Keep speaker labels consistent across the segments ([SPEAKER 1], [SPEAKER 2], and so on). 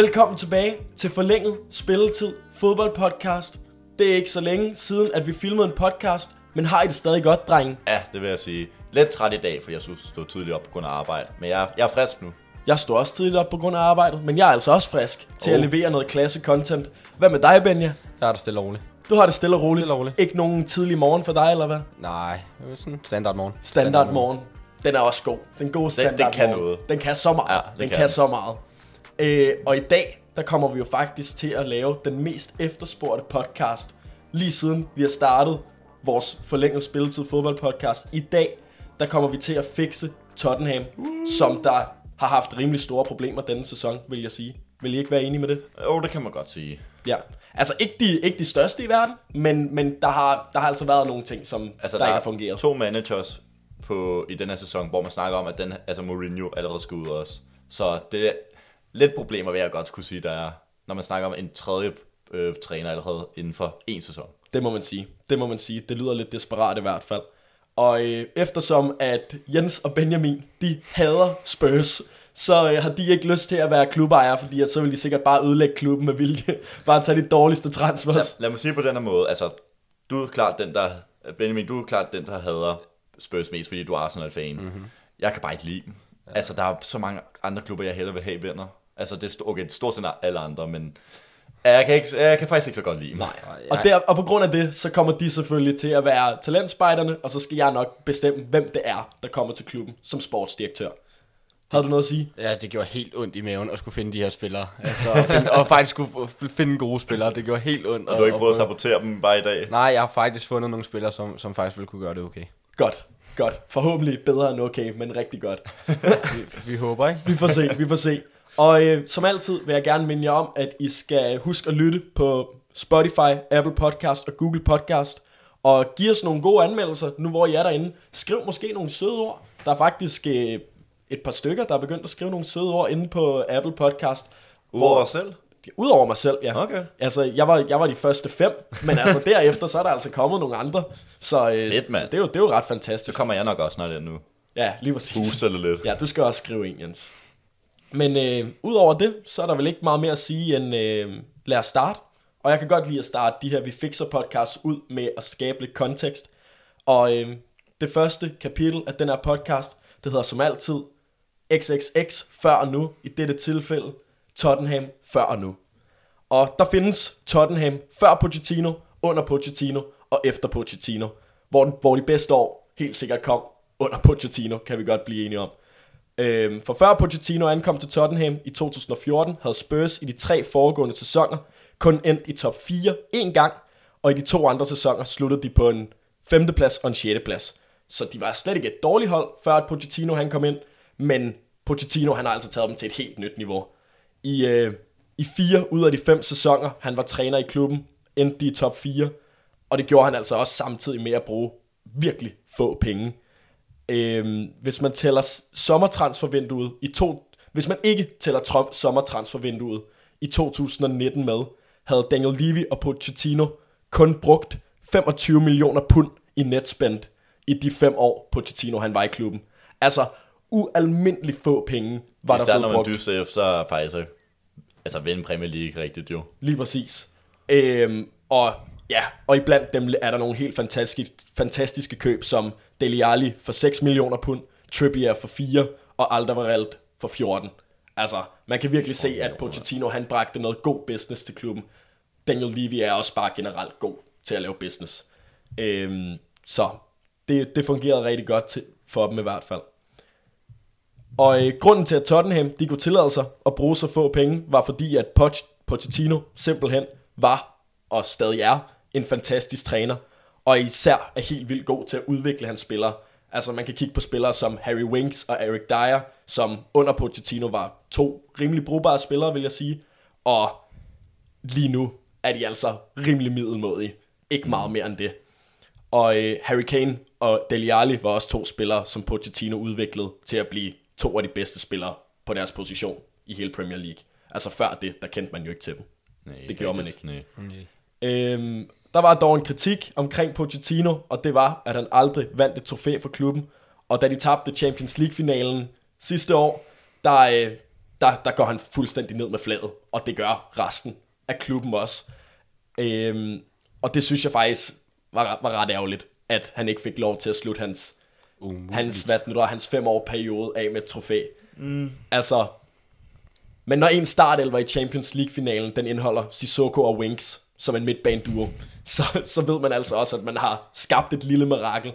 [SPEAKER 1] Velkommen tilbage til forlænget spilletid fodboldpodcast. Det er ikke så længe siden, at vi filmede en podcast, men har I det stadig godt, drenge?
[SPEAKER 2] Ja, det vil jeg sige. Lidt træt i dag, for jeg synes, stod tidligt op på grund af arbejde. Men jeg, jeg er frisk nu.
[SPEAKER 1] Jeg står også tidligt op på grund af arbejdet, men jeg er altså også frisk til oh. at levere noget klasse content. Hvad med dig, Benja?
[SPEAKER 3] Jeg er det stille og roligt.
[SPEAKER 1] Du har det stille og roligt.
[SPEAKER 3] Stille og roligt.
[SPEAKER 1] Ikke nogen tidlig morgen for dig, eller hvad?
[SPEAKER 3] Nej, det er sådan standard morgen.
[SPEAKER 1] Standard morgen. Den er også god. Den gode standard
[SPEAKER 2] den kan
[SPEAKER 1] morgen.
[SPEAKER 2] noget.
[SPEAKER 1] Den kan så meget.
[SPEAKER 2] Ja,
[SPEAKER 1] den
[SPEAKER 2] den
[SPEAKER 1] kan,
[SPEAKER 2] kan.
[SPEAKER 1] så meget. Øh, og i dag, der kommer vi jo faktisk til at lave den mest efterspurgte podcast, lige siden vi har startet vores forlængede spilletid fodboldpodcast. I dag, der kommer vi til at fikse Tottenham, uh. som der har haft rimelig store problemer denne sæson, vil jeg sige. Vil I ikke være enige med det?
[SPEAKER 2] Jo, det kan man godt sige.
[SPEAKER 1] Ja. Altså ikke de, ikke de største i verden, men, men der, har, der har altså været nogle ting, som
[SPEAKER 2] Altså,
[SPEAKER 1] der,
[SPEAKER 2] der
[SPEAKER 1] ikke har fungeret.
[SPEAKER 2] to managers på, i den her sæson, hvor man snakker om, at den, altså Mourinho allerede skal ud også. Så det lidt problemer, vil jeg godt kunne sige, der er, når man snakker om en tredje øh, træner allerede inden for en sæson.
[SPEAKER 1] Det må man sige. Det må man sige. Det lyder lidt desperat i hvert fald. Og øh, eftersom at Jens og Benjamin, de hader Spurs, så øh, har de ikke lyst til at være klubejere, fordi at så vil de sikkert bare ødelægge klubben med vilje. bare tage de dårligste transfers.
[SPEAKER 2] Lad, lad mig sige på den her måde, altså, du er klart den, der, Benjamin, du er klart den, der hader Spurs mest, fordi du er Arsenal-fan. Mm-hmm. Jeg kan bare ikke lide dem. Altså, der er så mange andre klubber, jeg hellere vil have vinder. Altså, det er, okay, det er stort set alle andre, men jeg kan, ikke, jeg kan faktisk ikke så godt lide dem. Nej.
[SPEAKER 1] Og, der, og på grund af det, så kommer de selvfølgelig til at være talentspejderne, og så skal jeg nok bestemme, hvem det er, der kommer til klubben som sportsdirektør. Har du noget at sige?
[SPEAKER 3] Ja, det gjorde helt ondt i maven at skulle finde de her spillere. Altså, og, finde, og faktisk skulle finde gode spillere. Det gjorde helt ondt.
[SPEAKER 2] Og du har ikke prøvet at sabotere dem bare i dag?
[SPEAKER 3] Nej, jeg har faktisk fundet nogle spillere, som, som faktisk ville kunne gøre det okay.
[SPEAKER 1] Godt, godt. Forhåbentlig bedre end okay, men rigtig godt.
[SPEAKER 3] Vi håber, ikke?
[SPEAKER 1] Vi får se, vi får se. Og øh, som altid vil jeg gerne minde jer om, at I skal huske at lytte på Spotify, Apple Podcast og Google Podcast. Og give os nogle gode anmeldelser, nu hvor I er derinde. Skriv måske nogle søde ord. Der er faktisk øh, et par stykker, der er begyndt at skrive nogle søde ord inde på Apple Podcast.
[SPEAKER 2] Udover os selv?
[SPEAKER 1] Udover mig selv, ja.
[SPEAKER 2] Okay.
[SPEAKER 1] Altså, jeg var, jeg var de første fem, men altså derefter, så er der altså kommet nogle andre. Så, øh,
[SPEAKER 2] Fedt,
[SPEAKER 1] så det, er jo, det er jo ret
[SPEAKER 2] Så
[SPEAKER 1] fantastisk.
[SPEAKER 2] kommer jeg nok også snart nu.
[SPEAKER 1] Ja, lige præcis.
[SPEAKER 2] Booster det lidt.
[SPEAKER 1] Ja, du skal også skrive en, Jens. Men øh, udover det, så er der vel ikke meget mere at sige end øh, lad os starte. Og jeg kan godt lide at starte de her Vi Fixer podcasts ud med at skabe lidt kontekst. Og øh, det første kapitel af den her podcast, det hedder som altid XXX før og nu. I dette tilfælde Tottenham før og nu. Og der findes Tottenham før Pochettino, under Pochettino og efter Pochettino. Hvor, hvor de bedste år helt sikkert kom under Pochettino, kan vi godt blive enige om. Øhm, for før Pochettino ankom til Tottenham i 2014, havde Spurs i de tre foregående sæsoner kun endt i top 4 én gang, og i de to andre sæsoner sluttede de på en femteplads og en sjetteplads. Så de var slet ikke et dårligt hold, før at Pochettino han kom ind, men Pochettino han har altså taget dem til et helt nyt niveau. I, øh, I fire ud af de fem sæsoner, han var træner i klubben, endte de i top 4, og det gjorde han altså også samtidig med at bruge virkelig få penge. Øhm, hvis man tæller sommertransfervinduet i to, hvis man ikke tæller Trump sommertransfervinduet i 2019 med, havde Daniel Levy og Pochettino kun brugt 25 millioner pund i netspend i de fem år Pochettino han var i klubben. Altså ualmindelig få penge var der
[SPEAKER 2] Især
[SPEAKER 1] blevet
[SPEAKER 2] når man
[SPEAKER 1] brugt.
[SPEAKER 2] dyster efter faktisk altså, vinde Premier League rigtigt jo.
[SPEAKER 1] Lige præcis. Øhm, og ja, og iblandt dem er der nogle helt fantastiske, fantastiske køb, som Dele Alli for 6 millioner pund, Trippier for 4, og Alderweireld for 14. Altså, man kan virkelig se, at Pochettino han bragte noget god business til klubben. Daniel Levy er også bare generelt god til at lave business. Øhm, så det, det fungerede rigtig godt til, for dem i hvert fald. Og øh, grunden til, at Tottenham de kunne tillade sig at bruge så få penge, var fordi, at Poch, Pochettino simpelthen var og stadig er en fantastisk træner, og især er helt vildt god til at udvikle hans spillere. Altså man kan kigge på spillere som Harry Winks og Eric Dyer, som under Pochettino var to rimelig brugbare spillere, vil jeg sige. Og lige nu er de altså rimelig middelmådige. Ikke meget mere end det. Og øh, Harry Kane og Dele Alli var også to spillere, som Pochettino udviklede til at blive to af de bedste spillere på deres position i hele Premier League. Altså før det, der kendte man jo ikke til dem.
[SPEAKER 2] Nej,
[SPEAKER 1] Det gjorde man
[SPEAKER 2] rigtigt. Nej.
[SPEAKER 1] Øhm, der var dog en kritik omkring Pochettino, og det var, at han aldrig vandt et trofæ for klubben. Og da de tabte Champions League-finalen sidste år, der, øh, der, der går han fuldstændig ned med fladet, og det gør resten af klubben også. Øhm, og det synes jeg faktisk var, var ret ærgerligt, at han ikke fik lov til at slutte hans,
[SPEAKER 3] Umuligt.
[SPEAKER 1] hans, hvad nu er, hans fem år periode af med et trofæ. Mm. Altså, men når en startelver i Champions League-finalen, den indeholder Sissoko og Winks som en midtbaneduo, så, så ved man altså også, at man har skabt et lille mirakel,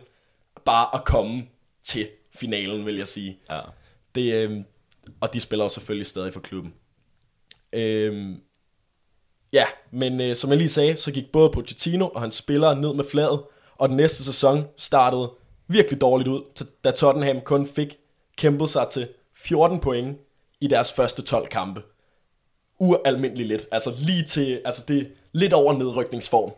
[SPEAKER 1] bare at komme til finalen, vil jeg sige.
[SPEAKER 2] Ja.
[SPEAKER 1] Det, øh, og de spiller jo selvfølgelig stadig for klubben. Øh, ja, men øh, som jeg lige sagde, så gik både Pochettino og hans spillere ned med fladet, og den næste sæson startede virkelig dårligt ud, så- da Tottenham kun fik kæmpet sig til 14 point i deres første 12 kampe. Ualmindeligt lidt. Altså lige til, altså det er lidt over nedrykningsform.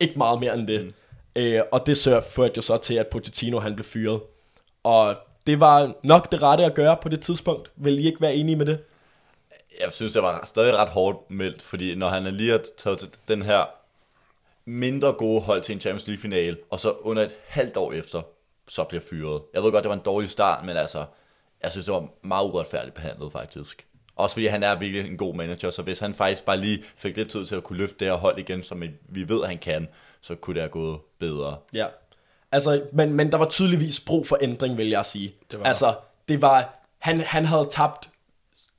[SPEAKER 1] Ikke meget mere end det. Mm. Øh, og det sørger førte jo så til, at Pochettino han blev fyret. Og det var nok det rette at gøre på det tidspunkt. Vil I ikke være enige med det?
[SPEAKER 2] Jeg synes, det var stadig ret hårdt meldt, fordi når han er lige har taget til den her mindre gode hold til en Champions League finale, og så under et halvt år efter, så bliver fyret. Jeg ved godt, det var en dårlig start, men altså, jeg synes, det var meget uretfærdigt behandlet faktisk. Også fordi han er virkelig en god manager, så hvis han faktisk bare lige fik lidt tid til at kunne løfte det her hold igen, som vi ved, at han kan, så kunne det have gået bedre.
[SPEAKER 1] Ja. Altså, men, men der var tydeligvis brug for ændring, vil jeg sige.
[SPEAKER 3] Det var
[SPEAKER 1] altså, det var, han, han havde tabt,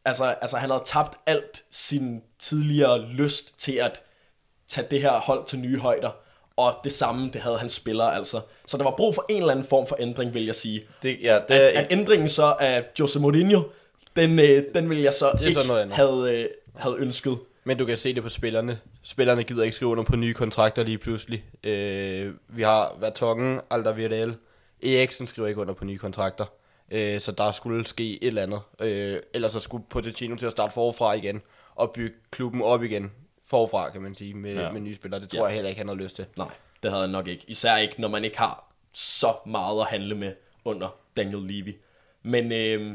[SPEAKER 1] altså, altså han havde tabt alt sin tidligere lyst til at tage det her hold til nye højder. Og det samme, det havde hans spillere altså. Så der var brug for en eller anden form for ændring, vil jeg sige.
[SPEAKER 2] Det, ja, det
[SPEAKER 1] At,
[SPEAKER 2] er,
[SPEAKER 1] at ændringen så af Jose Mourinho, den, øh, den vil jeg så
[SPEAKER 3] er
[SPEAKER 1] ikke
[SPEAKER 3] så noget andet.
[SPEAKER 1] have, øh, havde ønsket.
[SPEAKER 3] Men du kan se det på spillerne. Spillerne gider ikke skrive under på nye kontrakter lige pludselig. Øh, vi har Vertongen, Alderweireld, Eriksen skriver ikke under på nye kontrakter. Øh, så der skulle ske et eller andet. Øh, ellers så skulle Pochettino til at starte forfra igen og bygge klubben op igen. Forfra, kan man sige, med,
[SPEAKER 2] Ja.
[SPEAKER 3] med nye spillere. Det tror
[SPEAKER 1] Ja.
[SPEAKER 3] ja. jeg heller ikke, han har lyst til.
[SPEAKER 1] Nej, det havde han nok ikke. Især ikke, når man ikke har så meget at handle med under Daniel Levy. Men øh,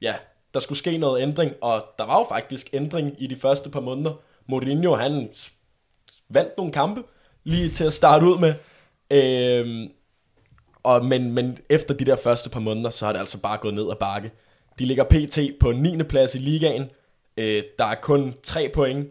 [SPEAKER 1] ja, der skulle ske noget ændring, og der var jo faktisk ændring i de første par måneder. Mourinho, han vandt nogle kampe lige til at starte ud med. Øh, og, men, men efter de der første par måneder, så har det altså bare gået ned ad bakke. De ligger pt. på 9. plads i ligaen. Øh, der er kun 3 point.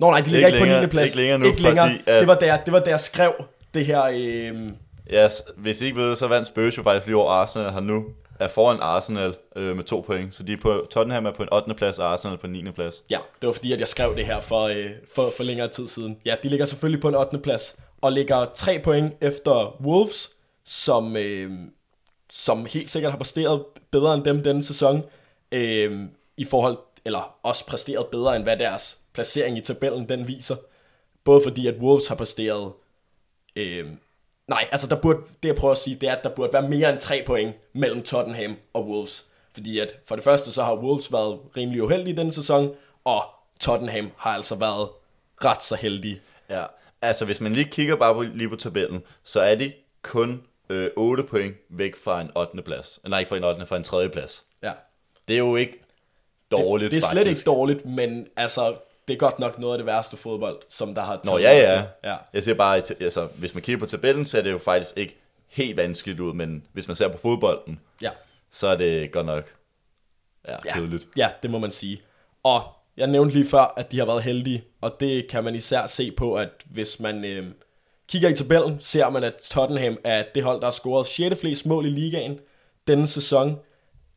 [SPEAKER 1] Nå nej, de ligger ikke,
[SPEAKER 2] Ikke
[SPEAKER 1] på 9.
[SPEAKER 2] længere-
[SPEAKER 1] plads.
[SPEAKER 2] ikke længere nu,
[SPEAKER 1] ikke længere.
[SPEAKER 2] fordi at-
[SPEAKER 1] Det, var der, det var der, jeg skrev det her... Øh,
[SPEAKER 2] ja, hvis I ikke ved det, så vandt Spurs jo faktisk lige over Arsenal, har nu er foran Arsenal øh, med to point. Så de er på, Tottenham er på en 8. plads, og Arsenal er på en 9. plads.
[SPEAKER 1] ja, det var fordi, at jeg skrev det her for, øh, for, for længere tid siden. Ja, de ligger selvfølgelig på en 8. plads, og ligger 3 point efter Wolves, som, øh, som helt sikkert har præsteret bedre end dem denne sæson, øh, i forhold, eller også præsteret bedre end hvad deres placering i tabellen den viser. Både fordi, at Wolves har præsteret Øh, nej, altså der burde, det jeg prøver at sige, det er, at der burde være mere end 3 point mellem Tottenham og Wolves. Fordi at for det første, så har Wolves været rimelig uheldige denne sæson, og Tottenham har altså været ret så heldige.
[SPEAKER 2] Ja, altså hvis man lige kigger bare på, lige på tabellen, så er de kun øh, 8 point væk fra en 8. plads. Nej, ikke fra en 8. fra en 3. plads.
[SPEAKER 1] Ja.
[SPEAKER 2] Det er jo ikke dårligt,
[SPEAKER 1] det, det er slet
[SPEAKER 2] faktisk.
[SPEAKER 1] ikke dårligt, men altså, det er godt nok noget af det værste fodbold, som der har
[SPEAKER 2] Nå, ja, ja.
[SPEAKER 1] til. ja.
[SPEAKER 2] Jeg siger bare, altså, hvis man kigger på tabellen, så er det jo faktisk ikke helt vanskeligt ud, men hvis man ser på fodbolden,
[SPEAKER 1] Ja.
[SPEAKER 2] så er det godt nok ja,
[SPEAKER 1] Ja,
[SPEAKER 2] kedeligt.
[SPEAKER 1] ja, det må man sige. Og jeg nævnte lige før, at de har været heldige, og det kan man især se på, at hvis man øh, kigger i tabellen, ser man, at Tottenham er det hold, der har scoret 6. flest mål i ligaen denne sæson,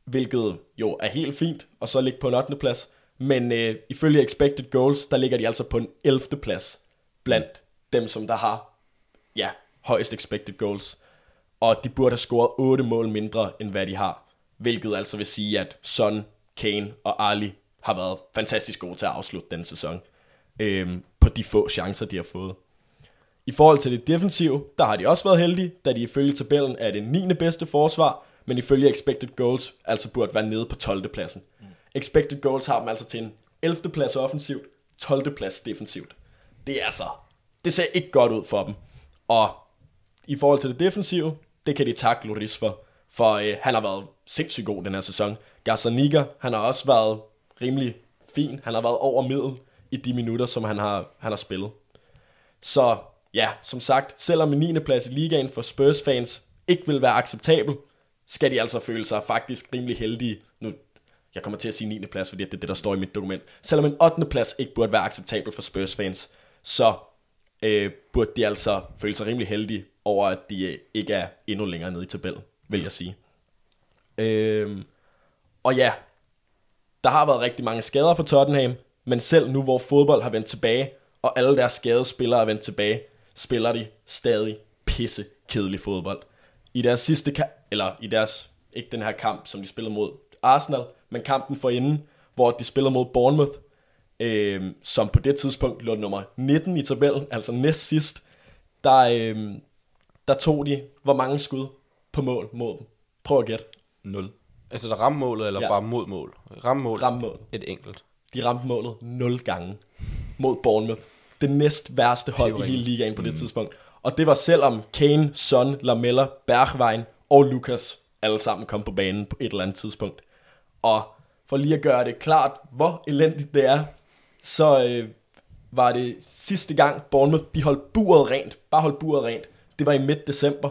[SPEAKER 1] hvilket jo er helt fint, og så ligge på en 8. plads. Men øh, ifølge expected goals, der ligger de altså på en 11. plads blandt dem, som der har ja, højst expected goals. Og de burde have scoret 8 mål mindre, end hvad de har. Hvilket altså vil sige, at Son, Kane og Ali har været fantastisk gode til at afslutte den sæson. Øhm, på de få chancer, de har fået. I forhold til det defensive, der har de også været heldige, da de ifølge tabellen er det 9. bedste forsvar, men ifølge expected goals altså burde være nede på 12. pladsen. Mm. Expected goals har dem altså til en 11. plads offensivt, 12. plads defensivt. Det er altså, det ser ikke godt ud for dem. Og i forhold til det defensive, det kan de takke Loris for, for øh, han har været sindssygt god den her sæson. Gazzaniga, han har også været rimelig fin. Han har været over middel i de minutter, som han har, han har spillet. Så ja, som sagt, selvom en 9. plads i ligaen for Spurs-fans ikke vil være acceptabel, skal de altså føle sig faktisk rimelig heldige. Nu jeg kommer til at sige 9. plads, fordi det er det, der står i mit dokument. Selvom en 8. plads ikke burde være acceptabel for Spurs fans, så øh, burde de altså føle sig rimelig heldige over, at de øh, ikke er endnu længere nede i tabellen, vil jeg sige. Øh, og ja, der har været rigtig mange skader for Tottenham, men selv nu, hvor fodbold har vendt tilbage, og alle deres skadede spillere er vendt tilbage, spiller de stadig pisse kedelig fodbold. I deres sidste kamp, eller i deres, ikke den her kamp, som de spillede mod Arsenal, men kampen for inden, hvor de spiller mod Bournemouth, øh, som på det tidspunkt lå nummer 19 i tabellen, altså næst sidst, der, øh, der tog de hvor mange skud på mål mod dem. Prøv at gætte.
[SPEAKER 2] 0.
[SPEAKER 3] Altså der ramte målet, eller
[SPEAKER 1] Ja.
[SPEAKER 3] bare mod mål? Ramme mål.
[SPEAKER 1] Ramme mål.
[SPEAKER 3] Et enkelt.
[SPEAKER 1] De ramte målet 0 gange mod Bournemouth. Det næst værste hold i
[SPEAKER 3] Pivringe.
[SPEAKER 1] hele ligaen på det mm. tidspunkt. Og det var selvom Kane, Son, Lamella, Bergwijn og Lukas alle sammen kom på banen på et eller andet tidspunkt. Og for lige at gøre det klart, hvor elendigt det er, så øh, var det sidste gang Bournemouth, de holdt buret rent. Bare holdt buret rent. Det var i midt december.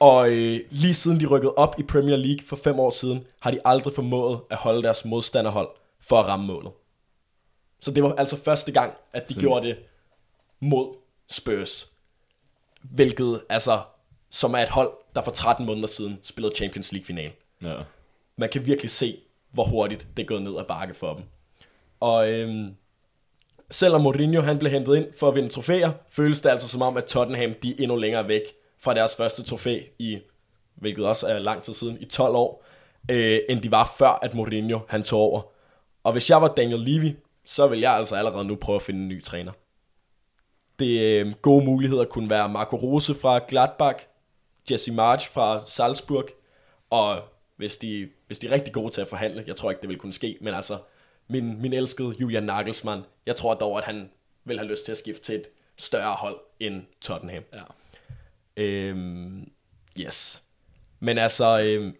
[SPEAKER 1] Og øh, lige siden de rykkede op i Premier League for fem år siden, har de aldrig formået at holde deres modstanderhold for at ramme målet. Så det var altså første gang, at de
[SPEAKER 2] Sådan.
[SPEAKER 1] gjorde det mod Spurs. Hvilket altså, som er et hold, der for 13 måneder siden spillede Champions League final.
[SPEAKER 2] Ja.
[SPEAKER 1] Man kan virkelig se, hvor hurtigt det er gået ned ad bakke for dem. Og øhm, selvom Mourinho han blev hentet ind for at vinde trofæer, føles det altså som om, at Tottenham de er endnu længere væk fra deres første trofæ i, hvilket også er lang tid siden, i 12 år, øh, end de var før, at Mourinho han tog over. Og hvis jeg var Daniel Levy, så vil jeg altså allerede nu prøve at finde en ny træner. Det øh, gode muligheder kunne være Marco Rose fra Gladbach, Jesse March fra Salzburg, og hvis de, hvis de er rigtig gode til at forhandle, jeg tror ikke, det vil kunne ske, men altså, min, min elskede Julian Nagelsmann, jeg tror dog, at han vil have lyst til at skifte til et større hold end Tottenham.
[SPEAKER 3] Ja.
[SPEAKER 1] Øhm, yes. Men altså, øhm,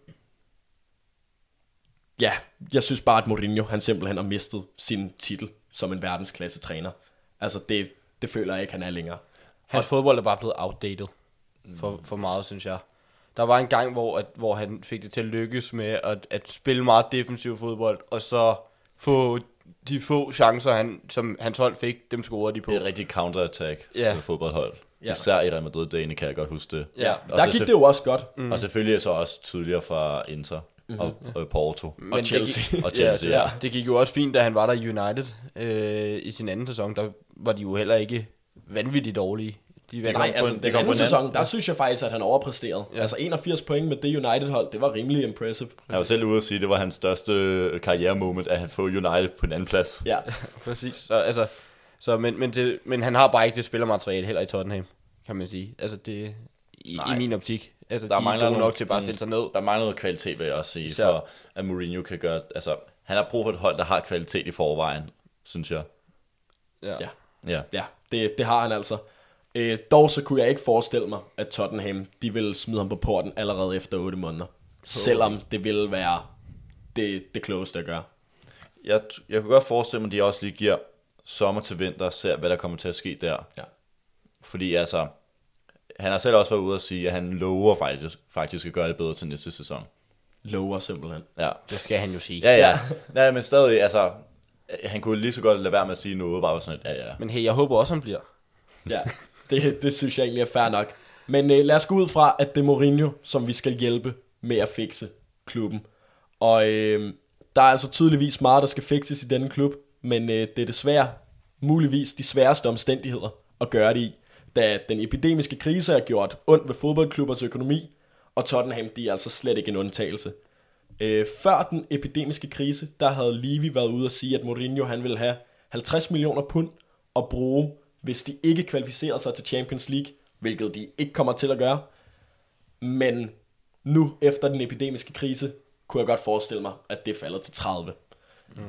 [SPEAKER 1] ja, jeg synes bare, at Mourinho, han simpelthen har mistet sin titel som en verdensklasse træner. Altså, det, det føler jeg ikke, han er længere.
[SPEAKER 3] Hans fodbold er bare blevet outdated for, for meget, synes jeg. Der var en gang, hvor, at, hvor han fik det til at lykkes med at, at spille meget defensiv fodbold, og så få de få chancer, han, som hans hold fik, dem scorede de på.
[SPEAKER 2] Det er et rigtig counter-attack
[SPEAKER 3] Ja.
[SPEAKER 2] ja. fodboldhold.
[SPEAKER 1] Ja.
[SPEAKER 2] Især i Real Madrid-dagene kan jeg godt huske det.
[SPEAKER 3] Ja.
[SPEAKER 2] Og
[SPEAKER 1] Der
[SPEAKER 2] så
[SPEAKER 1] gik det jo også godt.
[SPEAKER 2] Mm. Og selvfølgelig så også tidligere fra Inter mm-hmm. og, og Porto.
[SPEAKER 3] Men
[SPEAKER 1] Og
[SPEAKER 3] det
[SPEAKER 1] Chelsea.
[SPEAKER 3] gik-
[SPEAKER 2] Og Chelsea,
[SPEAKER 3] ja,
[SPEAKER 2] ja.
[SPEAKER 3] Det gik jo også fint, da han var der i United øh, i sin anden sæson. Der var de jo heller ikke vanvittigt dårlige. De vandt
[SPEAKER 1] Nej, altså
[SPEAKER 3] en-
[SPEAKER 1] den anden
[SPEAKER 2] en anden-
[SPEAKER 1] sæson, der synes jeg faktisk, at han overpræsterede. Ja. Altså 81 point med det United-hold, det var rimelig impressive.
[SPEAKER 2] Jeg var selv ude at sige, at det var hans største karrieremoment, at han få United på en anden plads.
[SPEAKER 1] Ja,
[SPEAKER 3] Præcis. Så, altså, så, men, men, det, men han har bare ikke det spillermateriale heller i Tottenham, kan man sige. Altså det, i,
[SPEAKER 2] Nej.
[SPEAKER 3] i min optik. Altså,
[SPEAKER 2] Der
[SPEAKER 3] de er
[SPEAKER 2] mangler nogle-
[SPEAKER 3] nok til bare at stille sig ned.
[SPEAKER 2] Der mangler noget kvalitet, vil jeg også sige,
[SPEAKER 3] Især-
[SPEAKER 2] for at Mourinho kan gøre... Altså, han har brug for et hold, der har kvalitet i forvejen, synes jeg.
[SPEAKER 3] Ja.
[SPEAKER 1] ja.
[SPEAKER 2] Ja.
[SPEAKER 1] Ja, det, det har han altså. Øh, dog så kunne jeg ikke forestille mig, at Tottenham de ville smide ham på porten allerede efter 8 måneder. Selvom det ville være det, det klogeste at gøre.
[SPEAKER 2] Jeg, jeg kunne godt forestille mig, at de også lige giver sommer til vinter og ser, hvad der kommer til at ske der.
[SPEAKER 1] Ja.
[SPEAKER 2] Fordi altså, han har selv også været ude at sige, at han lover faktisk, faktisk at gøre det bedre til næste sæson.
[SPEAKER 1] Lover simpelthen.
[SPEAKER 2] Ja.
[SPEAKER 3] Det skal han jo sige.
[SPEAKER 2] Ja, ja. Nej, men stadig, altså, han kunne lige så godt lade være med at sige noget, bare sådan, et, ja, ja.
[SPEAKER 3] Men hey, jeg håber også, han bliver.
[SPEAKER 1] Ja, det, det synes jeg egentlig er fair nok. Men øh, lad os gå ud fra, at det er Mourinho, som vi skal hjælpe med at fikse klubben. Og øh, der er altså tydeligvis meget, der skal fikses i denne klub, men øh, det er desværre muligvis de sværeste omstændigheder at gøre det i, da den epidemiske krise har gjort ondt ved fodboldklubbers økonomi, og Tottenham de er altså slet ikke en undtagelse. Øh, før den epidemiske krise, der havde Levy været ude og sige, at Mourinho han ville have 50 millioner pund at bruge, hvis de ikke kvalificerede sig til Champions League, hvilket de ikke kommer til at gøre. Men nu, efter den epidemiske krise, kunne jeg godt forestille mig, at det falder til 30. Mm.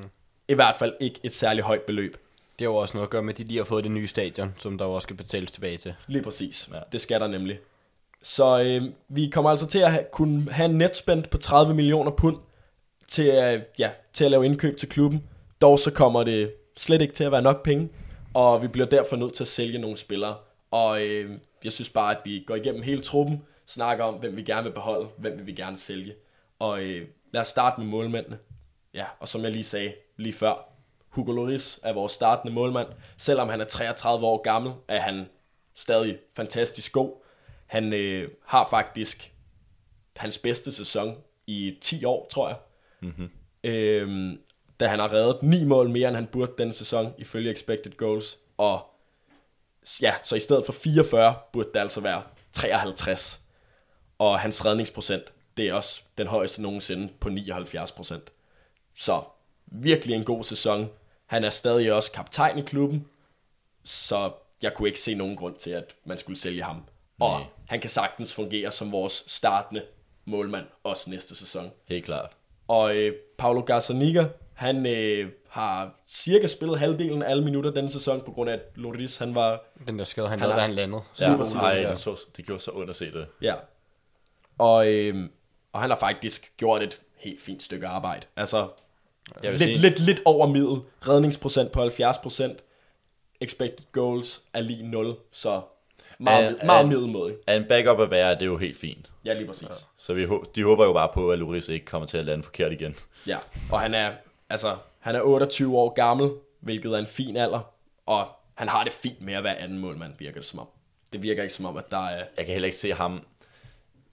[SPEAKER 1] I hvert fald ikke et særligt højt beløb.
[SPEAKER 3] Det har jo også noget at gøre med, at de lige har fået det nye stadion, som der jo også skal betales tilbage til.
[SPEAKER 1] Lige præcis. Ja. Det skal der nemlig. Så øh, vi kommer altså til at have, kunne have en netspend på 30 millioner pund til, at, ja, til at lave indkøb til klubben. Dog så kommer det slet ikke til at være nok penge, og vi bliver derfor nødt til at sælge nogle spillere. Og øh, jeg synes bare, at vi går igennem hele truppen, snakker om, hvem vi gerne vil beholde, hvem vil vi gerne sælge. Og øh, lad os starte med målmændene. ja, og som jeg lige sagde lige før, Hugo Lloris er vores startende målmand. Selvom han er 33 år gammel, er han stadig fantastisk god. Han øh, har faktisk hans bedste sæson i 10 år, tror jeg. Mm-hmm. Øhm, da han har reddet 9 mål mere, end han burde den sæson, ifølge expected goals. Og ja, så i stedet for 44, burde det altså være 53. Og hans redningsprocent, det er også den højeste nogensinde på 79 procent. Så virkelig en god sæson. Han er stadig også kaptajn i klubben, så jeg kunne ikke se nogen grund til, at man skulle sælge ham. Og
[SPEAKER 2] Nej.
[SPEAKER 1] han kan sagtens fungere som vores startende målmand, også næste sæson.
[SPEAKER 2] Helt klart.
[SPEAKER 1] Og øh, Paulo Gazzaniga, han øh, har cirka spillet halvdelen af alle minutter denne sæson, på grund af, at Loris, han var...
[SPEAKER 3] Den der skade, han,
[SPEAKER 1] Han
[SPEAKER 3] lavede,
[SPEAKER 1] er-
[SPEAKER 3] da han landede.
[SPEAKER 2] Ja,
[SPEAKER 1] Super
[SPEAKER 2] ej,
[SPEAKER 1] ja.
[SPEAKER 2] det, så, det gjorde så ondt at se det.
[SPEAKER 1] Ja. Og, øh, og han har faktisk gjort et helt fint stykke arbejde. Altså,
[SPEAKER 2] Jeg vil
[SPEAKER 1] lidt,
[SPEAKER 2] sige,
[SPEAKER 1] lidt, lidt over middel. Redningsprocent på 70 procent. Expected goals er lige 0, så meget,
[SPEAKER 2] Er-
[SPEAKER 1] meget
[SPEAKER 2] er-
[SPEAKER 1] middelmåde.
[SPEAKER 2] at en backup at være, det er jo helt fint.
[SPEAKER 1] Ja, lige præcis.
[SPEAKER 2] Så vi, de håber jo bare på, at Loris ikke kommer til at lande forkert igen.
[SPEAKER 1] Ja, og han er, altså, han er 28 år gammel, hvilket er en fin alder, og han har det fint med at være anden målmand, virker det som om. Det virker ikke som om, at der er...
[SPEAKER 2] Jeg kan heller ikke se ham...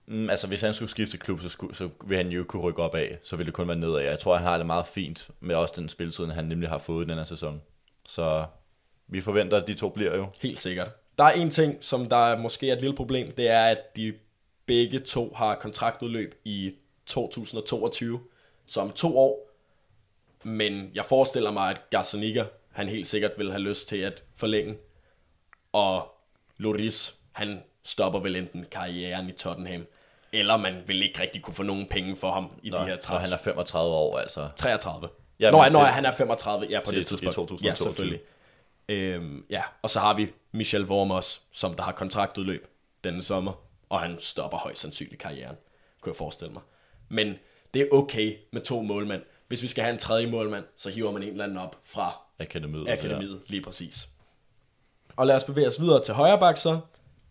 [SPEAKER 2] Mm, altså, hvis han skulle skifte klub, så, skulle, så vil han jo kunne rykke op af. Så ville det kun være nedad. Jeg tror, han har det meget fint med også den spilletid, han nemlig har fået i den her sæson. Så vi forventer, at de to bliver jo.
[SPEAKER 1] Helt sikkert. Der er en ting, som der er måske er et lille problem, det er, at de begge to har kontraktudløb i 2022, så om to år. Men jeg forestiller mig, at Gazzaniga, han helt sikkert vil have lyst til at forlænge. Og Loris, han stopper vel enten karrieren i Tottenham, eller man vil ikke rigtig kunne få nogen penge for ham i
[SPEAKER 2] Nå,
[SPEAKER 1] de her
[SPEAKER 2] når
[SPEAKER 1] trans.
[SPEAKER 2] han er 35 år, altså.
[SPEAKER 1] 33.
[SPEAKER 2] Ja,
[SPEAKER 1] når,
[SPEAKER 2] men
[SPEAKER 1] når
[SPEAKER 2] til-
[SPEAKER 1] han er 35, ja, på
[SPEAKER 2] til-
[SPEAKER 1] det
[SPEAKER 2] til
[SPEAKER 1] tidspunkt.
[SPEAKER 2] 2022.
[SPEAKER 1] Ja, selvfølgelig. Øhm, ja, og så har vi Michel Worm også, som der har kontraktudløb denne sommer, og han stopper højst sandsynligt karrieren, kunne jeg forestille mig. Men det er okay med to målmænd. Hvis vi skal have en tredje målmand, så hiver man en eller anden op fra
[SPEAKER 2] Akademiet.
[SPEAKER 1] akademiet, lige præcis. Og lad os bevæge os videre til højre bak så.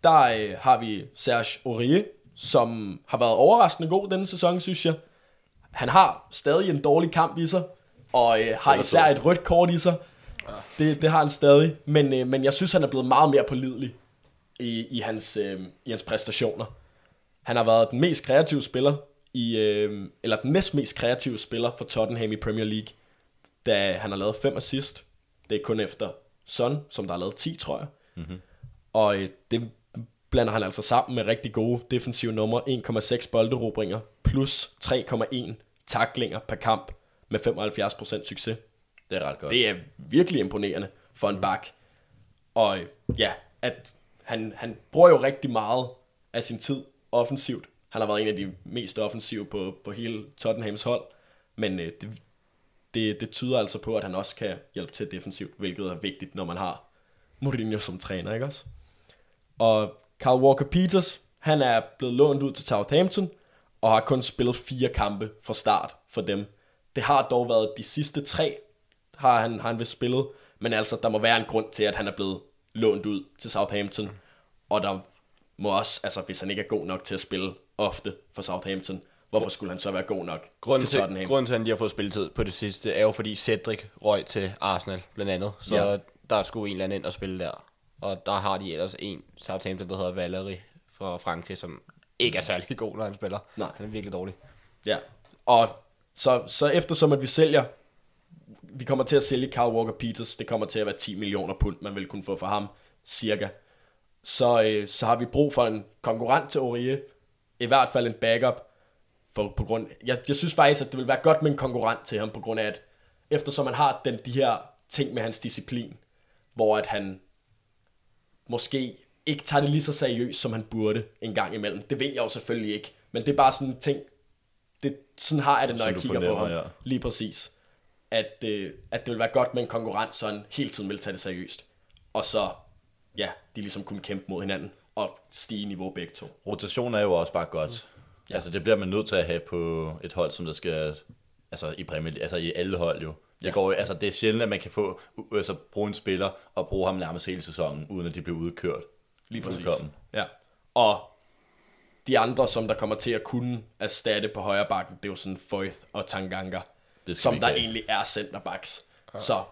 [SPEAKER 1] Der øh, har vi Serge Aurier, som har været overraskende god denne sæson, synes jeg. Han har stadig en dårlig kamp i sig, og øh, har især et rødt kort i sig. Det, det har han stadig, men, øh, men jeg synes, han er blevet meget mere pålidelig i, i, hans, øh, i hans præstationer. Han har været den mest kreative spiller, i, øh, eller den næst mest kreative spiller for Tottenham i Premier League, da han har lavet fem assist. Det er kun efter Son, som der har lavet 10, tror jeg. Mm-hmm. Og øh, det blander han altså sammen med rigtig gode defensive numre. 1,6 bolderobringer plus 3,1 taklinger per kamp med 75% succes.
[SPEAKER 2] Det er ret godt.
[SPEAKER 1] Det er virkelig imponerende for en bak. Og øh, ja, at han, han bruger jo rigtig meget af sin tid offensivt. Han har været en af de mest offensive på, på hele Tottenhams hold. Men øh, det, det, det tyder altså på, at han også kan hjælpe til defensivt, hvilket er vigtigt, når man har Mourinho som træner, ikke også? Og Carl Walker-Peters, han er blevet lånt ud til Southampton, og har kun spillet fire kampe fra start for dem. Det har dog været de sidste tre, har han, har han vist spillet, men altså, der må være en grund til, at han er blevet lånt ud til Southampton, og der må også, altså hvis han ikke er god nok til at spille ofte for Southampton, hvorfor skulle han så være god nok
[SPEAKER 3] Grunden
[SPEAKER 1] til
[SPEAKER 3] til, grunden til, at han lige har fået spilletid på det sidste, er jo fordi Cedric røg til Arsenal, blandt andet. Så
[SPEAKER 1] Ja.
[SPEAKER 3] der er sgu en eller anden ind at spille der. Og der har de ellers en Southampton, der hedder Valery fra Frankrig, som ikke er særlig god, når han spiller.
[SPEAKER 1] Nej.
[SPEAKER 3] Han er virkelig dårlig.
[SPEAKER 1] Ja, og så, så eftersom at vi sælger, vi kommer til at sælge Carl Walker Peters, det kommer til at være 10 millioner pund, man vil kunne få for ham, cirka. Så, øh, så har vi brug for en konkurrent til Aurier, i hvert fald en backup, for, på grund, jeg, jeg synes faktisk, at det vil være godt med en konkurrent til ham, på grund af, at eftersom man har den, de her ting med hans disciplin, hvor at han måske ikke tager det lige så seriøst, som han burde en gang imellem. Det ved jeg jo selvfølgelig ikke, men det er bare sådan en ting, det, sådan har jeg det, når
[SPEAKER 2] Som
[SPEAKER 1] jeg kigger på ham.
[SPEAKER 2] ja.
[SPEAKER 1] Lige præcis. At, øh, at det vil være godt med en konkurrent, så han hele tiden vil tage det seriøst. Og så, ja, de ligesom kunne kæmpe mod hinanden og stige i niveau begge to.
[SPEAKER 2] Rotation er jo også bare godt. Ja. Altså, det bliver man nødt til at have på et hold, som der skal... Altså, i Premier altså i alle hold jo. Det,
[SPEAKER 1] Ja.
[SPEAKER 2] ja. går, altså, det er sjældent, at man kan få, altså, bruge en spiller og bruge ham nærmest hele sæsonen, uden at de bliver udkørt.
[SPEAKER 1] Lige præcis.
[SPEAKER 2] Fuldkommen.
[SPEAKER 1] Ja. Og de andre, som der kommer til at kunne erstatte på højre bakken, det er jo sådan Foyth og Tanganga. Som der
[SPEAKER 2] have.
[SPEAKER 1] egentlig er centerbacks. Så,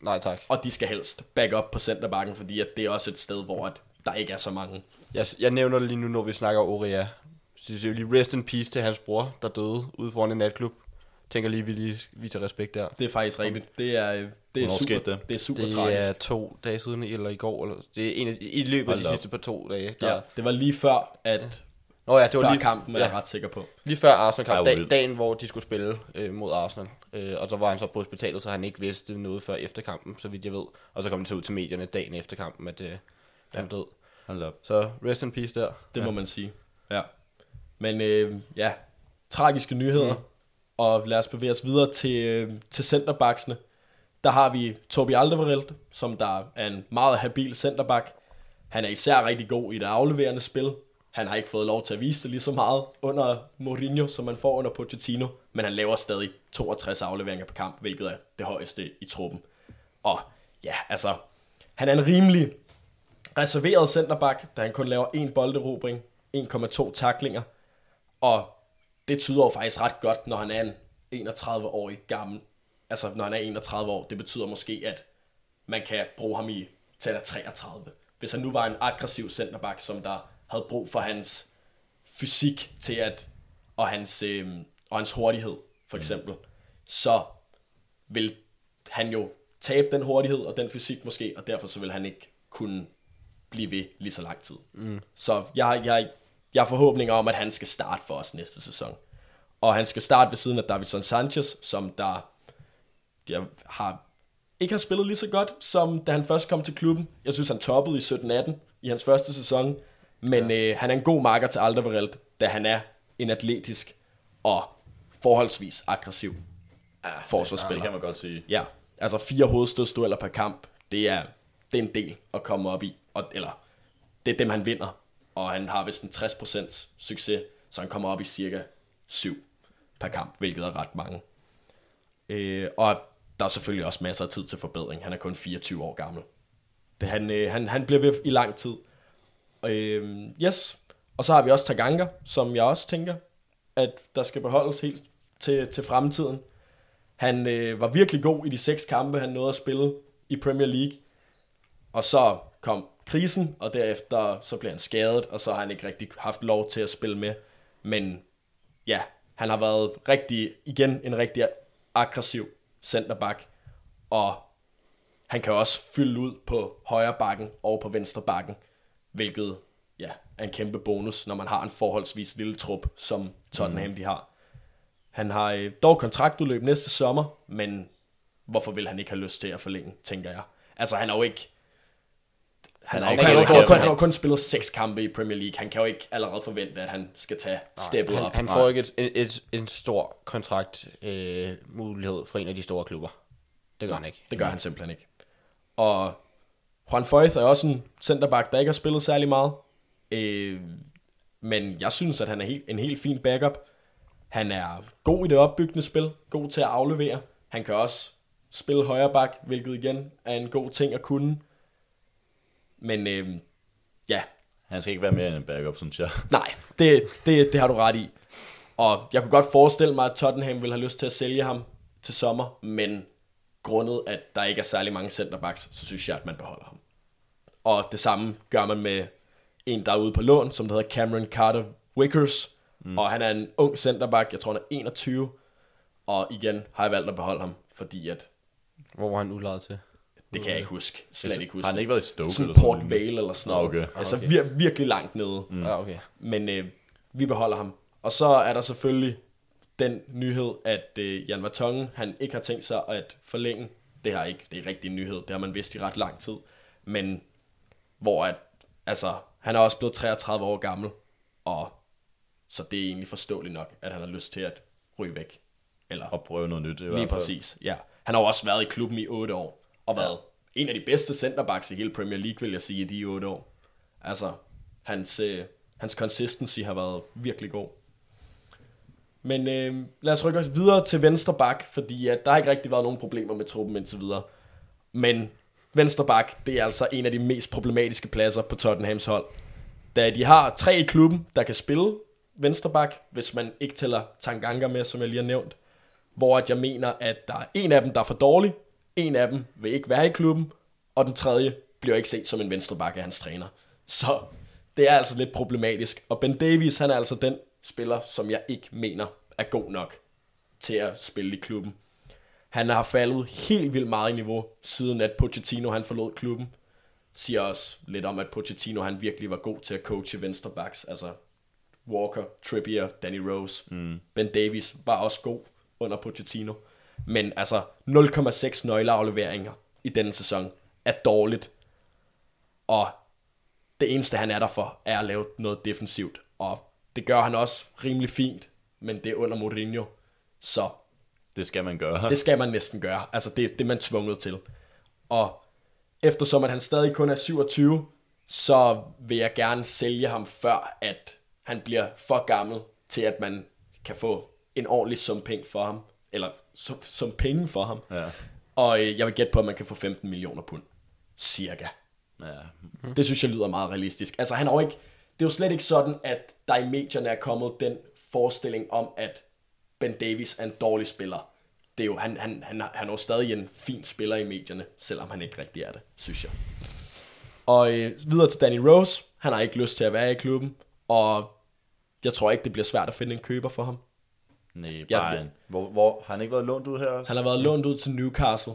[SPEAKER 3] Nej, tak.
[SPEAKER 1] og de skal helst back up på centerbacken, fordi at det er også et sted, hvor at der ikke er så mange.
[SPEAKER 3] Jeg, jeg nævner det lige nu, når vi snakker Oria. Så det er jo lige rest in peace til hans bror, der døde ude foran en natklub. Tænker lige, vi lige viser respekt der.
[SPEAKER 1] Det er faktisk rigtigt. Det er, det er super,
[SPEAKER 2] det?
[SPEAKER 1] det er super
[SPEAKER 3] Det
[SPEAKER 1] tragisk.
[SPEAKER 3] er to dage siden, eller i går. Eller, det er en af, i løbet af de sidste par to dage. Der,
[SPEAKER 1] Ja, det var lige før, at
[SPEAKER 3] Nå ja, det var
[SPEAKER 1] før
[SPEAKER 3] lige,
[SPEAKER 1] kampen, er
[SPEAKER 3] ja,
[SPEAKER 1] jeg ret sikker på.
[SPEAKER 3] lige før Arsenal kamp,
[SPEAKER 2] Ej, hvor
[SPEAKER 3] dag, dagen hvor de skulle spille øh, mod Arsenal. Øh, og så var han så på hospitalet, så han ikke vidste noget før efter kampen, så vidt jeg ved. Og så kom det så ud til medierne dagen efter kampen, at øh, han var død.
[SPEAKER 2] Hold op.
[SPEAKER 3] Så rest in peace der.
[SPEAKER 1] Det ja. må man sige. Ja. Men øh, ja, tragiske nyheder. Mm. Og lad os bevæge os videre til, øh, til centerbacksene. Der har vi Tobi Alderweireld, som der er en meget habil centerback. Han er især rigtig god i det afleverende spil. Han har ikke fået lov til at vise det lige så meget under Mourinho, som man får under Pochettino. Men han laver stadig 62 afleveringer på kamp, hvilket er det højeste i truppen. Og ja, altså, han er en rimelig reserveret centerback, da han kun laver en bolderobring, 1,2 taklinger. Og det tyder jo faktisk ret godt, når han er en 31-årig gammel. Altså, når han er 31 år, det betyder måske, at man kan bruge ham i til han er 33. Hvis han nu var en aggressiv centerback, som der havde brug for hans fysik til at, og hans, øh, og hans hurtighed, for eksempel, mm. så vil han jo tabe den hurtighed og den fysik måske, og derfor så vil han ikke kunne blive ved lige så lang tid. Mm. Så jeg, jeg, jeg har forhåbninger om, at han skal starte for os næste sæson. Og han skal starte ved siden af Davidson Sanchez, som der jeg har, ikke har spillet lige så godt, som da han først kom til klubben. Jeg synes, han toppede i 17-18 i hans første sæson. Men ja. øh, han er en god marker til Alderweireld, da han er en atletisk og forholdsvis aggressiv forsvarsspiller.
[SPEAKER 2] Det kan man godt sige.
[SPEAKER 1] Ja, altså fire hovedstødsdueller per kamp, det er, det er en del at komme op i. Og, eller, det er dem, han vinder. Og han har vist en 60% succes, så han kommer op i cirka 7 per kamp, hvilket er ret mange. Øh, og der er selvfølgelig også masser af tid til forbedring. Han er kun 24 år gammel. Det, han, øh, han, han bliver ved i lang tid. Øh, yes. Og så har vi også Taganga, som jeg også tænker, at der skal beholdes helt til, til fremtiden. Han øh, var virkelig god i de seks kampe, han nåede at spille i Premier League. Og så kom krisen, og derefter så blev han skadet, og så har han ikke rigtig haft lov til at spille med. Men ja, han har været rigtig, igen en rigtig aggressiv centerback, og han kan også fylde ud på højre bakken og på venstre bakken, hvilket ja, er en kæmpe bonus, når man har en forholdsvis lille trup, som Tottenham mm. de har. Han har øh, dog kontraktudløb næste sommer, men hvorfor vil han ikke have lyst til at forlænge, tænker jeg. Altså, han har jo ikke... Han,
[SPEAKER 2] Han er
[SPEAKER 1] har,
[SPEAKER 2] ikke
[SPEAKER 1] han, kun, han har jo kun spillet seks kampe i Premier League. Han kan jo ikke allerede forvente, at han skal tage steppet
[SPEAKER 3] Han,
[SPEAKER 1] op.
[SPEAKER 3] han får ikke et, et, et, en stor kontrakt øh, mulighed for en af de store klubber. Det gør han ikke.
[SPEAKER 1] Det gør han simpelthen ikke. Og Juan Foyth er også en centerback, der ikke har spillet særlig meget. Øh, men jeg synes, at han er helt, en helt fin backup. Han er god i det opbyggende spil, god til at aflevere. Han kan også spille højre bak, hvilket igen er en god ting at kunne. Men øh, ja,
[SPEAKER 2] Han skal ikke være mere end en backup, synes jeg.
[SPEAKER 1] nej, det, det, det har du ret i. Og jeg kunne godt forestille mig, at Tottenham vil have lyst til at sælge ham til sommer, men grundet, at der ikke er særlig mange centerbacks, så synes jeg, at man beholder ham. Og det samme gør man med en, der er ude på lån, som der hedder Cameron Carter Wickers. Mm. Og han er en ung centerback, jeg tror han er 21. Og igen har jeg valgt at beholde ham, fordi at,
[SPEAKER 3] Hvor var han udlejet til?
[SPEAKER 1] Det kan jeg ikke huske, slet ikke huske.
[SPEAKER 2] Har han ikke været i Stoke?
[SPEAKER 1] Sådan
[SPEAKER 2] eller
[SPEAKER 1] Port
[SPEAKER 2] sådan
[SPEAKER 1] Vale eller sådan noget.
[SPEAKER 2] Okay.
[SPEAKER 1] Altså
[SPEAKER 3] okay.
[SPEAKER 1] vir- virkelig langt nede.
[SPEAKER 3] Mm. Ja, okay.
[SPEAKER 1] Men øh, vi beholder ham. Og så er der selvfølgelig den nyhed, at øh, Jan Vertongen, han ikke har tænkt sig at forlænge. Det har ikke, det er rigtig en nyhed, det har man vidst i ret lang tid. Men hvor at, altså, han er også blevet 33 år gammel, og så det er egentlig forståeligt nok, at han har lyst til at ryge væk. Eller
[SPEAKER 2] Og prøve noget nyt. i
[SPEAKER 1] lige
[SPEAKER 2] hvert fald.
[SPEAKER 1] præcis, ja. Han har jo også været i klubben i 8 år, og været en af de bedste centerbacks i hele Premier League, vil jeg sige, i de 8 år. Altså, hans, øh, hans consistency har været virkelig god. Men øh, lad os rykke os videre til venstre bak, fordi at der har ikke rigtig været nogen problemer med truppen indtil videre. Men venstre bak, det er altså en af de mest problematiske pladser på Tottenhams hold. Da de har tre i klubben, der kan spille venstre bak, hvis man ikke tæller Tanganga med, som jeg lige har nævnt. hvor at jeg mener, at der er en af dem, der er for dårlig, en af dem vil ikke være i klubben, og den tredje bliver ikke set som en venstreback af hans træner. Så det er altså lidt problematisk. Og Ben Davies, han er altså den spiller, som jeg ikke mener er god nok til at spille i klubben. Han har faldet helt vildt meget i niveau, siden at Pochettino han forlod klubben. Siger også lidt om, at Pochettino han virkelig var god til at coache venstrebacks. Altså Walker, Trippier, Danny Rose. Mm. Ben Davies var også god under Pochettino. Men altså 0,6 nøgleafleveringer i denne sæson er dårligt. Og det eneste han er der for, er at lave noget defensivt. Og det gør han også rimelig fint, men det er under Mourinho. Så
[SPEAKER 2] Det skal man gøre.
[SPEAKER 1] det skal man næsten gøre. Altså, det, det er man tvunget til. Og eftersom at han stadig kun er 27, så vil jeg gerne sælge ham før, at han bliver for gammel til, at man kan få en ordentlig sum penge for ham. Eller sum, sum penge for ham.
[SPEAKER 2] Ja.
[SPEAKER 1] Og øh, jeg vil gætte på, at man kan få 15 millioner pund. Cirka.
[SPEAKER 2] Ja.
[SPEAKER 1] Mm. Det synes jeg lyder meget realistisk. Altså han har jo ikke, det er jo slet ikke sådan, at der i medierne er kommet den forestilling om, at Ben Davis er en dårlig spiller. Det er jo, han, han, han, han er jo stadig en fin spiller i medierne, selvom han ikke rigtig er det, synes jeg. Og øh, videre til Danny Rose. Han har ikke lyst til at være i klubben, og jeg tror ikke, det bliver svært at finde en køber for ham.
[SPEAKER 2] Nej, en. Hvor, hvor, har han ikke været lånt ud her også?
[SPEAKER 1] Han har været lånt ud til Newcastle.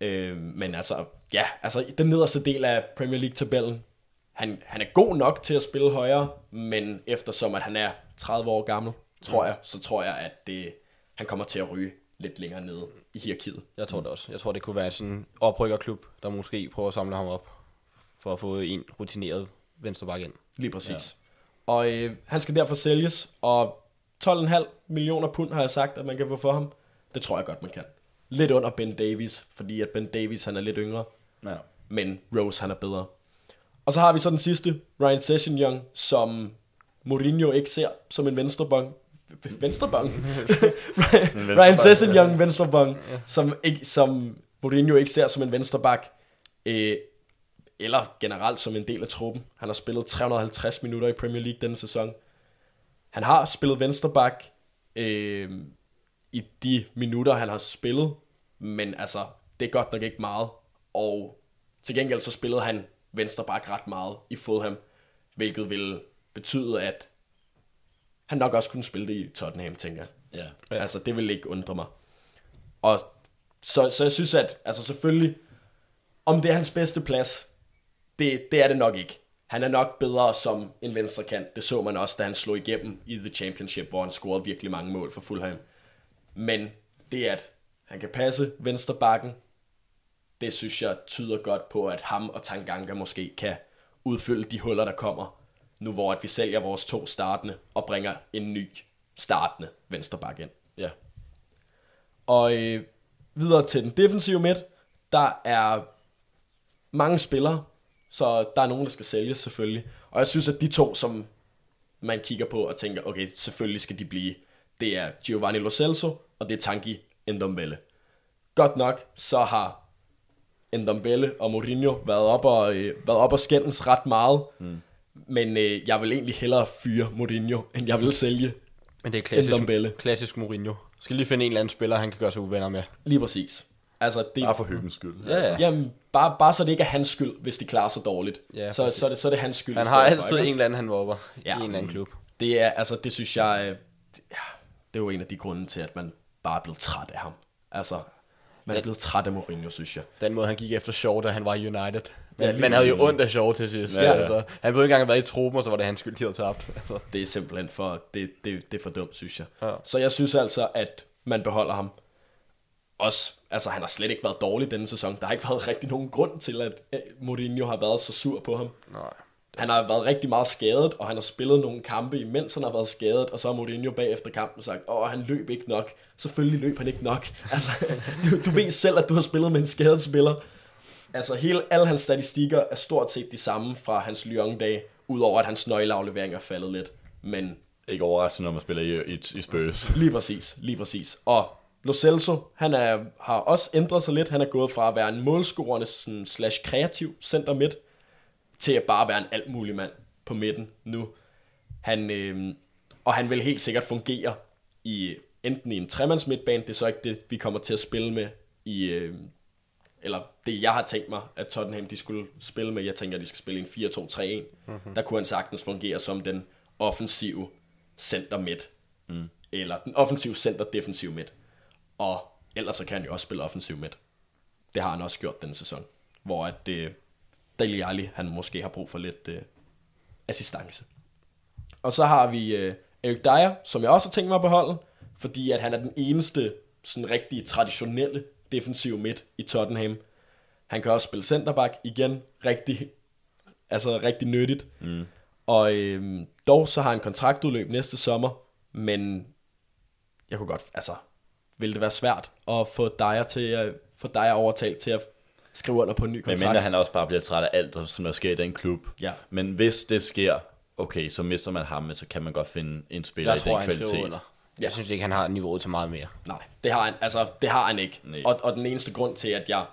[SPEAKER 1] Øh, men altså, ja, altså den nederste del af Premier League-tabellen, han, han er god nok til at spille højere, men eftersom at han er 30 år gammel, tror jeg, så tror jeg, at det, han kommer til at ryge lidt længere nede i hierarkiet.
[SPEAKER 3] Jeg tror det også. Jeg tror, det kunne være sådan en oprykkerklub, der måske prøver at samle ham op, for at få en rutineret venstreback ind.
[SPEAKER 1] Lige præcis. Ja. Og øh, han skal derfor sælges, og 12,5 millioner pund har jeg sagt, at man kan få for ham. Det tror jeg godt, man kan. Lidt under Ben Davies, fordi at Ben Davies han er lidt yngre.
[SPEAKER 2] Ja.
[SPEAKER 1] men Rose han er bedre. Og så har vi så den sidste, Ryan Sessegnon, som Mourinho ikke ser som en venstrebong. Venstrebong? Ryan Sessegnon, venstrebong, som, ikke, som Mourinho ikke ser som en venstreback, øh, eller generelt som en del af truppen. Han har spillet 350 minutter i Premier League denne sæson. Han har spillet venstreback øh, i de minutter, han har spillet, men altså, det er godt nok ikke meget. Og til gengæld så spillede han venstreback ret meget i Fulham, hvilket ville betyde, at han nok også kunne spille det i Tottenham, tænker jeg.
[SPEAKER 2] Ja.
[SPEAKER 1] Ja. Altså, det vil ikke undre mig. Og så, så jeg synes, at altså selvfølgelig, om det er hans bedste plads, det, det er det nok ikke. Han er nok bedre som en venstre kant. Det så man også, da han slog igennem i The Championship, hvor han scorede virkelig mange mål for Fulham. Men det, at han kan passe venstre bakken, det synes jeg tyder godt på, at ham og Tanganga måske kan udfylde de huller, der kommer, nu hvor at vi sælger vores to startende og bringer en ny startende venstreback ind.
[SPEAKER 2] Ja.
[SPEAKER 1] Og øh, videre til den defensive midt, der er mange spillere, så der er nogen, der skal sælges selvfølgelig. Og jeg synes, at de to, som man kigger på og tænker, okay, selvfølgelig skal de blive, det er Giovanni Lo Celso, og det er Tanguy Ndombele. Godt nok, så har Ndombele og Mourinho været op og, øh, været op og skændes ret meget. Mm. Men øh, jeg vil egentlig hellere fyre Mourinho, end jeg vil sælge.
[SPEAKER 3] Men det er klassisk,
[SPEAKER 1] Ndombele.
[SPEAKER 3] klassisk Mourinho. Skal lige finde en eller anden spiller, han kan gøre sig uvenner med.
[SPEAKER 1] Lige præcis. Altså, det,
[SPEAKER 2] Bare for hyggens skyld.
[SPEAKER 3] Ja, ja.
[SPEAKER 1] Jamen, bare, bare så det ikke er hans skyld, hvis de klarer sig dårligt.
[SPEAKER 3] Ja,
[SPEAKER 1] så, så, er det, så er det hans skyld.
[SPEAKER 3] Han
[SPEAKER 1] i
[SPEAKER 3] har
[SPEAKER 1] for,
[SPEAKER 3] altid
[SPEAKER 1] ikke
[SPEAKER 3] en eller anden, han vopper
[SPEAKER 1] Ja.
[SPEAKER 3] i en eller anden klub.
[SPEAKER 1] Det er, altså, det synes jeg, øh, det, ja, det er jo en af de grunde til, at man bare er blevet træt af ham. Altså, man er blevet træt af Mourinho, synes jeg.
[SPEAKER 3] Den måde, han gik efter Shaw, da han var i United.
[SPEAKER 1] Ja,
[SPEAKER 3] Ja, man havde jo ondt af Shaw til sidst.
[SPEAKER 2] Ja.
[SPEAKER 3] Altså, han burde ikke engang været i truppen, og så var det hans skyld, de havde tabt. Altså.
[SPEAKER 1] Det er simpelthen for, det, det, det er for dumt, synes jeg.
[SPEAKER 3] Ja.
[SPEAKER 1] Så jeg synes altså, at man beholder ham. Også, altså han har slet ikke været dårlig denne sæson. Der har ikke været rigtig nogen grund til, at Mourinho har været så sur på ham.
[SPEAKER 3] Nej.
[SPEAKER 1] Han har været rigtig meget skadet, og han har spillet nogle kampe, imens han har været skadet, og så har Mourinho bagefter kampen sagt, åh, han løb ikke nok. Selvfølgelig løb han ikke nok. Altså, du, du ved selv, at du har spillet med en skadet spiller. Altså, hele, alle hans statistikker er stort set de samme fra hans Lyon-dage, udover at hans nøgleaflevering er faldet lidt. Men
[SPEAKER 2] Ikke overraskende, når man spiller i, i, i Spurs.
[SPEAKER 1] Lige præcis, lige præcis. Og Lo Celso, han er, har også ændret sig lidt. Han er gået fra at være en målscorende sådan, slash kreativ center midt, til at bare være en alt mulig mand på midten nu. Han, øh, og han vil helt sikkert fungere i enten i en tremands midtbane, det er så ikke det, vi kommer til at spille med i, øh, eller det jeg har tænkt mig, at Tottenham de skulle spille med, jeg tænker, at de skal spille i en 4-2-3-1, mm-hmm. der kunne han sagtens fungere som den offensive center midt, mm. eller den offensive center defensiv midt, og ellers så kan han jo også spille offensiv midt. Det har han også gjort denne sæson, hvor at øh, Dele Alli, han måske har brug for lidt øh, assistance. Og så har vi øh, Eric Dyer, som jeg også har tænkt mig at beholde, fordi at han er den eneste sådan rigtig traditionelle defensiv midt i Tottenham. Han kan også spille centerback igen, rigtig, altså rigtig nyttigt. Mm. Og øh, dog så har han kontraktudløb næste sommer, men jeg kunne godt, altså, ville det være svært at få Dyer til at få Dyer overtalt til at skrive under på en ny
[SPEAKER 2] Men
[SPEAKER 1] kontrakt.
[SPEAKER 2] mindre han også bare bliver træt af alt, som der sker i den klub.
[SPEAKER 1] Ja.
[SPEAKER 2] Men hvis det sker, okay, så mister man ham, men så kan man godt finde en spiller
[SPEAKER 3] Jeg
[SPEAKER 2] i
[SPEAKER 3] tror,
[SPEAKER 2] den kvalitet.
[SPEAKER 3] under. Jeg synes ikke, han har niveauet til meget mere.
[SPEAKER 1] Nej, det har han, altså, det har han ikke.
[SPEAKER 2] Nej.
[SPEAKER 1] Og, og den eneste grund til, at jeg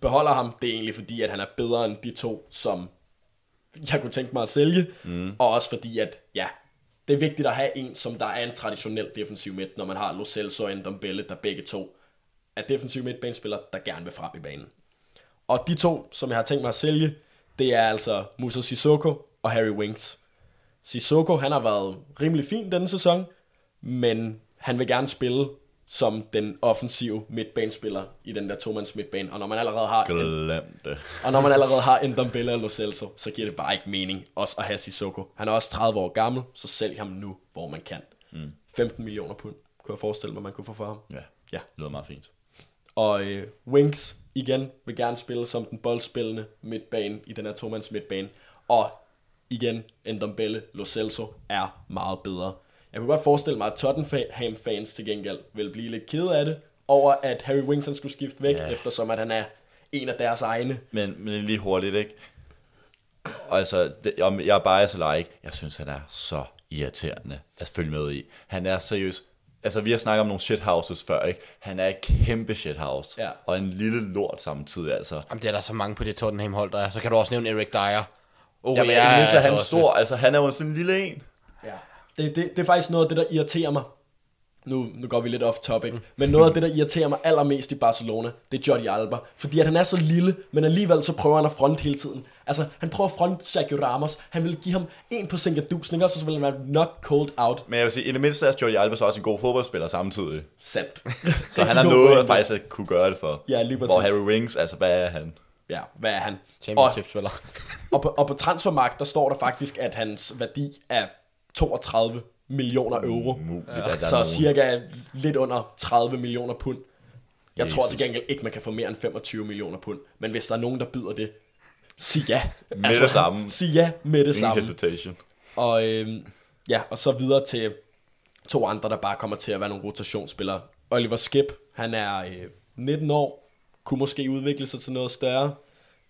[SPEAKER 1] beholder ham, det er egentlig fordi, at han er bedre end de to, som jeg kunne tænke mig at sælge. Mm. Og også fordi, at ja, det er vigtigt at have en, som der er en traditionel defensiv midt, når man har Lo Celso og Ndombele, der begge to er defensiv midtbanespillere, der gerne vil frem i banen. Og de to, som jeg har tænkt mig at sælge, det er altså Musa Sissoko og Harry Winks. Sissoko, han har været rimelig fin denne sæson, men han vil gerne spille som den offensive midtbanespiller i den der tomands midtbane. Og når man allerede har en,
[SPEAKER 2] Glem det.
[SPEAKER 1] og når man allerede har en Dombele og Lo Celso, så giver det bare ikke mening også at have Sissoko. Han er også 30 år gammel, så sælg ham nu, hvor man kan. Mm. 15 millioner pund, kunne jeg forestille mig, man kunne få for ham.
[SPEAKER 2] Ja,
[SPEAKER 1] Ja.
[SPEAKER 2] det lyder meget fint.
[SPEAKER 1] Og øh, Winks igen vil gerne spille som den boldspillende midtbane i den her tomands midtbane. Og igen, Ndombele, Lo Celso er meget bedre. Jeg kunne godt forestille mig, at Tottenham-fans til gengæld vil blive lidt kede af det, over at Harry Winks han skulle skifte væk,
[SPEAKER 2] Ja.
[SPEAKER 1] eftersom at han er en af deres egne.
[SPEAKER 2] Men, men lige hurtigt, ikke? Og altså, det, om jeg er bias eller ikke? Jeg synes, han er så irriterende at følge med i. Han er seriøst... Altså, vi har snakket om nogle shithouses før, ikke? Han er et kæmpe shithouse.
[SPEAKER 1] Ja.
[SPEAKER 2] Og en lille lort samtidig, altså.
[SPEAKER 3] Jamen, det er der så mange på det Tottenham-hold, der er. Så kan du også nævne Eric Dyer. Oh,
[SPEAKER 2] Jamen, ja, mindst er han stor. Altså, han er jo sådan en lille en.
[SPEAKER 1] Det, det, det er faktisk noget af det, der irriterer mig. Nu, nu går vi lidt off topic. Men noget af det, der irriterer mig allermest i Barcelona, det er Jordi Alba. Fordi at han er så lille, men alligevel så prøver han at fronte hele tiden. Altså, han prøver at fronte Sergio Ramos. Han vil give ham en på Sinkadusning, og så vil han være nok cold out.
[SPEAKER 2] Men jeg vil sige, i det mindste er Jordi Alba så også en god fodboldspiller samtidig.
[SPEAKER 1] Sandt.
[SPEAKER 2] Så han har noget at faktisk at kunne gøre det for.
[SPEAKER 1] Ja, lige
[SPEAKER 2] Hvor
[SPEAKER 1] præcis.
[SPEAKER 2] Harry Winks, altså hvad er han?
[SPEAKER 1] Ja, hvad er han? Og,
[SPEAKER 3] Championship-spiller.
[SPEAKER 1] og, på, og på transfermarkt, der står der faktisk, at hans værdi er 32 millioner euro.
[SPEAKER 2] Er
[SPEAKER 1] Så
[SPEAKER 2] nogen-
[SPEAKER 1] cirka lidt under 30 millioner pund. Jeg tror
[SPEAKER 2] Jesus.
[SPEAKER 1] til gengæld ikke, man kan få mere end 25 millioner pund. Men hvis der er nogen, der byder det, sig ja.
[SPEAKER 2] Med det samme.
[SPEAKER 1] Sig ja med det
[SPEAKER 2] Ingen
[SPEAKER 1] samme.
[SPEAKER 2] hesitation.
[SPEAKER 1] Og, øhm, ja, og så videre til to andre, der bare kommer til at være nogle rotationsspillere. Oliver Skip, han er øh, 19 år, kunne måske udvikle sig til noget større.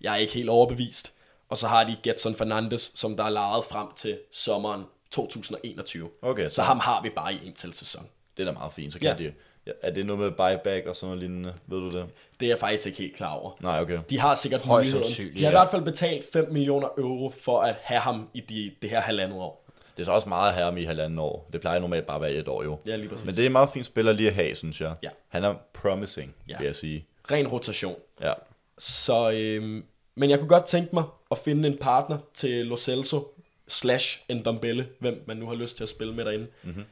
[SPEAKER 1] Jeg er ikke helt overbevist. Og så har de Getson Fernandes, som der er lejet frem til sommeren 2021.
[SPEAKER 2] Okay,
[SPEAKER 1] så
[SPEAKER 2] så-
[SPEAKER 1] ham har vi bare i en til sæson.
[SPEAKER 2] Det er da meget fint, så kan
[SPEAKER 1] Ja.
[SPEAKER 2] de... Ja, er det noget med buyback og sådan noget lignende? Ved du det?
[SPEAKER 1] Det er jeg faktisk ikke helt klar over.
[SPEAKER 2] Nej, okay.
[SPEAKER 1] De har sikkert
[SPEAKER 3] Højst
[SPEAKER 1] muligheden. De har i
[SPEAKER 3] ja.
[SPEAKER 1] hvert fald betalt 5 millioner euro for at have ham i de, det her halvandet år.
[SPEAKER 2] Det er så også meget her i halvanden år. Det plejer normalt bare at være et år jo.
[SPEAKER 1] Ja, lige præcis.
[SPEAKER 2] Men det er en meget fin spiller lige at have, synes jeg.
[SPEAKER 1] Ja.
[SPEAKER 2] Han er promising,
[SPEAKER 1] Ja.
[SPEAKER 2] vil jeg sige.
[SPEAKER 1] Ren rotation.
[SPEAKER 2] Ja.
[SPEAKER 1] Så, øhm, men jeg kunne godt tænke mig at finde en partner til Lo Celso slash Ndombele, hvem man nu har lyst til at spille med derinde. Mm-hmm.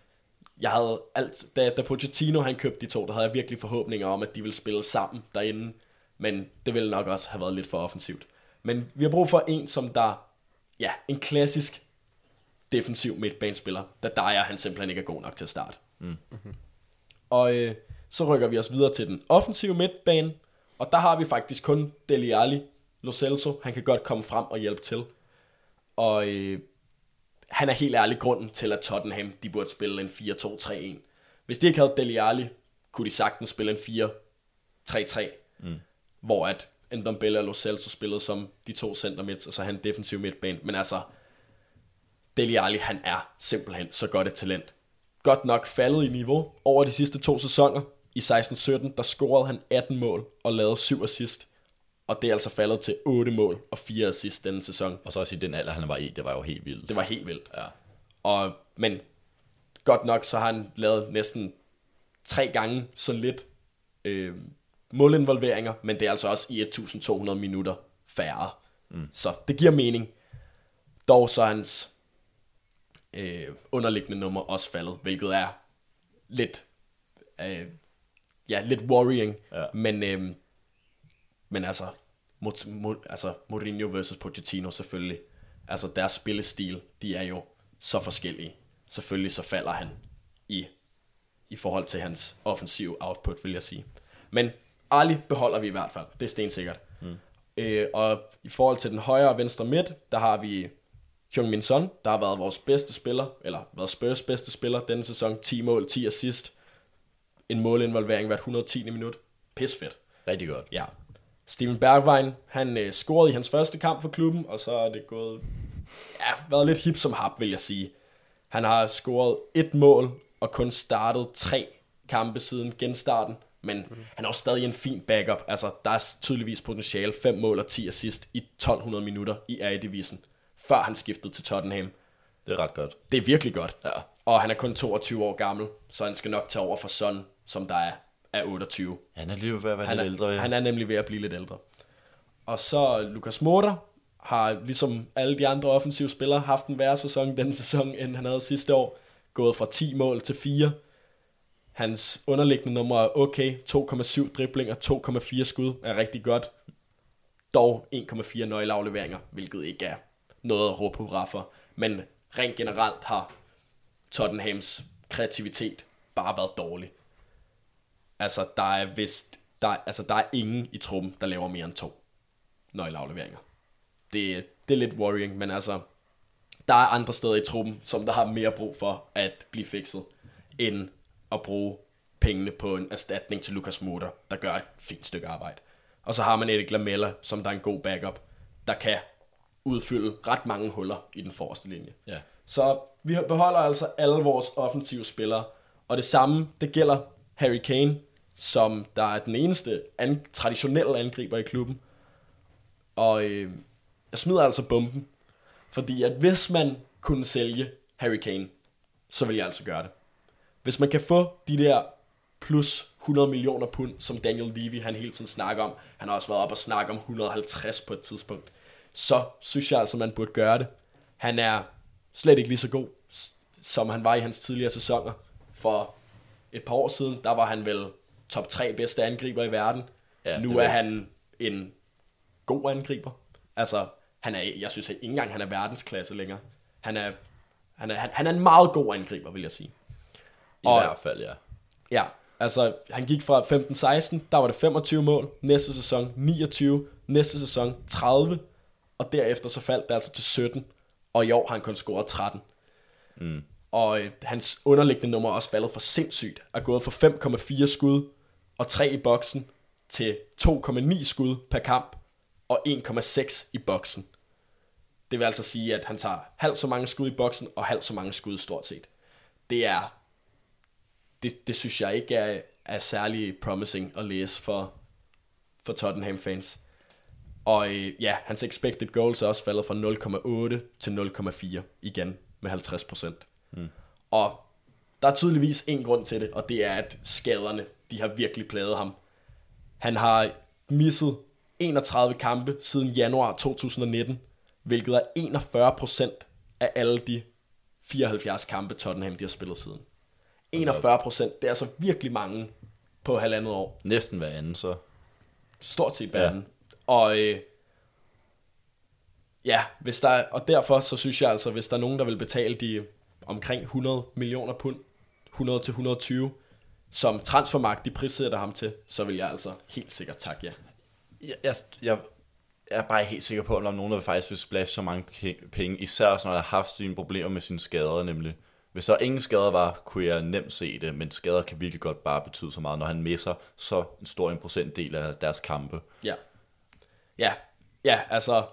[SPEAKER 1] Jeg havde alt, da, da Pochettino han købte de to, der havde jeg virkelig forhåbninger om, at de ville spille sammen derinde. Men det ville nok også have været lidt for offensivt. Men vi har brug for en, som der, ja, en klassisk defensiv midtbanespiller, da Dyer han simpelthen ikke er god nok til at starte. Mm. Og øh, så rykker vi os videre til den offensive midtbane, og der har vi faktisk kun Dele Alli, Lo Celso, han kan godt komme frem og hjælpe til. Og øh, han er helt ærlig grunden til, at Tottenham de burde spille en 4-2-3-1. Hvis de ikke havde Dele Alli, kunne de sagtens spille en 4-3-3, mm. hvor at Ndombele og Lo Celso spillede som de to center midt, og så han defensiv midtbane. Men altså, Dele Alli, han er simpelthen så godt et talent. Godt nok faldet i niveau over de sidste to sæsoner. I 16-17, der scorede han 18 mål og lavede 7 assist. Og det er altså faldet til 8 mål og 4 assist denne sæson.
[SPEAKER 2] Og så også i den alder, han var i, det var jo helt vildt.
[SPEAKER 1] Det var helt vildt.
[SPEAKER 2] Ja.
[SPEAKER 1] Og, men godt nok, så har han lavet næsten tre gange så lidt øh, målinvolveringer, men det er altså også i 1200 minutter færre. Mm. Så det giver mening. Dog så er hans øh, underliggende nummer også faldet, hvilket er lidt, øh, ja, lidt worrying.
[SPEAKER 2] Ja.
[SPEAKER 1] Men, øh, men altså, Mot, Mot, altså, Mourinho versus Pochettino selvfølgelig. Altså deres spillestil, de er jo så forskellige. Selvfølgelig så falder han i, i forhold til hans offensive output, vil jeg sige. Men Ali beholder vi i hvert fald, det er stensikkert. Mm. Øh, og i forhold til den højre og venstre midt, der har vi Jung Min Son, der har været vores bedste spiller, eller været Spurs bedste spiller denne sæson. 10 mål, 10 assist. En målinvolvering hvert 110. minut. Pis fedt.
[SPEAKER 2] Rigtig godt.
[SPEAKER 1] Ja. Steven Bergwijn, han øh, scorede i hans første kamp for klubben, og så er det gået, ja, været lidt hip som hap, vil jeg sige. Han har scoret et mål, og kun startet tre kampe siden genstarten, men mm. han er også stadig en fin backup. Altså, der er tydeligvis potentiale 5 mål og 10 assist i 1200 minutter i A-divisen, før han skiftede til Tottenham.
[SPEAKER 2] Det er ret godt.
[SPEAKER 1] Det er virkelig godt.
[SPEAKER 2] Ja.
[SPEAKER 1] Og han er kun 22 år gammel, så han skal nok tage over for Son, som der er, er 28.
[SPEAKER 2] Han er lige ved at være
[SPEAKER 1] Han
[SPEAKER 2] lidt
[SPEAKER 1] er,
[SPEAKER 2] ældre. Ja.
[SPEAKER 1] han er nemlig ved at blive lidt ældre. Og så Lukas Moura har ligesom alle de andre offensive spillere haft en værre sæson denne sæson, end han havde sidste år. Gået fra 10 mål til 4. Hans underliggende nummer er okay. 2,7 driblinger, 2,4 skud er rigtig godt. Dog 1,4 nøgleafleveringer, hvilket ikke er noget at råbe hurra for. Men rent generelt har Tottenhams kreativitet bare været dårlig. Altså, der er vist, der, altså, der er ingen i truppen, der laver mere end to nøgleafleveringer. Det, det er lidt worrying, men altså, der er andre steder i truppen, som der har mere brug for at blive fikset, end at bruge pengene på en erstatning til Lukas Moura, der gør et fint stykke arbejde. Og så har man Erik Lamella, som der er en god backup, der kan udfylde ret mange huller i den forreste linje.
[SPEAKER 2] Ja.
[SPEAKER 1] Så vi beholder altså alle vores offensive spillere. Og det samme, det gælder Harry Kane, som der er den eneste an- traditionelle angriber i klubben. Og øh, jeg smider altså bomben. Fordi at hvis man kunne sælge Harry Kane, så vil jeg altså gøre det. Hvis man kan få de der plus 100 millioner pund, som Daniel Levy han hele tiden snakker om, han har også været op og snakke om 150 på et tidspunkt, så synes jeg altså, man burde gøre det. Han er slet ikke lige så god, som han var i hans tidligere sæsoner. For et par år siden, der var han vel top 3 bedste angriber i verden.
[SPEAKER 2] Ja,
[SPEAKER 1] nu er han en god angriber. Altså, han er, jeg synes ikke engang, han er verdensklasse længere. Han er, han er, han, han er en meget god angriber, vil jeg sige.
[SPEAKER 2] I
[SPEAKER 1] Og-
[SPEAKER 2] hvert fald, ja.
[SPEAKER 1] Ja, altså han gik fra 15-16, der var det 25 mål, næste sæson 29, næste sæson 30, og derefter så faldt det altså til 17, og i år har han kun scoret 13. Mm. Og øh, hans underliggende nummer er også faldet for sindssygt, er gået fra 5,4 skud og 3 i boksen til 2,9 skud per kamp og 1,6 i boksen. Det vil altså sige, at han tager halvt så mange skud i boksen og halvt så mange skud stort set. Det er det, det synes jeg ikke er, er særlig promising at læse for, for Tottenham-fans. Og øh, ja, hans expected goals er også faldet fra 0,8 til 0,4 igen med 50 procent. Mm. Og der er tydeligvis en grund til det, og det er, at skaderne, de har virkelig plaget ham. Han har misset 31 kampe siden januar 2019, hvilket er 41 procent af alle de 74 kampe, Tottenham de har spillet siden. 41 procent, det er altså virkelig mange på halvandet år.
[SPEAKER 2] Næsten hver anden, så.
[SPEAKER 1] Stort set hver anden. Og øh, ja, hvis der er, og derfor så synes jeg altså, hvis der er nogen, der vil betale de omkring 100 millioner pund, 100 til 120, som transfermarkt de prissætter ham til, så vil jeg altså helt sikkert takke ja.
[SPEAKER 2] Jeg, jeg, jeg er bare helt sikker på, at der er nogen, der faktisk vil splashe så mange pe- penge, især når der har haft sine problemer med sine skader, nemlig. Hvis der ingen skader var, kunne jeg nemt se det, men skader kan virkelig godt bare betyde så meget, når han misser så en stor en procentdel af deres kampe.
[SPEAKER 1] Ja. Ja, ja, altså,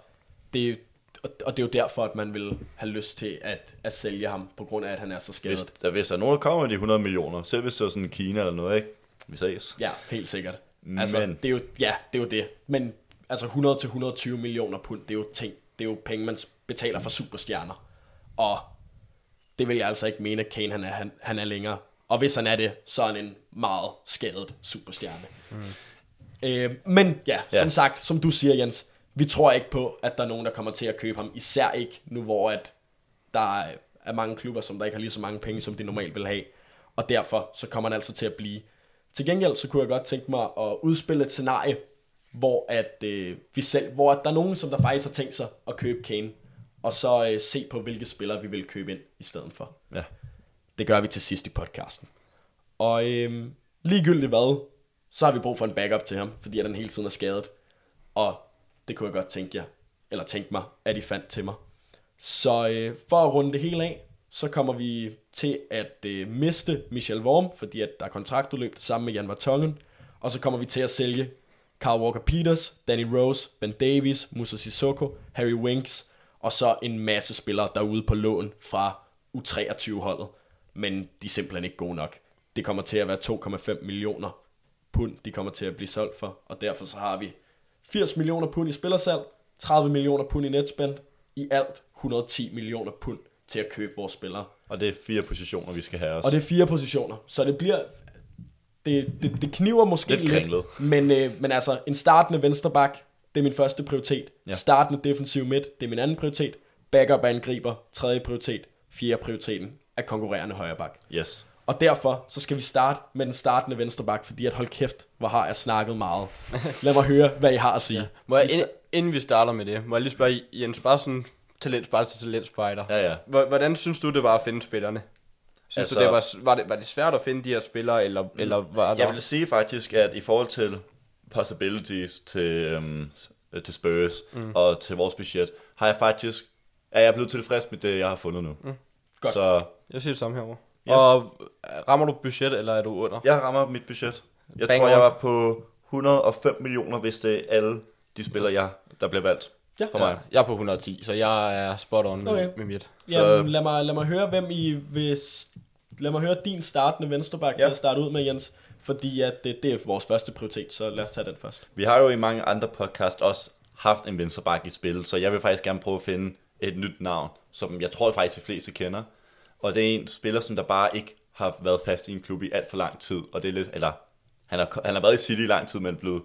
[SPEAKER 1] det, og, og det er jo derfor, at man vil have lyst til at, at sælge ham, på grund af, at han er så skadet.
[SPEAKER 2] Hvis der, hvis der er nogen, der kommer med de 100 millioner, selv hvis det er sådan Kina eller noget, ikke? Vi ses.
[SPEAKER 1] Ja, helt sikkert. Altså,
[SPEAKER 2] Men-
[SPEAKER 1] det er jo, ja, det er jo det. Men altså 100 til 120 millioner pund, det er jo ting, det er jo penge, man betaler for superstjerner. Og det vil jeg altså ikke mene, at Kane han er, han, han er længere. Og hvis han er det, så er han en meget skadet superstjerne. Mm. Øh, men ja,
[SPEAKER 2] Ja.
[SPEAKER 1] ja, som sagt, som du siger, Jens, vi tror ikke på, at der er nogen, der kommer til at købe ham. Især ikke nu, hvor at der er- mange klubber, som der ikke har lige så mange penge, som de normalt vil have. Og derfor så kommer han altså til at blive. Til gengæld, så kunne jeg godt tænke mig at udspille et scenarie, hvor at øh, vi selv, hvor at der er nogen, som der faktisk har tænkt sig at købe Kane, og så øh, se på, hvilke spillere vi vil købe ind i stedet for.
[SPEAKER 2] Ja.
[SPEAKER 1] Det gør vi til sidst i podcasten. Og øhm, ligegyldigt hvad, så har vi brug for en backup til ham, fordi han hele tiden er skadet. Og det kunne jeg godt tænke jer, eller tænke mig, at I fandt til mig. Så øh, for at runde det hele af, så kommer vi til at øh, miste Michel Worm, fordi at der er kontraktudløb sammen samme med Jan Vertongen. Og så kommer vi til at sælge Carl Walker Peters, Danny Rose, Ben Davies, Musa Sissoko, Harry Winks, og så en masse spillere derude på lån fra U23-holdet. Men de er simpelthen ikke gode nok. Det kommer til at være 2,5 millioner pund, de kommer til at blive solgt for. Og derfor så har vi 80 millioner pund i spillersalg, 30 millioner pund i netspend, i alt 110 millioner pund til at købe vores spillere.
[SPEAKER 2] Og det er fire positioner, vi skal have også.
[SPEAKER 1] Og det er fire positioner, så det bliver... Det, det, det kniver måske
[SPEAKER 2] Lidt
[SPEAKER 1] lidt, men, øh, men altså en startende vensterbak, det er min første prioritet.
[SPEAKER 2] Ja.
[SPEAKER 1] Ja. Startende defensiv midt, det er min anden prioritet. Backup angriber, tredje prioritet. Fjerde prioriteten er konkurrerende højreback.
[SPEAKER 2] Yes.
[SPEAKER 1] Og derfor så skal vi starte med den startende vensterbak, fordi at hold kæft, hvor har jeg snakket meget. Lad mig høre, hvad I har at sige.
[SPEAKER 3] Må jeg,
[SPEAKER 1] Vi
[SPEAKER 3] inden, vi starter med det, må jeg lige spørge Jens, bare sådan talentspejder til talentspejder.
[SPEAKER 2] Ja, ja.
[SPEAKER 3] Hvor- Hvordan synes du, det var at finde spillerne? Synes
[SPEAKER 2] Altså-
[SPEAKER 3] du, det var, var, det, var det svært at finde de her spillere, eller, eller var der...
[SPEAKER 2] Jeg vil sige faktisk, at i forhold til possibilities til, øhm, til Spurs mm. og til vores budget, har jeg faktisk, er jeg blevet tilfreds med det, jeg har fundet nu. Mm.
[SPEAKER 1] Godt.
[SPEAKER 2] Så
[SPEAKER 3] Jeg siger det samme herovre.
[SPEAKER 2] Yes.
[SPEAKER 3] Og rammer du budget, eller er du under?
[SPEAKER 2] jeg rammer mit budget. Jeg
[SPEAKER 3] Bang
[SPEAKER 2] tror,
[SPEAKER 3] on.
[SPEAKER 2] jeg var på 105 millioner, hvis det er alle de spillere, jeg, der bliver valgt
[SPEAKER 1] Ja.
[SPEAKER 2] for mig.
[SPEAKER 3] Ja, jeg er på 110, så jeg er spot on med,
[SPEAKER 1] Okay.
[SPEAKER 3] med mit.
[SPEAKER 1] Jamen, lad mig, lad mig høre, hvem I vil... Lad mig høre din startende venstreback ja. Til at starte ud med, Jens. Fordi at det, det er vores første prioritet, så lad os tage den først.
[SPEAKER 2] Vi har jo i mange andre podcast også haft en venstreback i spil, så jeg vil faktisk gerne prøve at finde et nyt navn, som jeg tror faktisk de fleste kender. Og det er en spiller, som der bare ikke har været fast i en klub i alt for lang tid. Og det er lidt, eller han har, han har været i City i lang tid, men blevet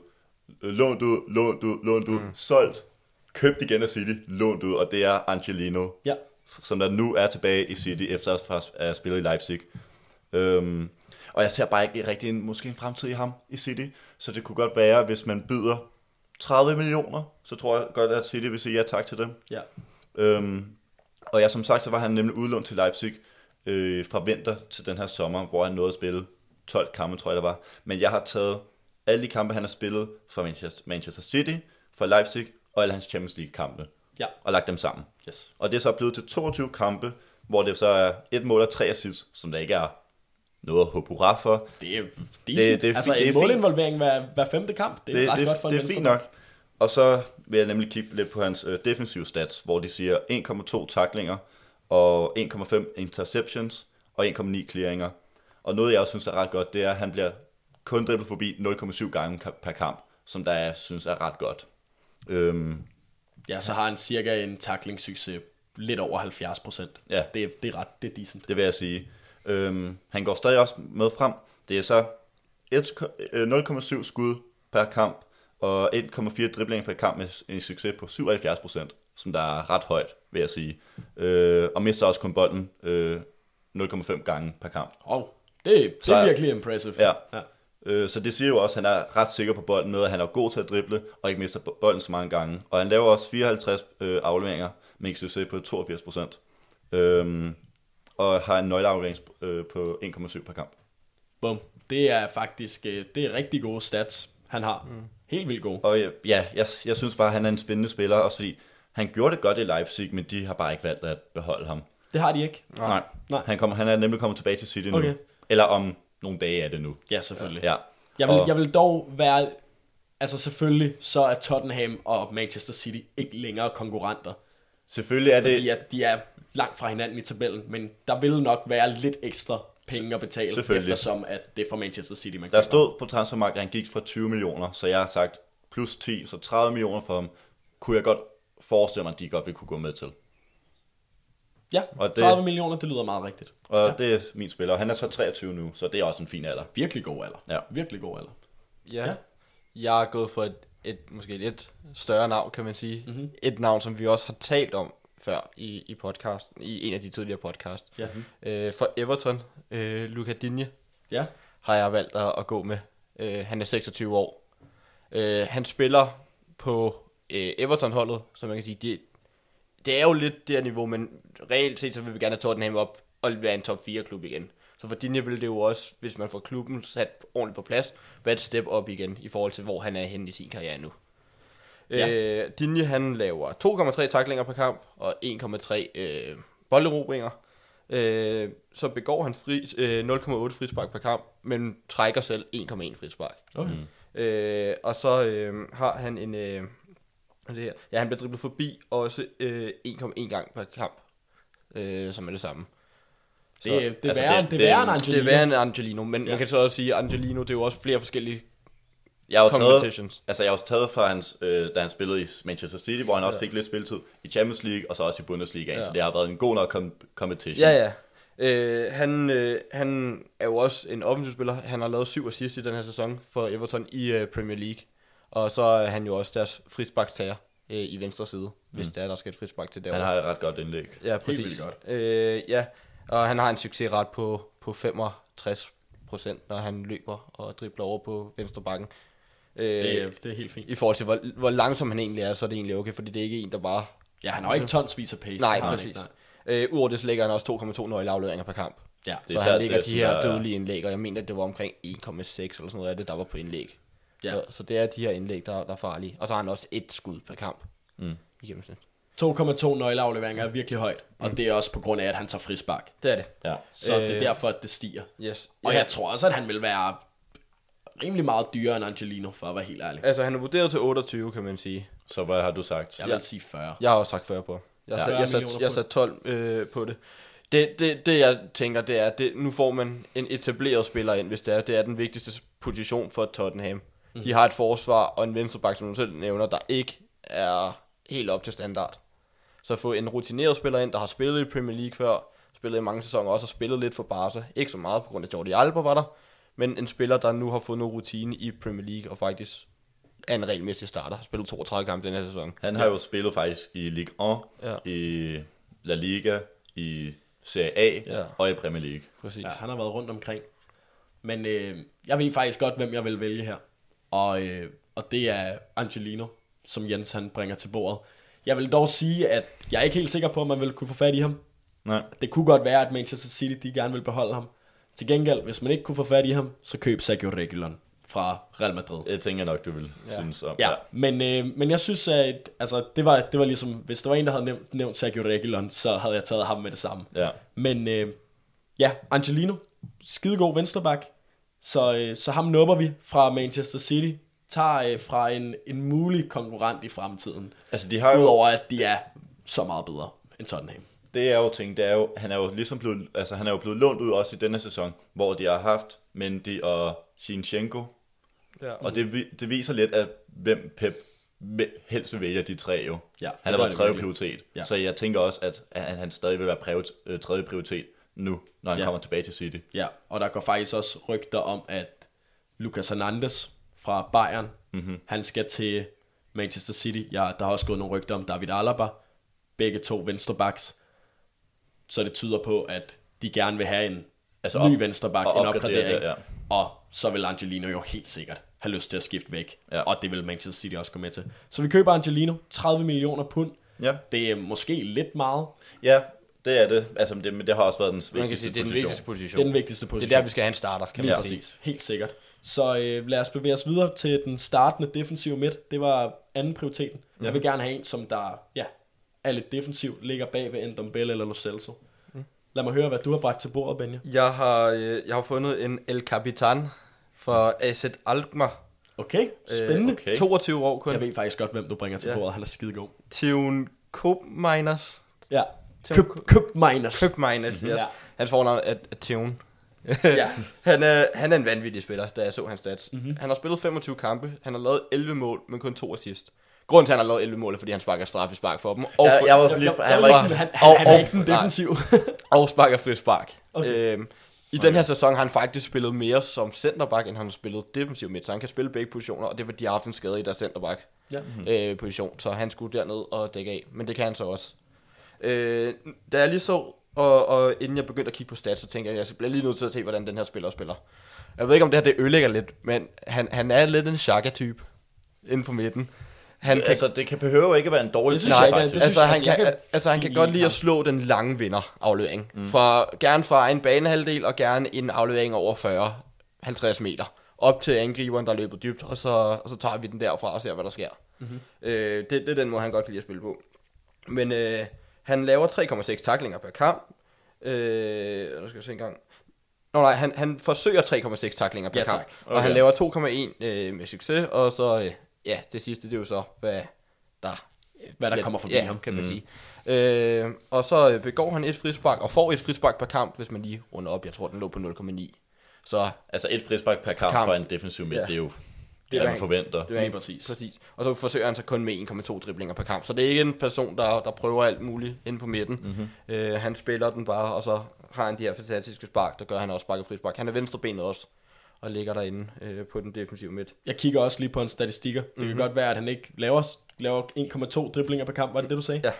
[SPEAKER 2] øh, lånt ud, lånt ud, lånt ud, mm. solgt, købt igen af City, lånt ud, og det er Angelino,
[SPEAKER 1] Ja.
[SPEAKER 2] som der nu er tilbage i City, efter at have spillet i Leipzig. Øhm, og jeg ser bare ikke rigtig en, måske en fremtid i ham i City, så det kunne godt være, hvis man byder 30 millioner, så tror jeg godt, at City vil sige ja tak til dem.
[SPEAKER 1] Ja.
[SPEAKER 2] Øhm, og ja, som sagt, så var han nemlig udlånt til Leipzig øh, fra vinter til den her sommer, hvor han nåede at spille 12 kampe, tror jeg der var. Men jeg har taget alle de kampe, han har spillet for Manchester, City, for Leipzig og alle hans Champions League kampe,
[SPEAKER 1] Ja.
[SPEAKER 2] og lagt dem sammen.
[SPEAKER 1] Yes.
[SPEAKER 2] Og det er så blevet til 22 kampe, hvor det så er et mål og tre assists, som der ikke er noget at håbe hurra for.
[SPEAKER 1] Det er decent.
[SPEAKER 2] Det- det er
[SPEAKER 1] altså
[SPEAKER 2] fint- det er
[SPEAKER 1] en målinvolvering hver, hver femte kamp. Det er
[SPEAKER 2] det,
[SPEAKER 1] ret
[SPEAKER 2] det,
[SPEAKER 1] godt for en
[SPEAKER 2] det er fint nok. Og så vil jeg nemlig kigge lidt på hans øh, defensive stats, hvor de siger 1,2 taklinger og 1,5 interceptions og 1,9 clearinger. Og noget jeg også synes er ret godt, det er, at han bliver kun dribblet forbi 0,7 gange per kamp, som der jeg synes er ret godt. Øhm,
[SPEAKER 1] Ja, så har han cirka en tackling-succes lidt over 70 procent.
[SPEAKER 2] Ja.
[SPEAKER 1] Det, er- det er ret, det er decent.
[SPEAKER 2] det vil jeg sige. Øhm, han går stadig også med frem. Det er så et- øh, 0,7 skud per kamp og 1,4 driblinger per kamp med en succes på 77%, som der er ret højt, vil jeg sige. Øh, og mister også kun bolden øh, 0,5 gange per kamp.
[SPEAKER 1] Oh, det, det
[SPEAKER 2] Så-
[SPEAKER 1] er virkelig impressive.
[SPEAKER 2] Ja.
[SPEAKER 1] ja.
[SPEAKER 2] Øh, så det siger jo også, at han er ret sikker på bolden med, at han er god til at drible, og ikke mister bolden så mange gange. Og han laver også 54 øh, afleveringer med en succes på 82%. Øhm, og har en nøgleaflevering øh, på 1,7 per kamp.
[SPEAKER 1] Bum. Det er faktisk øh, det er rigtig gode stats, han har. Mm. Helt vildt gode.
[SPEAKER 2] Og ja, ja jeg, jeg synes bare, at han er en spændende spiller, også fordi han gjorde det godt i Leipzig, men de har bare ikke valgt at beholde ham.
[SPEAKER 1] Det har de ikke.
[SPEAKER 2] Nej.
[SPEAKER 1] Nej.
[SPEAKER 2] Han, kommer, han er nemlig kommet tilbage til City nu.
[SPEAKER 1] Okay.
[SPEAKER 2] Eller om nogle dage er det nu.
[SPEAKER 1] Ja, selvfølgelig.
[SPEAKER 2] Ja.
[SPEAKER 1] Jeg vil,
[SPEAKER 2] Og-
[SPEAKER 1] jeg vil dog være... Altså selvfølgelig, så er Tottenham og Manchester City ikke længere konkurrenter.
[SPEAKER 2] Selvfølgelig er det...
[SPEAKER 1] Fordi at de er langt fra hinanden i tabellen, men der vil nok være lidt ekstra penge at betale, eftersom at det er for Manchester City, man
[SPEAKER 2] Der
[SPEAKER 1] køber.
[SPEAKER 2] stod på transfermarkedet, at han gik fra 20 millioner, så jeg har sagt plus 10, så 30 millioner for ham, kunne jeg godt forestille mig, at de godt ville kunne gå med til.
[SPEAKER 1] Ja,
[SPEAKER 2] Og det-
[SPEAKER 1] 30 millioner, det lyder meget rigtigt.
[SPEAKER 2] Og
[SPEAKER 1] Ja.
[SPEAKER 2] det er min spiller. Han er så 23 nu, så det er også en fin alder.
[SPEAKER 1] Virkelig god alder.
[SPEAKER 2] Ja.
[SPEAKER 1] Virkelig god alder.
[SPEAKER 3] Ja.
[SPEAKER 1] Ja.
[SPEAKER 3] Jeg er gået for et, et måske lidt større navn, kan man sige.
[SPEAKER 1] Mhm.
[SPEAKER 3] Et navn, som vi også har talt om før i, i podcasten, i en af de tidligere podcast.
[SPEAKER 1] Ja.
[SPEAKER 3] Øh, for Everton, øh, Luca Digne,
[SPEAKER 1] Ja.
[SPEAKER 3] har jeg valgt at, at gå med. Øh, han er 26 år. Øh, han spiller på øh, Everton-holdet, så man kan sige, det, det er jo lidt det her niveau, men reelt set, så vil vi gerne have Tottenham op og være en top 4-klub igen. Så for Dinje vil det jo også, hvis man får klubben sat ordentligt på plads, være et step op igen, i forhold til, hvor han er henne i sin karriere nu.
[SPEAKER 1] Ja.
[SPEAKER 3] Øh, Dinje, han laver 2,3 taklinger per kamp, og 1,3 øh, bolderobringer. Øh, så begår han fri, øh, 0,8 frispark per kamp, men trækker selv 1,1 frispark.
[SPEAKER 1] Okay.
[SPEAKER 2] Mm.
[SPEAKER 3] Øh, og så øh, har han en... Øh, det her? Ja, han bliver driblet forbi også øh, 1,1 gang per kamp, øh, som er det samme.
[SPEAKER 1] Det, det, det,
[SPEAKER 2] altså,
[SPEAKER 1] er værre,
[SPEAKER 2] det-
[SPEAKER 1] det, det er værre end
[SPEAKER 2] det-
[SPEAKER 3] Det
[SPEAKER 1] Angelino.
[SPEAKER 3] er værre end Angelino, men. Ja. man kan så også sige, at Angelino, det er jo også flere forskellige
[SPEAKER 2] Jeg har taget, altså jeg har også taget fra hans, øh, da han spillede i Manchester City, hvor han også
[SPEAKER 3] Ja.
[SPEAKER 2] fik lidt spilletid i Champions League, og så også i Bundesliga,
[SPEAKER 3] Ja.
[SPEAKER 2] så det har været en god nok com- competition.
[SPEAKER 3] Ja, ja. Øh, han, øh, han er jo også en offensiv spiller. Han har lavet syv assist i den her sæson for Everton i øh, Premier League. Og så er han jo også deres frisparkstager øh, i venstre side, mm. hvis det er, der skal et frispark til
[SPEAKER 2] Han
[SPEAKER 3] derovre.
[SPEAKER 2] har et ret godt indlæg.
[SPEAKER 3] Ja, præcis.
[SPEAKER 1] vildt godt.
[SPEAKER 3] Øh, ja, og han har en succesret på, på 65 procent, når han løber og dribler over på venstre bakken. Øh,
[SPEAKER 1] Det, er- det er helt fint.
[SPEAKER 3] I forhold til, hvor, hvor langsom han egentlig er, så er det egentlig okay, fordi det er ikke en, der bare...
[SPEAKER 1] Ja, han har jo ikke tonsvis af pace.
[SPEAKER 3] Nej, præcis.
[SPEAKER 1] ikke, nej.
[SPEAKER 3] Øh, Udover det, så lægger han også 2,2 nøgleafleveringer per kamp.
[SPEAKER 1] Ja,
[SPEAKER 2] Det
[SPEAKER 3] Så
[SPEAKER 2] er
[SPEAKER 3] han lægger
[SPEAKER 2] det,
[SPEAKER 3] de her
[SPEAKER 2] er-
[SPEAKER 3] dødelige indlæg, og jeg mener, at det var omkring 1,6 eller sådan noget af det, der var på indlæg.
[SPEAKER 1] Ja.
[SPEAKER 3] Så, så det er de her indlæg, der, der er farlige. Og så har han også et skud per kamp.
[SPEAKER 2] Mm.
[SPEAKER 3] I gennemsnit.
[SPEAKER 1] 2,2 nøgleafleveringer er virkelig højt, og det er også på grund af, at han tager frispark.
[SPEAKER 3] Det er det.
[SPEAKER 2] Ja.
[SPEAKER 1] Så øh, det er
[SPEAKER 3] Øh,
[SPEAKER 1] derfor, at det stiger.
[SPEAKER 3] Yes.
[SPEAKER 1] Og
[SPEAKER 3] Ja,
[SPEAKER 1] jeg tror også, at han vil være rimelig meget dyrere end Angelino, for at være helt ærlig.
[SPEAKER 3] Altså, han er vurderet til 28, kan man sige.
[SPEAKER 2] Så hvad har du sagt?
[SPEAKER 1] Jeg vil sige 40.
[SPEAKER 3] Jeg har også sagt 40 på. Jeg,
[SPEAKER 2] Ja.
[SPEAKER 3] ja, jeg,
[SPEAKER 1] 40
[SPEAKER 3] jeg,
[SPEAKER 1] millioner
[SPEAKER 3] sat, jeg sat 12 øh, på det. Det, det. det, jeg tænker, det er, det, nu får man en etableret spiller ind, hvis det er. Det er den vigtigste position for Tottenham. Mm. De har et forsvar og en venstreback, som du selv nævner, der ikke er helt op til standard. Så at få en rutineret spiller ind, der har spillet i Premier League før, spillet i mange sæsoner, også har spillet lidt for Barca. Ikke så meget på grund af Jordi Alba var der, men en spiller, der nu har fået noget rutine i Premier League, og faktisk er en regelmæssig starter. Har spillet 32 kampe den her sæson.
[SPEAKER 2] Han har jo spillet faktisk i Ligue 1,
[SPEAKER 3] Ja.
[SPEAKER 2] i La Liga, i Serie A
[SPEAKER 3] Ja.
[SPEAKER 2] og i Premier League.
[SPEAKER 3] Præcis.
[SPEAKER 1] Ja, han har været rundt omkring. Men øh, jeg ved faktisk godt, hvem jeg vil vælge her. Og, øh, og det er Angelino, som Jens han bringer til bordet. Jeg vil dog sige, at jeg er ikke helt sikker på, om man vil kunne få fat i ham.
[SPEAKER 2] Nej.
[SPEAKER 1] Det kunne godt være, at Manchester City de gerne vil beholde ham. Til gengæld, hvis man ikke kunne få fat i ham, så køb Sergio Reguilon fra Real Madrid.
[SPEAKER 2] Jeg tænker nok, du vil
[SPEAKER 3] Ja.
[SPEAKER 2] ja. synes om.
[SPEAKER 1] Ja, men, øh, men jeg synes, at altså, det, var, det var ligesom, hvis der var en, der havde nævnt, nævnt Sergio Reguilon, så havde jeg taget ham med det samme.
[SPEAKER 2] ja.
[SPEAKER 1] Men øh, ja, Angelino, skidegod venstreback. Så, øh, så ham nupper vi fra Manchester City. Tager øh, fra en, en mulig konkurrent i fremtiden.
[SPEAKER 2] Altså, de har jo,
[SPEAKER 1] Udover at de er så meget bedre end Tottenham.
[SPEAKER 2] Det er jo ting, det er jo, han er jo ligesom blevet, altså han er jo blevet lånt ud også i denne sæson, hvor de har haft Mendy og Shinchenko,
[SPEAKER 3] Ja.
[SPEAKER 2] og det, det viser lidt, at hvem Pep helst vil vælge af de tre jo.
[SPEAKER 1] Ja,
[SPEAKER 2] han har været tredje prioritet,
[SPEAKER 1] Ja.
[SPEAKER 2] så jeg tænker også, at, at han stadig vil være priori- øh, tredje prioritet nu, når han
[SPEAKER 1] ja.
[SPEAKER 2] kommer tilbage til City.
[SPEAKER 1] Ja, og der går faktisk også rygter om, at Lucas Hernandez fra Bayern, mm-hmm. han skal til Manchester City. Ja, der har også gået nogle rygter om David Alaba. Begge to venstrebacks. Så det tyder på, at de gerne vil have en
[SPEAKER 2] Altså
[SPEAKER 1] ny
[SPEAKER 2] op-
[SPEAKER 1] venstreback, en opgradering.
[SPEAKER 2] det, ja.
[SPEAKER 1] Og så vil Angelino jo helt sikkert have lyst til at skifte væk.
[SPEAKER 2] Ja.
[SPEAKER 1] Og det vil Manchester City også gå med til. Så vi køber Angelino, 30 millioner pund.
[SPEAKER 2] Ja,
[SPEAKER 1] Det er måske lidt meget.
[SPEAKER 2] ja det er det. Altså, det, men det har også været den vigtigste
[SPEAKER 3] Man kan sige, det er den
[SPEAKER 2] position.
[SPEAKER 3] vigtigste position.
[SPEAKER 1] Det er den vigtigste
[SPEAKER 3] Det
[SPEAKER 1] position.
[SPEAKER 3] er der, vi skal have en starter, kan
[SPEAKER 1] Lige
[SPEAKER 3] man sige.
[SPEAKER 1] præcis. Helt sikkert. Så øh, lad os bevæge os videre til den startende defensive midt. Det var anden prioriteten. Ja. Jeg vil gerne have en, som der ja, er lidt defensiv, ligger bag ved en Dombele eller Lo Celso. Mm. Lad mig høre, hvad du har bragt til bordet, Benja.
[SPEAKER 3] Jeg har, øh, jeg har fundet en El Capitan for AZ Alkmaar.
[SPEAKER 1] Okay, spændende.
[SPEAKER 2] okay.
[SPEAKER 3] Øh, 22 år kun.
[SPEAKER 1] Jeg ved faktisk godt, hvem du bringer til
[SPEAKER 3] Ja.
[SPEAKER 1] bordet. Han er skidegod.
[SPEAKER 3] Tion Koopmeiners.
[SPEAKER 1] Ja.
[SPEAKER 3] Tim
[SPEAKER 1] Køb, køb minus.
[SPEAKER 3] Koopmeiners, yes.
[SPEAKER 1] Ja.
[SPEAKER 3] Hans fornavn er, er Tion.
[SPEAKER 1] Ja.
[SPEAKER 3] han, er, han er en vanvittig spiller, da jeg så hans stats.
[SPEAKER 1] Mhm.
[SPEAKER 3] Mm-hmm. Han har spillet 25 kampe, han har lavet 11 mål, men kun to assist. Grunden til, at han har lavet 11 mål, er, fordi han sparker straffespark for dem. Og,
[SPEAKER 2] Jeg,
[SPEAKER 3] for,
[SPEAKER 2] jeg var også lige,
[SPEAKER 1] Jeg,
[SPEAKER 2] han
[SPEAKER 1] jeg
[SPEAKER 2] var ikke,
[SPEAKER 1] han, han,
[SPEAKER 3] og-
[SPEAKER 1] han er ikke den defensiv.
[SPEAKER 3] og sparker frispark.
[SPEAKER 1] Okay.
[SPEAKER 3] Okay. Øhm, I den her sæson har han faktisk spillet mere som centerback, end han har spillet defensiv midt, så han kan spille begge positioner, og det er fordi, de har haft en skade i deres centerback
[SPEAKER 1] Ja.
[SPEAKER 3] øh, position, så han skulle derned og dække af, men det kan han så også. Øh, da jeg lige så, og, og inden jeg begyndte at kigge på stats, så tænkte jeg, at jeg bliver lige nødt til at se, hvordan den her spiller spiller. Jeg ved ikke, om det her det ødelægger lidt, men han, han er lidt en Xhaka-type inden på midten. Han kan,
[SPEAKER 2] altså, det kan behøve ikke at være en dårlig
[SPEAKER 1] synes
[SPEAKER 2] ting,
[SPEAKER 1] ikke,
[SPEAKER 2] faktisk.
[SPEAKER 1] det
[SPEAKER 3] altså,
[SPEAKER 1] synes-
[SPEAKER 3] han
[SPEAKER 1] altså, jeg
[SPEAKER 3] kan,
[SPEAKER 1] kan
[SPEAKER 3] altså han kan godt
[SPEAKER 1] lide
[SPEAKER 3] lide at
[SPEAKER 1] ham.
[SPEAKER 3] slå den lange vinder aflevering. Mm. Fra, gerne fra en banehalvdel og gerne en aflevering over 40-50 meter. Op til angriberen, der er løbet dybt, og så, og så tager vi den derfra og ser, hvad der sker. Mm-hmm. Øh, det, det er den måde, han godt kan lide at spille på. Men øh, han laver 3,6 taklinger per kamp. Øh, nu skal jeg se en gang. Nå nej, han, han forsøger 3,6 taklinger per
[SPEAKER 1] Ja,
[SPEAKER 3] kamp.
[SPEAKER 1] tak.
[SPEAKER 3] Og han
[SPEAKER 2] Okay.
[SPEAKER 3] laver 2,1 øh, med succes, og så, øh, ja, det sidste, det er jo så, hvad der
[SPEAKER 1] Hvad der
[SPEAKER 3] Ja,
[SPEAKER 1] kommer forbi
[SPEAKER 3] ja,
[SPEAKER 1] ham.
[SPEAKER 3] kan man mm. sige. Øh, og så øh, begår han et frispark, og får et frispark per kamp, hvis man lige runder op. Jeg tror, den lå på 0,9. Så
[SPEAKER 2] Altså et frispark per kamp,
[SPEAKER 3] Kamp.
[SPEAKER 2] fra en defensiv midt,
[SPEAKER 3] Ja.
[SPEAKER 2] det er jo
[SPEAKER 3] Det er
[SPEAKER 2] man forventer.
[SPEAKER 3] det er en-
[SPEAKER 1] præcis.
[SPEAKER 3] præcis. Og så forsøger han så kun med 1,2 driblinger per kamp. Så det er ikke en person, der, der prøver alt muligt inde på midten. Mm-hmm. Øh, han spiller den bare, og så har han de her fantastiske spark, der gør, han også sparker frispark. Han er venstrebenet også, og ligger derinde øh, på den defensive midt.
[SPEAKER 1] Jeg kigger også lige på en statistikker. Det
[SPEAKER 3] Mhm.
[SPEAKER 1] kan godt være, at han ikke laver, laver 1,2 driblinger per kamp, var det det, du sagde?
[SPEAKER 3] Ja.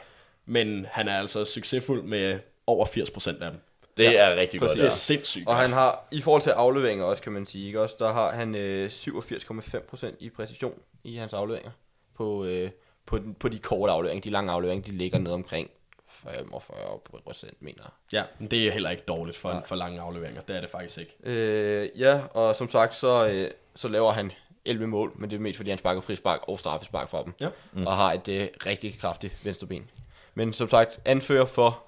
[SPEAKER 1] Men han er altså succesfuld med over 80% af dem.
[SPEAKER 2] Det
[SPEAKER 3] Ja,
[SPEAKER 2] er rigtig
[SPEAKER 3] præcis.
[SPEAKER 2] godt,
[SPEAKER 1] Det er sindssygt.
[SPEAKER 3] Og han har, i forhold til afleveringer også, kan man sige, ikke? Også, der har han øh, 87,5% i præcision i hans afleveringer. På, øh, på, den, på de korte afleveringer, de lange afleveringer, de ligger ned omkring 45 mener jeg.
[SPEAKER 1] Ja, men det er heller ikke dårligt for, for lange afleveringer. Det er det faktisk ikke.
[SPEAKER 3] Øh, ja, og som sagt, så, øh, så laver han 11 mål, men det er mest fordi, han sparker frispark og straffespark for dem.
[SPEAKER 1] Ja.
[SPEAKER 3] Mm. Og har et øh, rigtig kraftigt venstreben. Men som sagt, anfører for,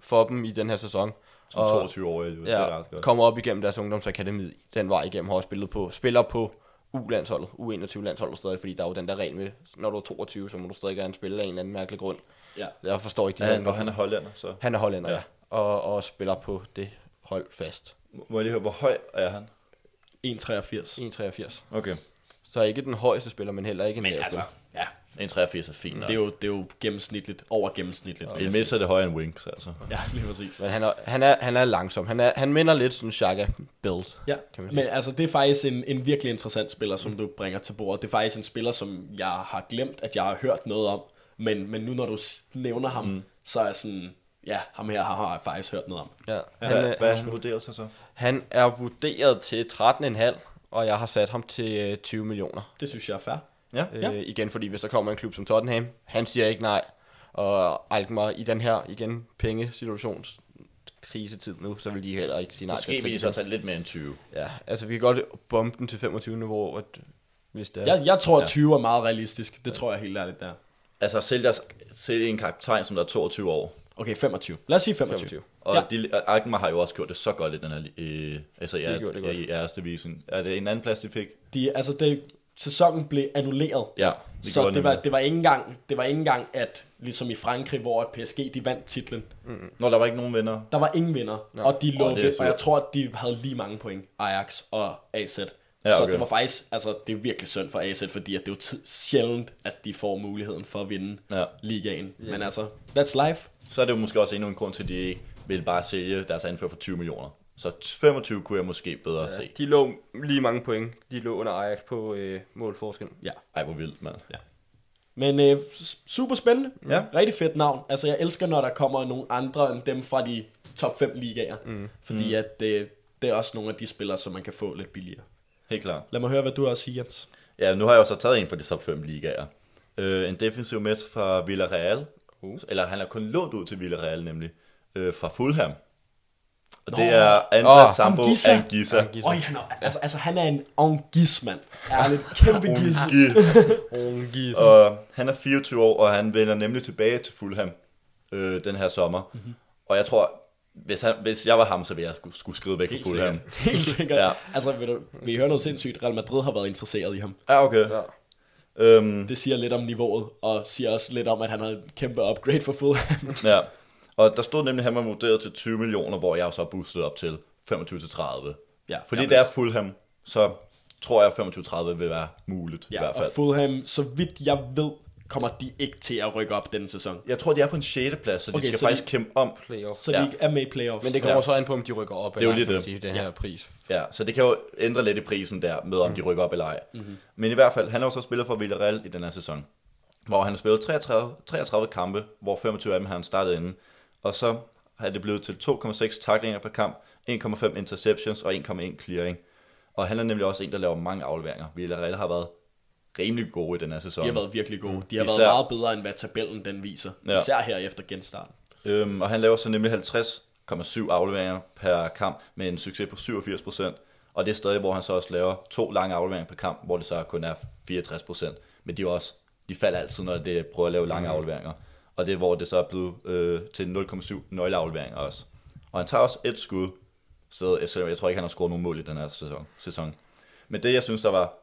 [SPEAKER 3] for dem i den her sæson.
[SPEAKER 2] Som
[SPEAKER 3] Og-
[SPEAKER 2] 22 år, det er
[SPEAKER 3] ja,
[SPEAKER 2] ret godt.
[SPEAKER 3] kommer op igennem deres ungdomsakademi. Den vej igennem har også spillet på, spiller på U-landsholdet, U21-landsholdet stadig, fordi der er jo den der regel med, når du er 22, så må du stadig gerne spille af en eller anden mærkelig grund.
[SPEAKER 1] Ja.
[SPEAKER 3] Jeg forstår ikke de
[SPEAKER 2] Ja, han, og han er hollænder, så...
[SPEAKER 3] han er hollænder, ja.
[SPEAKER 2] Ja.
[SPEAKER 3] Og, og spiller på det hold fast.
[SPEAKER 2] Må jeg lige høre, hvor høj er han?
[SPEAKER 1] 1,83.
[SPEAKER 3] 1,83.
[SPEAKER 2] Okay.
[SPEAKER 3] Så ikke den højeste spiller, men heller ikke en
[SPEAKER 1] Men altså, ja,
[SPEAKER 2] 1,83 er fint.
[SPEAKER 1] det er, jo, det er jo gennemsnitligt, over gennemsnitligt. vil
[SPEAKER 2] I det er det højere end Winks, altså.
[SPEAKER 1] Ja, lige præcis.
[SPEAKER 3] Men han er, han er, han er langsom. Han, er, han minder lidt sådan Xhaka build.
[SPEAKER 1] Ja,
[SPEAKER 3] kan man sige.
[SPEAKER 1] men altså det er faktisk en, en virkelig interessant spiller, som du bringer til bordet. Det er faktisk en spiller, som jeg har glemt, at jeg har hørt noget om. Men, men nu når du nævner ham, mm. så er sådan, ja, ham her har jeg faktisk hørt noget om.
[SPEAKER 3] Ja,
[SPEAKER 2] Han, hvad,
[SPEAKER 3] er,
[SPEAKER 2] hvad er han vurderet til så?
[SPEAKER 3] han er vurderet til 13,5, og jeg har sat ham til øh, 20 millioner.
[SPEAKER 1] Det synes jeg er fair.
[SPEAKER 2] Ja.
[SPEAKER 1] Ja.
[SPEAKER 3] Øh, igen, fordi hvis der kommer en klub som Tottenham, han siger ikke nej. Og Alkmaar i den her, igen, pengesituations krisetid nu, så vil de heller ikke sige nej.
[SPEAKER 2] Måske vil de så tage lidt mere end 20.
[SPEAKER 3] Ja, altså vi kan godt bombe den til 25 niveau, at, hvis det er.
[SPEAKER 1] Jeg, jeg tror,
[SPEAKER 2] Ja.
[SPEAKER 1] at 20 er meget realistisk. Det tror jeg helt ærligt der.
[SPEAKER 2] Altså sælge, deres, sælge en kaptajn, som der er 22 år.
[SPEAKER 1] Okay, 25. Lad os sige 25.
[SPEAKER 3] 25.
[SPEAKER 2] Og
[SPEAKER 1] Ja.
[SPEAKER 2] de, Alkmaar har jo også gjort det så godt i den her, øh, altså i,
[SPEAKER 3] har gjort det godt.
[SPEAKER 2] i jeres divisen. Er det en anden plads, de fik?
[SPEAKER 1] De, altså, det, sæsonen blev annulleret.
[SPEAKER 2] Ja,
[SPEAKER 1] Det så det var, det, var ikke engang, det var ikke engang, at ligesom i Frankrig, hvor at PSG de vandt titlen,
[SPEAKER 2] Nå, der var ikke nogen vinder.
[SPEAKER 1] der var ingen vinder,
[SPEAKER 3] Nå.
[SPEAKER 1] og de lå
[SPEAKER 2] er
[SPEAKER 1] ved, og jeg tror, at de havde lige mange point, Ajax og AZ.
[SPEAKER 2] Ja,
[SPEAKER 1] Så
[SPEAKER 2] okay.
[SPEAKER 1] det var faktisk, altså det er virkelig synd for AZ, fordi at det er jo sjældent, at de får muligheden for at vinde
[SPEAKER 2] Ja.
[SPEAKER 1] ligaen. Men altså, that's life.
[SPEAKER 2] Så er det jo måske også endnu en grund til, at de ikke vil bare sælge deres anfører for 20 millioner. Så 25 kunne jeg måske bedre ja. se.
[SPEAKER 3] De lå lige mange point. De lå under Ajax på øh, målforskel.
[SPEAKER 1] Ja.
[SPEAKER 2] Ej, hvor vildt, mand.
[SPEAKER 1] Men øh, super spændende.
[SPEAKER 2] Ja.
[SPEAKER 1] Rigtig fedt navn. Altså, jeg elsker, når der kommer nogle andre end dem fra de top 5 ligaer. Mm. Fordi at det, det er også nogle af de spillere, som man kan få lidt billigere.
[SPEAKER 2] Helt klart.
[SPEAKER 1] Lad mig høre, hvad du har at sige, Jens.
[SPEAKER 2] Ja, nu har jeg jo så taget en fra de top 5 ligaer. Øh, en defensiv midt fra Villarreal.
[SPEAKER 3] Uh.
[SPEAKER 2] Eller han er kun lånt ud til Villarreal, nemlig. Øh, fra Fulham. Og
[SPEAKER 1] Nå.
[SPEAKER 2] det er Andra oh, Sambo
[SPEAKER 1] Anguissa.
[SPEAKER 2] Anguissa.
[SPEAKER 3] Anguissa.
[SPEAKER 1] Øj, han er, altså, altså, han er en ongis, mand. Ærligt, kæmpe gis.
[SPEAKER 2] Og han er 24 år, og han vender nemlig tilbage til Fulham øh, den her sommer.
[SPEAKER 1] Mhm.
[SPEAKER 2] Mm-hmm. Og jeg tror, hvis, han, hvis jeg var ham, så ville jeg skulle, skulle skride væk fra
[SPEAKER 1] Helt
[SPEAKER 2] Fulham.
[SPEAKER 1] sikkert. Helt sikkert.
[SPEAKER 2] Ja.
[SPEAKER 1] Altså, vil du, vil I høre noget sindssygt? Real Madrid har været interesseret i ham.
[SPEAKER 2] Ja, okay.
[SPEAKER 3] Ja.
[SPEAKER 2] Øhm,
[SPEAKER 1] Det siger lidt om niveauet, og siger også lidt om, at han har et kæmpe upgrade for Fulham.
[SPEAKER 2] ja. Og der stod nemlig, at han var vurderet til 20 millioner, hvor jeg så boostede op til 25-30.
[SPEAKER 1] Ja,
[SPEAKER 2] Fordi
[SPEAKER 1] jamen,
[SPEAKER 2] det er Fulham, så tror jeg, at 25-30 vil være muligt
[SPEAKER 1] Ja,
[SPEAKER 2] i hvert
[SPEAKER 1] og
[SPEAKER 2] fald.
[SPEAKER 1] Fulham, så vidt jeg ved, kommer de ikke til at rykke op denne sæson.
[SPEAKER 2] Jeg tror, de er på en 6. plads, så de
[SPEAKER 1] Okay,
[SPEAKER 2] skal
[SPEAKER 1] så
[SPEAKER 2] faktisk
[SPEAKER 1] de-
[SPEAKER 2] kæmpe om.
[SPEAKER 3] Playoff.
[SPEAKER 1] Så
[SPEAKER 2] Ja.
[SPEAKER 1] de ikke er med i playoffs.
[SPEAKER 3] Men det kommer
[SPEAKER 2] Ja.
[SPEAKER 3] så an på, om de rykker op
[SPEAKER 2] Det er jo
[SPEAKER 3] eller
[SPEAKER 2] lige
[SPEAKER 3] man
[SPEAKER 2] det.
[SPEAKER 3] sige, den her pris.
[SPEAKER 2] Ja, så det kan jo ændre lidt i prisen der, med om de rykker op eller ej. Mm-hmm. Men i hvert fald, han har jo så spillet for Villarreal i den her sæson, hvor han har spillet 33, 33 kampe, hvor 25 af dem har han startet inden. Og så har det blevet til 2,6 taklinger per kamp, 1,5 interceptions og 1,1 clearing. Og han er nemlig også en, der laver mange afleveringer. Villarreal har været rimelig gode i den her sæson.
[SPEAKER 1] De har været virkelig gode. De har
[SPEAKER 2] Især-
[SPEAKER 1] været meget bedre, end hvad tabellen den viser.
[SPEAKER 2] Ja.
[SPEAKER 1] Især her efter genstarten.
[SPEAKER 2] Øhm, og han laver så nemlig 50,7 afleveringer per kamp med en succes på 87%. Og det er stadig, hvor han så også laver to lange afleveringer per kamp, hvor det så kun er 64%. Men de, er også, de falder altid, når det prøver at lave lange afleveringer. Og det er, hvor det så er blevet øh, til 0,7 nøgleafleveringer også. Og han tager også et skud, selvom jeg tror ikke, han har scoret nogen mål i den her sæson. sæson. Men det, jeg synes, der var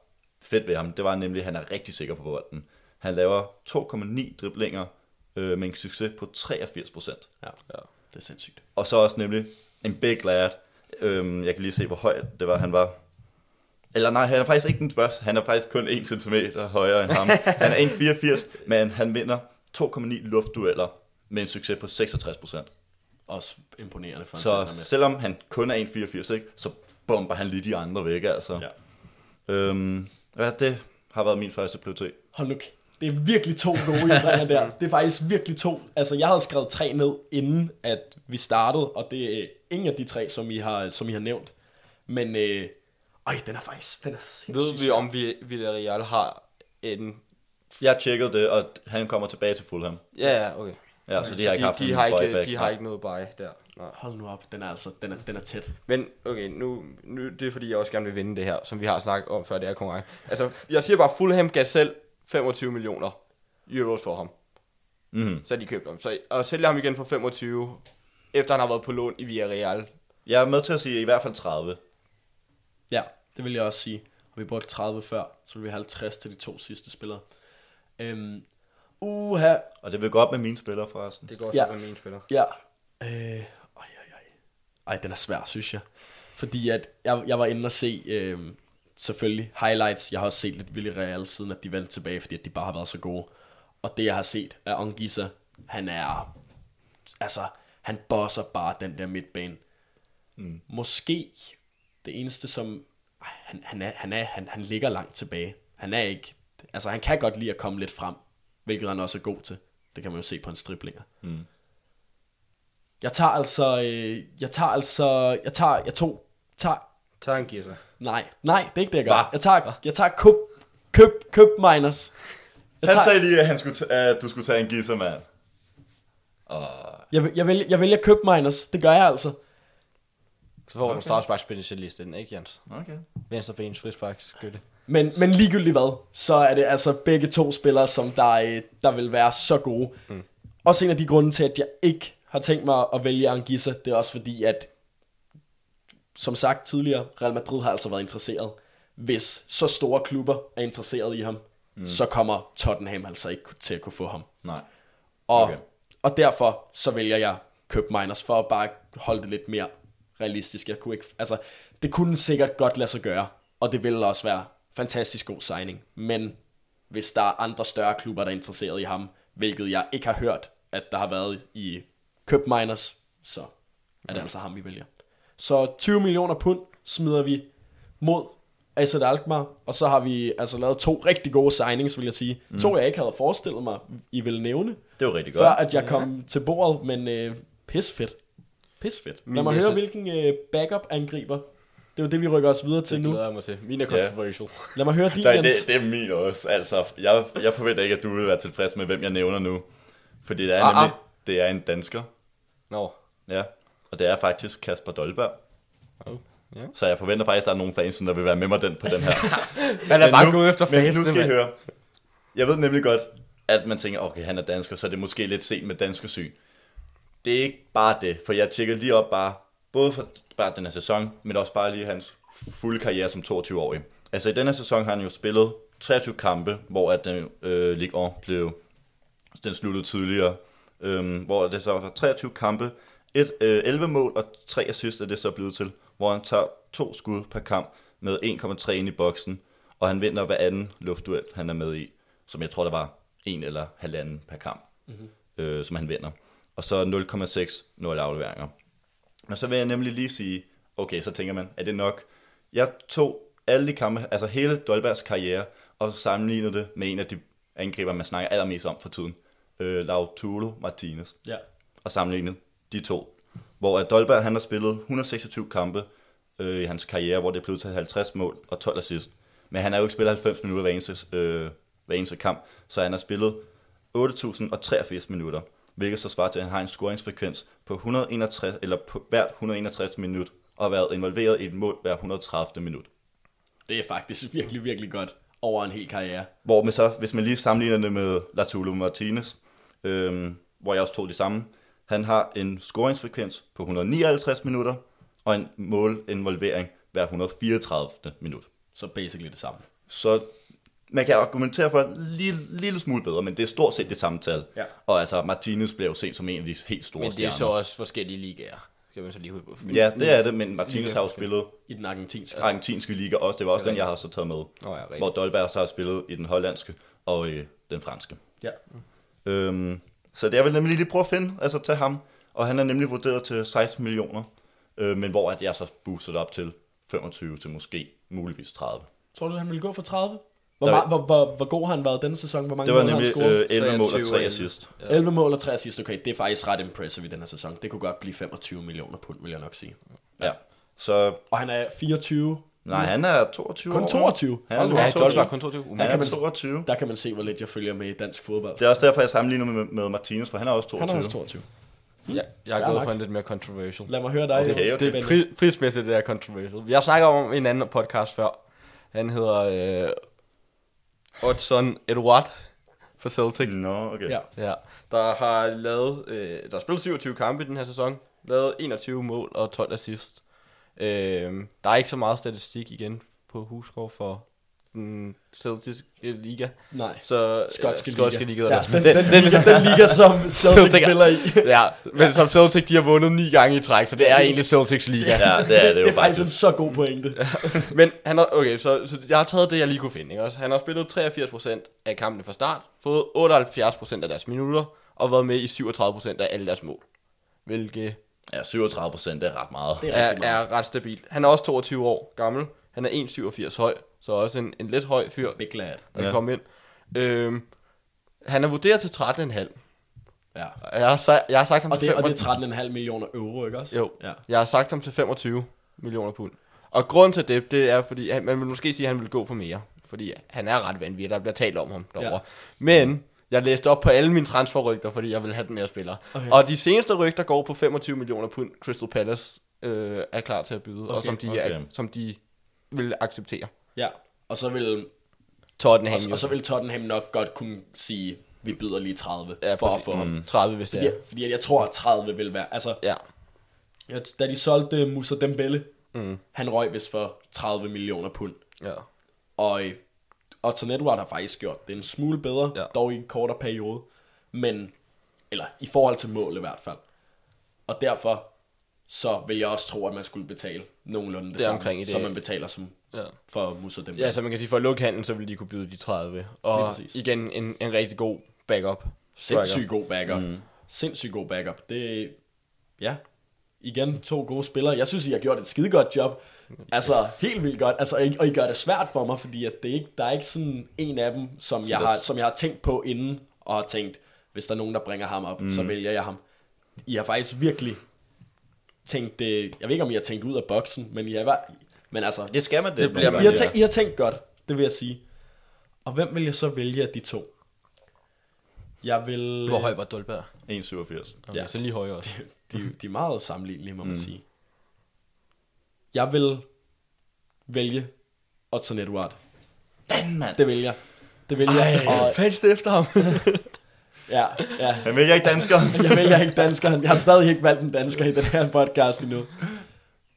[SPEAKER 2] fedt ved ham, det var nemlig, at han er rigtig sikker på bolden. Han laver 2,9 driblinger øh, med en succes på 83 procent.
[SPEAKER 1] Ja. ja. Det er sindssygt.
[SPEAKER 2] Og så også nemlig en big lad. Øhm, jeg kan lige se, hvor højt det var, han var. Eller nej, han er faktisk ikke den største. Han er faktisk kun 1 cm højere end ham. Han er 1,84, men han vinder 2,9 luftdueller med en succes på 66 procent.
[SPEAKER 1] Også imponerende for en
[SPEAKER 2] Så
[SPEAKER 1] med.
[SPEAKER 2] selvom han kun er 1,84, ikke, så bomber han lige de andre væk, altså.
[SPEAKER 1] Ja.
[SPEAKER 2] Øhm, ja, det har været min første prioritet.
[SPEAKER 1] Hold nu. Det er virkelig to gode ytringer der. Det er faktisk virkelig to. Altså, jeg havde skrevet tre ned, inden at vi startede, og det er ingen af de tre, som I har, som I har nævnt. Men, øh, øj, den er faktisk, den er
[SPEAKER 3] Ved vi, om vi, Villarreal har en...
[SPEAKER 2] Jeg tjekkede det, og han kommer tilbage til Fulham.
[SPEAKER 3] Ja, ja, okay.
[SPEAKER 2] Ja, så de har ikke haft
[SPEAKER 3] de, de, har ikke,
[SPEAKER 2] buyback.
[SPEAKER 3] de har ikke noget buy der. Nej.
[SPEAKER 1] Hold nu op, den er altså, den er, den er tæt.
[SPEAKER 3] Men okay, nu, nu det er fordi, jeg også gerne vil vinde det her, som vi har snakket om før det er konkurrence. Altså, jeg siger bare, Fulham gav selv 25 millioner euros for ham.
[SPEAKER 2] Mm.
[SPEAKER 3] Så de købte ham. Så at sælge ham igen for 25, efter han har været på lån i Villarreal.
[SPEAKER 2] Jeg er med til at sige i hvert fald 30.
[SPEAKER 1] Ja, det vil jeg også sige. Og vi brugte 30 før, så vi have 50 til de to sidste spillere. Øhm, uha,
[SPEAKER 2] Og det vil gå op med mine spillere forresten.
[SPEAKER 3] Det går også
[SPEAKER 1] Ja.
[SPEAKER 3] med mine spiller.
[SPEAKER 1] Ja. Øh, ej, ej, ej. Ej, den er svær, synes jeg. Fordi at jeg, jeg var inde og se, øh, selvfølgelig, highlights. Jeg har også set lidt Villarreal, siden at de vendte tilbage, fordi at de bare har været så gode. Og det, jeg har set af Ongisa, han er... Altså, han bosser bare den der midtbane. Mm. Måske det eneste, som... Ej, han, han, er, han, er, han, han ligger langt tilbage. Han er ikke... Altså, han kan godt lide at komme lidt frem, hvilket han også er god til. Det kan man jo se på en striblinger.
[SPEAKER 2] Mm.
[SPEAKER 1] Jeg tager altså, øh, jeg tager altså, jeg tager, jeg tog, tager,
[SPEAKER 3] Tag en gisser.
[SPEAKER 1] nej, nej, det er ikke det, jeg gør.
[SPEAKER 2] Hva?
[SPEAKER 1] Jeg tager, jeg tager køb, køb, køb minus. Jeg,
[SPEAKER 2] Han
[SPEAKER 1] tager,
[SPEAKER 2] sagde lige, at, han skulle at du skulle tage en gisser, mand. Og
[SPEAKER 1] jeg, jeg, vælger, jeg vælger køb minus, det gør jeg altså.
[SPEAKER 3] Så får du
[SPEAKER 2] Okay.
[SPEAKER 3] en straffesparkspecialist ind, ikke Jens?
[SPEAKER 2] okay.
[SPEAKER 3] Venstrebens frisparkskytte.
[SPEAKER 1] Men, men ligegyldigt hvad, så er det altså begge to spillere, som der, øh, der vil være så gode. Mm. Også en af de grunde til, at jeg ikke har tænkt mig at vælge Angissa, det er også fordi, at som sagt tidligere, Real Madrid har altså været interesseret. Hvis så store klubber er interesseret i ham, mm. så kommer Tottenham altså ikke til at kunne få ham.
[SPEAKER 2] Nej.
[SPEAKER 1] Og,
[SPEAKER 2] Okay.
[SPEAKER 1] og derfor så vælger jeg køb minus for at bare holde det lidt mere realistisk. Jeg kunne ikke, altså, det kunne sikkert godt lade sig gøre, og det ville også være fantastisk god signing. Men hvis der er andre større klubber, der er interesseret i ham, hvilket jeg ikke har hørt, at der har været i køb minus, så er det altså ham, vi vælger. Så 20 millioner pund smider vi mod Asad Alkmaar, og så har vi altså lavet to rigtig gode signings, vil jeg sige. Mm. To, jeg ikke havde forestillet mig, I ville nævne,
[SPEAKER 2] Det var rigtig
[SPEAKER 1] før
[SPEAKER 2] godt.
[SPEAKER 1] at jeg kom til bordet, men øh, pis fedt. Pis fedt. Lad mig høre, hvilken øh, backup-angriber. Det er jo det, vi rykker os videre til
[SPEAKER 3] Det
[SPEAKER 1] nu.
[SPEAKER 3] glæder jeg mig til. Mine er
[SPEAKER 2] Ja.
[SPEAKER 3] controversial.
[SPEAKER 1] Lad mig høre din,
[SPEAKER 2] Nej, det, det er min også. Altså, jeg, jeg forventer ikke, at du vil være tilfreds med, hvem jeg nævner nu. Fordi det er
[SPEAKER 3] Ah,
[SPEAKER 2] nemlig,
[SPEAKER 3] ah.
[SPEAKER 2] det er en dansker.
[SPEAKER 3] Nå.
[SPEAKER 2] Ja. Og det er faktisk Kasper Dolberg.
[SPEAKER 3] Oh. Ja.
[SPEAKER 2] Så jeg forventer faktisk, at der er nogle fans, der vil være med mig den på den her.
[SPEAKER 3] Man er
[SPEAKER 2] Men
[SPEAKER 3] bare
[SPEAKER 2] nu-
[SPEAKER 3] gået efter
[SPEAKER 2] Men
[SPEAKER 3] fansene,
[SPEAKER 2] nu skal I
[SPEAKER 3] mand.
[SPEAKER 2] høre. Jeg ved nemlig godt, at man tænker, okay, han er dansker, så er det måske lidt sent med danske syn. Det er ikke bare det, for jeg tjekker lige op bare, både for bare den her sæson, men også bare lige hans fulde karriere som 22-årig. Altså i den her sæson har han jo spillet 23 kampe, hvor at den øh, Ligue 1 blev, den sluttede tidligere, øhm, hvor det så var 23 kampe, et, øh, 11 mål og 3 assist er det så blevet til, hvor han tager to skud per kamp med 1,3 ind i boksen, og han vinder hver anden luftduel, han er med i, som jeg tror, der var en eller halvanden per kamp, mm-hmm. øh, som han vinder. Og så 0,6 0 afleveringer. Og så vil jeg nemlig lige sige, okay, så tænker man, er det nok? Jeg tog alle de kampe, altså hele Dolbergs karriere, og sammenlignede det med en af de angriber, man snakker allermest om for tiden. Øh, Lautaro Martinez.
[SPEAKER 1] Ja.
[SPEAKER 2] Og sammenlignede de to. Hvor at Dolberg, han har spillet 126 kampe øh, i hans karriere, hvor det er blevet til 50 mål og 12 assist. Men han har jo ikke spillet 90 minutter hver eneste, øh, hver eneste kamp, så han har spillet 8.083 minutter, hvilket så svarer til, at han har en scoringsfrekvens på 161, eller på hvert 161 minut, og har været involveret i et mål hver 130 minut.
[SPEAKER 1] Det er faktisk virkelig, virkelig godt over en hel karriere.
[SPEAKER 2] Hvor man så, hvis man lige sammenligner det med Latulo Martinez, øhm, hvor jeg også tog det samme, han har en scoringsfrekvens på 159 minutter, og en målinvolvering hver 134 minut.
[SPEAKER 1] Så basically det samme.
[SPEAKER 2] Så man kan argumentere for en lille, lille smule bedre, men det er stort set det samme tal.
[SPEAKER 1] Ja.
[SPEAKER 2] Og altså, Martinez blev jo set som en af de helt store
[SPEAKER 3] Men det er
[SPEAKER 2] stjerner.
[SPEAKER 3] så også forskellige ligaer. Skal man så lige huske på.
[SPEAKER 2] Ja, det er det, men Martinez
[SPEAKER 3] Liga
[SPEAKER 2] har jo spillet
[SPEAKER 1] I den argentinske.
[SPEAKER 2] argentinske liga også. Det var også den, jeg har så taget med.
[SPEAKER 3] Nå ja, rigtigt.
[SPEAKER 2] hvor Dolberg så har spillet i den hollandske og i den franske.
[SPEAKER 1] Ja.
[SPEAKER 2] Øhm, så det er vel nemlig lige prøve at finde, altså tage ham. Og han er nemlig vurderet til 16 millioner, øh, men hvor at jeg så boostet op til 25 til måske muligvis 30.
[SPEAKER 1] Tror du, han ville gå for 30? Hvor,
[SPEAKER 2] Der-
[SPEAKER 1] hvor, hvor, hvor god har han været denne sæson? Hvor mange
[SPEAKER 2] Det var
[SPEAKER 1] mål har han
[SPEAKER 2] nemlig
[SPEAKER 1] scoret?
[SPEAKER 2] øh, 11 mål og
[SPEAKER 3] 23
[SPEAKER 2] 3
[SPEAKER 3] og
[SPEAKER 2] assist.
[SPEAKER 3] Ja.
[SPEAKER 1] 11 mål og 3 assist. Okay, det er faktisk ret impressive i den her sæson. Det kunne godt blive 25 millioner pund, vil jeg nok sige.
[SPEAKER 2] Ja. Så
[SPEAKER 1] Og han er 24.
[SPEAKER 2] nej, han er 22
[SPEAKER 1] Kun
[SPEAKER 2] år.
[SPEAKER 1] 22.
[SPEAKER 2] Han er
[SPEAKER 3] Ja,
[SPEAKER 1] op.
[SPEAKER 3] Dolberg kun 22.
[SPEAKER 2] Han
[SPEAKER 1] Der
[SPEAKER 2] er
[SPEAKER 1] kan man-
[SPEAKER 2] 22.
[SPEAKER 1] Der kan man se, hvor lidt jeg følger med i dansk fodbold.
[SPEAKER 2] Det er også derfor, jeg sammenligner med, med Martinez, for han er også 22.
[SPEAKER 1] Han er også 22.
[SPEAKER 3] Ja, jeg er gået for en lidt mere controversial.
[SPEAKER 1] Lad mig høre dig.
[SPEAKER 2] Okay, okay.
[SPEAKER 3] Det er pri- prismæssigt, det er controversial. Jeg snakker om en anden podcast før. Han hedder øh, Odson Eduard for Celtic.
[SPEAKER 2] Nå, okay.
[SPEAKER 1] Ja.
[SPEAKER 3] Ja, der har lavet, øh, der har spillet 27 kampe i den her sæson, lavet 21 mål og 12 assist. Øh, der er ikke så meget statistik igen på Husgaard for den celtiske liga.
[SPEAKER 1] Nej.
[SPEAKER 3] Så,
[SPEAKER 1] Skotske
[SPEAKER 3] ja, skotske
[SPEAKER 1] liga.
[SPEAKER 3] liga.
[SPEAKER 1] Ja, den, den, den, den liga, som Celtic
[SPEAKER 3] Celtic-
[SPEAKER 1] spiller i.
[SPEAKER 3] ja, men som Celtic, de har vundet ni gange i træk, så det er egentlig Celtics liga.
[SPEAKER 2] Ja, det er det jo
[SPEAKER 1] det er faktisk en så god pointe.
[SPEAKER 3] Men han har, okay, så, så jeg har taget det, jeg lige kunne finde. Ikke? også? Han har spillet 83% af kampene fra start, fået 78% af deres minutter, og været med i 37% af alle deres mål. Hvilket
[SPEAKER 2] Ja, 37 procent, det er ret meget.
[SPEAKER 1] Det er
[SPEAKER 3] er,
[SPEAKER 1] meget.
[SPEAKER 3] er ret stabilt. Han er også 22 år gammel. Han er 1,87 høj, så også en, en lidt høj fyr,
[SPEAKER 1] Big lad.
[SPEAKER 3] der
[SPEAKER 2] Ja.
[SPEAKER 3] komme ind. Øhm, han er vurderet til 13,5.
[SPEAKER 1] Ja.
[SPEAKER 3] Og Jeg har, sa- jeg har sagt ham
[SPEAKER 1] Og
[SPEAKER 3] til
[SPEAKER 1] det, og det
[SPEAKER 3] 25
[SPEAKER 1] er 13,5 millioner euro, ikke også?
[SPEAKER 3] Jo.
[SPEAKER 1] Ja.
[SPEAKER 3] Jeg har sagt ham til 25 millioner pund. Og grund til det, det er, fordi han, man vil måske sige, at han vil gå for mere. Fordi han er ret vanvittig, der bliver talt om ham derovre.
[SPEAKER 1] Ja.
[SPEAKER 3] Ja. Men jeg læste op på alle mine transferrygter, fordi jeg vil have den mere spiller.
[SPEAKER 1] Okay.
[SPEAKER 3] Og de seneste rygter går på 25 millioner pund. Crystal Palace øh, er klar til at byde, okay, og som de,
[SPEAKER 2] okay.
[SPEAKER 3] er, som de vil acceptere.
[SPEAKER 1] Ja. Og så vil,
[SPEAKER 3] Tottenham
[SPEAKER 1] og, og så vil Tottenham nok godt kunne sige, vi byder lige 30
[SPEAKER 3] ja,
[SPEAKER 1] for at
[SPEAKER 3] præcis.
[SPEAKER 1] få ham.
[SPEAKER 3] Mm. 30, hvis det
[SPEAKER 1] Fordi,
[SPEAKER 3] er.
[SPEAKER 1] fordi at jeg tror, at 30 vil være... Altså,
[SPEAKER 3] Ja.
[SPEAKER 1] jeg- da de solgte Musa Dembele,
[SPEAKER 3] Mm.
[SPEAKER 1] han røg vist for 30 millioner pund.
[SPEAKER 3] ja.
[SPEAKER 1] Og øh, Otto Edward har faktisk gjort det en smule bedre, ja.
[SPEAKER 3] Ja.
[SPEAKER 1] dog i en kortere periode. Men, eller i forhold til mål i hvert fald. Og derfor, så vil jeg også tro, at man skulle betale nogenlunde det,
[SPEAKER 3] Det
[SPEAKER 1] samme,
[SPEAKER 3] omkring i det.
[SPEAKER 1] som man betaler som
[SPEAKER 3] ja.
[SPEAKER 1] for Musa Dembele.
[SPEAKER 3] Ja, så man kan sige, for at lukke handlen, så vil de kunne byde de 30.
[SPEAKER 1] Lige
[SPEAKER 3] Og igen, en, en rigtig god backup.
[SPEAKER 1] Sindssygt god backup. Mm. Sindssygt god backup. Det ja, igen to gode spillere. Jeg synes, I har gjort et skide godt job. Altså, helt vildt godt. Altså, og I- og I gør det svært for mig, fordi at det er ikke, der er ikke sådan en af dem, som jeg,
[SPEAKER 2] der-
[SPEAKER 1] har, som jeg har tænkt på inden, og har tænkt, hvis der er nogen, der bringer ham op, mm. så vælger jeg ham. I har faktisk virkelig tænkt det, jeg ved ikke, om I har tænkt ud af boksen, men I har, men altså,
[SPEAKER 2] Det skal man det.
[SPEAKER 3] Det bliver
[SPEAKER 1] I har, tænkt, I har tænkt godt, det vil jeg sige. Og hvem vil jeg så vælge af de to? Jeg vil...
[SPEAKER 3] Hvor høj var Dolberg?
[SPEAKER 2] ja. 1,87.
[SPEAKER 3] Okay,
[SPEAKER 1] Ja.
[SPEAKER 3] så lige højere også.
[SPEAKER 1] de, de er meget sammenlignelige, må man mm. sige. Jeg vil vælge Odson Edward.
[SPEAKER 2] Hvordan, mand?
[SPEAKER 1] Det vil jeg. Det vil jeg. Og,
[SPEAKER 3] Fast efter ham.
[SPEAKER 1] ja, ja.
[SPEAKER 2] Han vælger ikke dansker.
[SPEAKER 1] Jeg vælger ikke danskeren. Jeg har stadig ikke valgt en dansker i den her podcast endnu.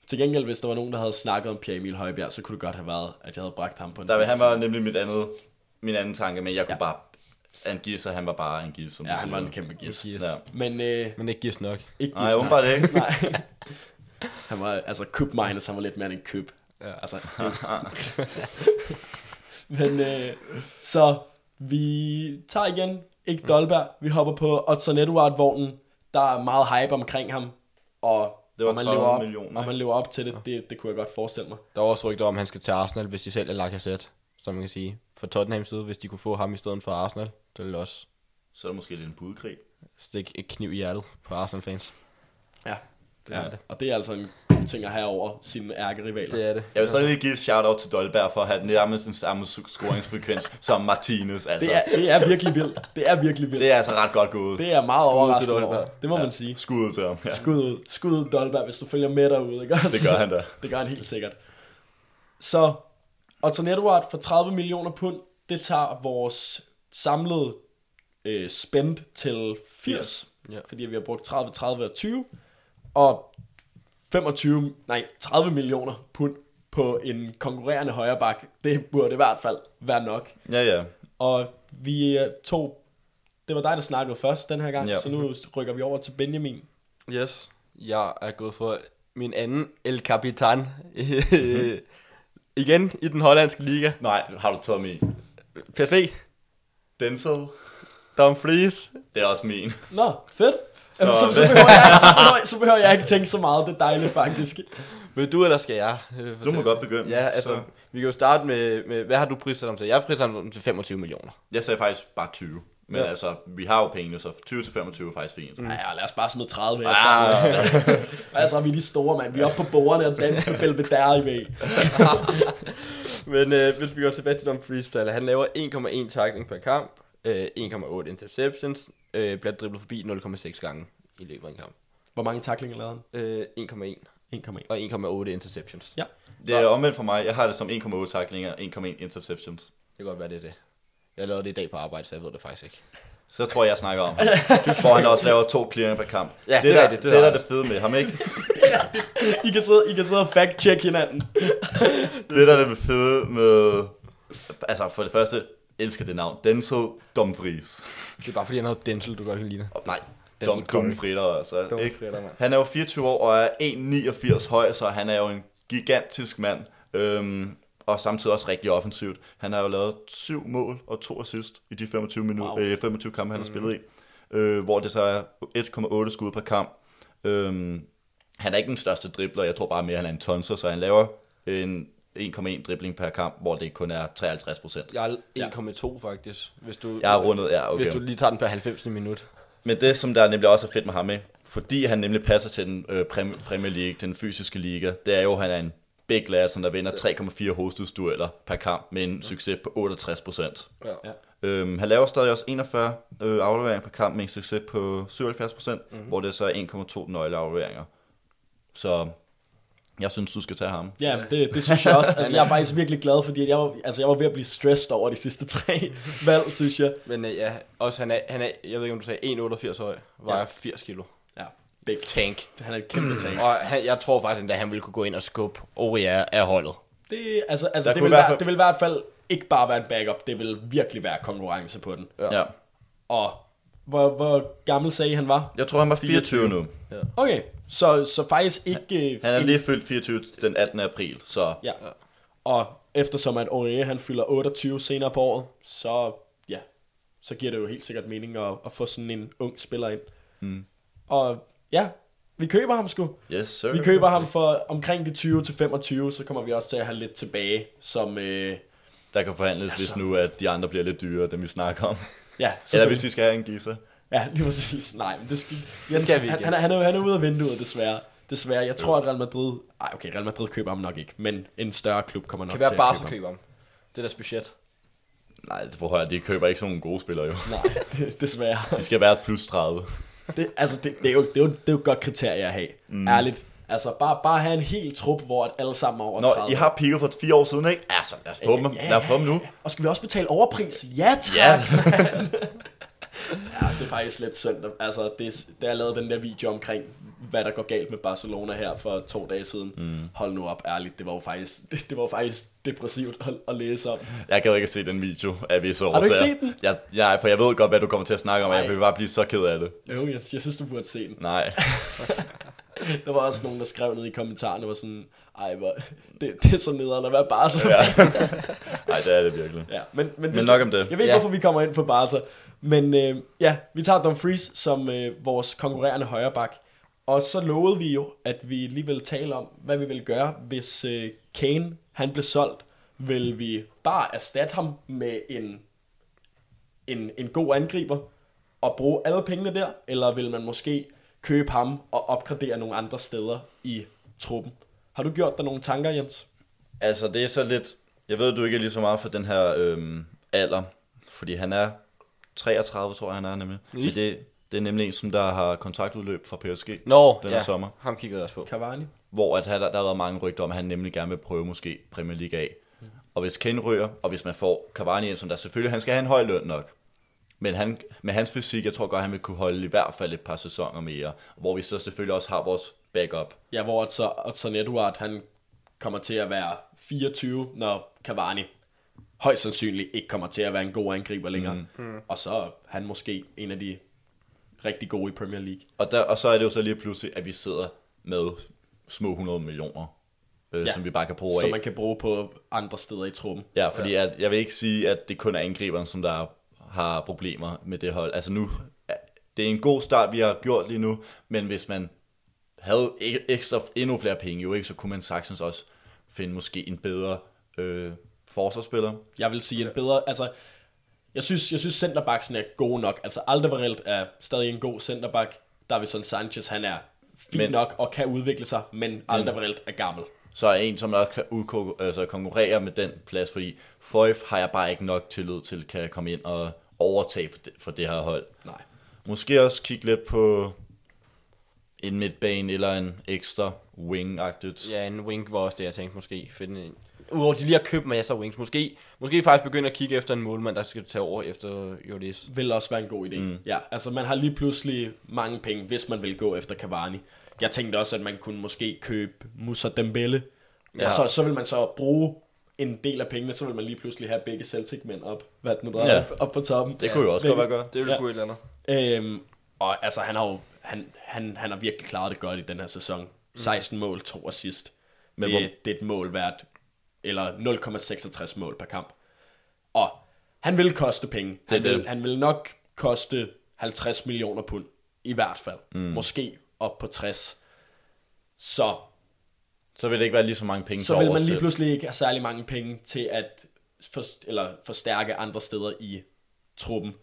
[SPEAKER 1] Til gengæld, hvis der var nogen, der havde snakket om Pierre Emil Højbjerg, så kunne det godt have været, at jeg havde bragt ham på en
[SPEAKER 2] Der,
[SPEAKER 1] plads.
[SPEAKER 2] han var nemlig mit andet, min anden tanke, men jeg kunne
[SPEAKER 1] Ja.
[SPEAKER 2] bare... Han giver sig, han var bare en gis, som
[SPEAKER 1] Ja, han var en kæmpe gis.
[SPEAKER 3] Yes.
[SPEAKER 2] Ja.
[SPEAKER 1] Men øh,
[SPEAKER 3] Men ikke gives nok.
[SPEAKER 1] ikke
[SPEAKER 2] Nej,
[SPEAKER 1] gis,
[SPEAKER 2] åbenbart ikke.
[SPEAKER 1] Nej. Han var, altså køb minus, han var lidt mere end en køb.
[SPEAKER 3] Ja.
[SPEAKER 1] Altså. Men øh, så Vi tager igen, ikke Dolberg, vi hopper på Odson Edward-vognen. Der er meget hype omkring ham, og
[SPEAKER 2] Det var
[SPEAKER 1] om man
[SPEAKER 2] 30
[SPEAKER 1] lever op,
[SPEAKER 2] millioner,
[SPEAKER 1] om man lever op til det, det, det kunne jeg godt forestille mig.
[SPEAKER 3] Der er også rygter om, at han skal til Arsenal, hvis de selv er Lacazette, som man kan sige. For Tottenham side, hvis de kunne få ham i stedet for Arsenal, det ville også
[SPEAKER 2] Så er der måske lidt en budkrig.
[SPEAKER 3] stikke et kniv i hjertet på Arsenal-fans.
[SPEAKER 1] Ja,
[SPEAKER 3] Det
[SPEAKER 1] ja.
[SPEAKER 3] er det.
[SPEAKER 1] og det er altså en ting at have over sine ærkerivaler.
[SPEAKER 3] Det er det.
[SPEAKER 2] Jeg vil så lige give et shout-out til Dolberg for at have nærmest den samme scoringsfrekvens som Martinez. Altså,
[SPEAKER 1] Det er, det er virkelig vildt. Det er virkelig vildt.
[SPEAKER 2] det er altså ret godt gået.
[SPEAKER 1] Det er meget overraskende
[SPEAKER 3] Dolberg.
[SPEAKER 1] over. Det må man sige.
[SPEAKER 2] Skud til ham. Ja.
[SPEAKER 1] Skud ud. Skud ud, Dolberg, hvis du følger med derude. Ikke?
[SPEAKER 2] Det gør han da.
[SPEAKER 1] Det gør han helt sikkert. Så Otton Edward for 30 millioner pund, det tager vores samlede øh, spend til 80.
[SPEAKER 3] Ja.
[SPEAKER 1] Fordi vi har brugt 30, 30 og 20. Og 25, nej, 30 millioner pund på en konkurrerende højre bak. Det burde i hvert fald være nok.
[SPEAKER 2] Ja, ja.
[SPEAKER 1] Og vi øh, tog, det var dig, der snakkede først den her gang,
[SPEAKER 2] Ja.
[SPEAKER 1] så nu rykker vi over til Benjamin.
[SPEAKER 3] Yes. Jeg er gået for min anden El Capitan. Igen i den hollandske liga.
[SPEAKER 2] Nej, har du taget min?
[SPEAKER 3] PSV.
[SPEAKER 2] Denzel?
[SPEAKER 3] Dumfries.
[SPEAKER 2] Det er også min.
[SPEAKER 1] Nå, fedt. Så,
[SPEAKER 2] Så-
[SPEAKER 1] så, behøver jeg, så, behøver, så behøver jeg ikke tænke så meget. Det er dejligt faktisk.
[SPEAKER 3] Vil du, eller skal jeg? øh,
[SPEAKER 2] Du må godt begynde.
[SPEAKER 3] Ja, altså,
[SPEAKER 2] Så.
[SPEAKER 3] vi kan jo starte med, med hvad har du prissat ham til? Jeg har prissat ham til 25 millioner.
[SPEAKER 2] Jeg sagde faktisk bare 20. Men
[SPEAKER 1] Ja.
[SPEAKER 2] altså, vi har jo pengene, så 20 til 25 er faktisk fint.
[SPEAKER 1] Ja, lad os bare smide 30 her.
[SPEAKER 2] Ah,
[SPEAKER 1] Altså, vi er de store, mand. Vi er oppe på bordene og danske Belvedere i væg.
[SPEAKER 3] Men øh, hvis vi går tilbage til Dumfries tal, han laver 1,1 tackling per kamp, øh, 1,8 interceptions, øh, bliver driblet forbi 0,6 gange i løbet af en kamp.
[SPEAKER 1] Hvor mange taklinger lavede han?
[SPEAKER 3] Øh, 1,1
[SPEAKER 1] 1,1.
[SPEAKER 3] og 1,8 interceptions.
[SPEAKER 1] Ja.
[SPEAKER 2] det er omvendt for mig. Jeg har det som 1,8 taklinger, 1,1 interceptions.
[SPEAKER 3] Det kan godt være, det er det. Jeg lavede det i dag på arbejde, så jeg ved det faktisk ikke.
[SPEAKER 2] Så tror jeg, jeg snakker om ham. Hvor han også laver to clearinger per kamp.
[SPEAKER 3] Ja, det er
[SPEAKER 2] der,
[SPEAKER 3] det
[SPEAKER 2] Det,
[SPEAKER 3] er
[SPEAKER 2] der er det fede med ham, ikke?
[SPEAKER 1] I kan sidde, I kan sidde og fact-check hinanden.
[SPEAKER 2] Det der er det fede med... Altså, for det første, elsker det navn. Denzel Dumfries.
[SPEAKER 3] Det er bare fordi, han havde Denzel, du godt kan lide det.
[SPEAKER 2] Oh, nej,
[SPEAKER 3] Curry.
[SPEAKER 2] Dumfritter, altså.
[SPEAKER 3] Dumfritter, mand.
[SPEAKER 2] Han er jo 24 år og er 1,89 høj, så han er jo en gigantisk mand. Øhm, og samtidig også rigtig offensivt. Han har jo lavet syv mål og to assist i de 25, minu-
[SPEAKER 1] Wow.
[SPEAKER 2] øh, 25 kampe, han har spillet i. Øh, hvor det så er 1,8 skud per kamp. Øhm, han er ikke den største dribler, jeg tror bare mere, han er en tonser, så han laver en 1,1 dribling per kamp, hvor det kun er 53 procent.
[SPEAKER 3] Jeg er 1,2 faktisk, hvis du,
[SPEAKER 2] Jeg har rundet, ja, okay.
[SPEAKER 3] hvis du lige tager den per 90 minut.
[SPEAKER 2] Men det, som der er nemlig også er fedt med ham, ikke? fordi han nemlig passer til den øh, Prem- Premier League, den fysiske liga, det er jo, at han er en big lad, som der vinder 3,4 hovedstødsdueller per kamp med en succes på 68 procent.
[SPEAKER 3] Ja.
[SPEAKER 1] Ja.
[SPEAKER 2] Øhm, han laver stadig også 41 øh, afleveringer per kamp med en succes på 77 procent, mm-hmm. hvor det så er 1,2 nøgleafleveringer. Så jeg synes, du skal tage ham.
[SPEAKER 1] Ja, det, det synes jeg også. Altså, jeg er faktisk virkelig glad, fordi at jeg var, altså, jeg var ved at blive stressed over de sidste tre valg, synes jeg.
[SPEAKER 3] Men øh, ja, også han er, han er, jeg ved ikke om du sagde 1,88 høj, vejer
[SPEAKER 1] Ja.
[SPEAKER 3] 80 kilo.
[SPEAKER 1] Ja, big.
[SPEAKER 3] Tank.
[SPEAKER 1] Han er et kæmpe tank.
[SPEAKER 3] Og han, jeg tror faktisk, at han ville kunne gå ind og skubbe Oria af holdet.
[SPEAKER 1] Det, altså, altså,
[SPEAKER 2] Der
[SPEAKER 1] det,
[SPEAKER 2] kunne
[SPEAKER 1] vil
[SPEAKER 2] i hvert
[SPEAKER 1] være,
[SPEAKER 2] fald-
[SPEAKER 1] det vil i hvert fald ikke bare være en backup, det vil virkelig være konkurrence på den.
[SPEAKER 3] Ja.
[SPEAKER 2] Ja.
[SPEAKER 1] Og hvor, hvor gammel sagde I, han var?
[SPEAKER 2] Jeg tror, han var 24 nu.
[SPEAKER 1] Okay, så, så faktisk ikke... øh,
[SPEAKER 2] Han er lige fyldt 24 den 18. april, så
[SPEAKER 1] Ja. Og eftersom at Aurier, han fylder 28 senere på året, så ja, så giver det jo helt sikkert mening at, at få sådan en ung spiller ind.
[SPEAKER 2] Mm.
[SPEAKER 1] Og ja, vi køber ham sgu.
[SPEAKER 2] yes sir.
[SPEAKER 1] Vi køber ham for omkring de 20 til 25, så kommer vi også til at have lidt tilbage, som øh,
[SPEAKER 2] Der kan forhandles, altså. hvis nu at de andre bliver lidt dyrere, dem vi snakker om.
[SPEAKER 1] ja,
[SPEAKER 2] Eller hvis vi skal have en gisser.
[SPEAKER 1] Ja, lige præcis. Nej, men det skal, Jens,
[SPEAKER 3] skal vi ikke,
[SPEAKER 1] han, han, er, han, er, han er ude af vinduet, desværre. Desværre. Jeg tror, at Real Madrid... Ej, okay, Real Madrid køber ham nok ikke, men en større klub kommer nok
[SPEAKER 3] Kan være
[SPEAKER 1] til at
[SPEAKER 3] Barca
[SPEAKER 1] købe ham.
[SPEAKER 3] køber ham. Det er deres budget.
[SPEAKER 2] Nej, det prøver jeg, de køber ikke sådan nogle gode spillere jo.
[SPEAKER 1] Nej, det- desværre.
[SPEAKER 2] De skal være plus 30.
[SPEAKER 1] Det, altså, det, det, er jo, det, er jo, det er jo et godt kriterie at have. Mm. Ærligt. Altså, bare, bare have en hel trup, hvor at alle sammen er over
[SPEAKER 2] Nå,
[SPEAKER 1] 30.
[SPEAKER 2] I har piker for fire år siden, ikke? Altså, lad os få dem, lad os få dem nu.
[SPEAKER 1] Og skal vi også betale overpris? Ja, tak.
[SPEAKER 2] Ja.
[SPEAKER 1] Ja, det er faktisk lidt synd. Altså, det, da jeg lavede den der video omkring, hvad der går galt med Barcelona her for to dage siden. Mm. Hold nu op, ærligt. Det var jo faktisk, det, det var jo faktisk depressivt at, at læse om.
[SPEAKER 2] Jeg gad ikke at se den video af visse
[SPEAKER 1] Har du ikke
[SPEAKER 2] årsager.
[SPEAKER 1] set den?
[SPEAKER 2] Jeg, jeg, for jeg ved godt, hvad du kommer til at snakke om, og jeg
[SPEAKER 1] Nej.
[SPEAKER 2] vil bare blive så ked af det.
[SPEAKER 1] Jo, jeg, jeg synes, du burde se den.
[SPEAKER 2] Nej.
[SPEAKER 1] Der var også nogen, der skrev ned i kommentarerne, var sådan, ej, hvor, det, det er så nederen at være Barca. Ja.
[SPEAKER 2] Nej, det er det virkelig.
[SPEAKER 1] ja men, men,
[SPEAKER 2] Men nok om det.
[SPEAKER 1] Jeg ved ikke,
[SPEAKER 3] Ja.
[SPEAKER 1] hvorfor vi kommer ind på Barca. Men øh, ja, vi tager Dumfries som øh, vores konkurrerende højreback. Og så lovede vi jo, at vi lige vil tale om, hvad vi vil gøre, hvis øh, Kane han blev solgt. Vil vi bare erstatte ham med en, en, en god angriber og bruge alle pengene der? Eller vil man måske købe ham og opgradere nogle andre steder i truppen? Har du gjort dig nogle tanker, Jens?
[SPEAKER 2] Altså, det er så lidt... Jeg ved, du ikke er lige så meget for den her øhm, alder, fordi han er 33, tror jeg, han er nemlig. Men det, det er nemlig en, som der har kontraktudløb fra PSG,
[SPEAKER 3] Nå,
[SPEAKER 2] Den her sommer.
[SPEAKER 3] ham kiggede jeg også på.
[SPEAKER 1] Cavani?
[SPEAKER 2] hvor at, han- der, der har været mange rygter om, at han nemlig gerne vil prøve måske Premier League af. Og hvis Kane ryger, og hvis man får Cavani ind, som der selvfølgelig, han skal have en høj løn nok, men han, med hans fysik, jeg tror godt, han vil kunne holde i hvert fald et par sæsoner mere, hvor vi så selvfølgelig også har vores backup.
[SPEAKER 1] Ja, hvor så, at så Edward, han kommer til at være 24, når Cavani højst sandsynligt ikke kommer til at være en god angriber længere. Mm. Og så er han måske en af de rigtig gode i Premier League.
[SPEAKER 2] Og, der, og så er det jo så lige pludselig, at vi sidder med små 100 millioner, øh,
[SPEAKER 1] Ja.
[SPEAKER 2] som vi bare kan bruge
[SPEAKER 1] Som
[SPEAKER 2] af.
[SPEAKER 1] man kan bruge på andre steder i truppen.
[SPEAKER 2] Ja, fordi ja. At, jeg vil ikke sige, at det kun er angriberen, som der har problemer med det hold. Altså nu, det er en god start, vi har gjort lige nu, men hvis man havde ek- ekstra, endnu flere penge, jo ikke, så kunne man sagtens også finde måske en bedre øh, forsvarsspiller.
[SPEAKER 1] Jeg vil sige en bedre, altså, jeg synes, jeg synes centerbacksen er god nok. Altså, Alderweireld er stadig en god centerback. Davison Sanchez, han er fint men, nok og kan udvikle sig, men Alderweireld er gammel.
[SPEAKER 2] Så er en, som også kan udko- altså konkurrere med den plads, fordi Foyf har jeg bare ikke nok tillid til, kan komme ind og overtage for det, for det her hold.
[SPEAKER 1] Nej.
[SPEAKER 2] Måske også kigge lidt på en midtbane eller en ekstra wing-agtigt.
[SPEAKER 3] Ja, en wing var også det, jeg tænkte måske. Finde en. Udover de lige har købt masser af wings. Måske, måske faktisk begynde at kigge efter en målmand, der skal tage over efter Jordis.
[SPEAKER 1] vil også være en god idé. Mm. Ja, altså man har lige pludselig mange penge, hvis man vil gå efter Cavani. Jeg tænkte også, at man kunne måske købe Musa Dembele, ja.
[SPEAKER 3] Ja.
[SPEAKER 1] og så, så vil man så bruge en del af pengene, så vil man lige pludselig have begge Celtic-mænd op, hvad det nu der
[SPEAKER 2] Ja.
[SPEAKER 1] op, op på toppen.
[SPEAKER 2] Det kunne jo også
[SPEAKER 1] Men-
[SPEAKER 2] godt være godt.
[SPEAKER 3] Det ville
[SPEAKER 1] Ja.
[SPEAKER 3] kunne et eller andet.
[SPEAKER 1] Øhm, og altså, han har jo han, han, han har virkelig klaret det godt i den her sæson. 16 mål, 2 assist. Men
[SPEAKER 2] Men
[SPEAKER 1] det, det er et mål værd, eller 0,66 mål per kamp. Og han vil koste penge. Han,
[SPEAKER 2] Det er
[SPEAKER 1] vil,
[SPEAKER 2] det.
[SPEAKER 1] han vil nok koste 50 millioner pund, i hvert fald. Mm. Måske op på 60. Så,
[SPEAKER 2] Så vil det ikke være lige så mange penge
[SPEAKER 1] så vil man lige pludselig ikke have særlig mange penge til at for, eller forstærke andre steder i truppen.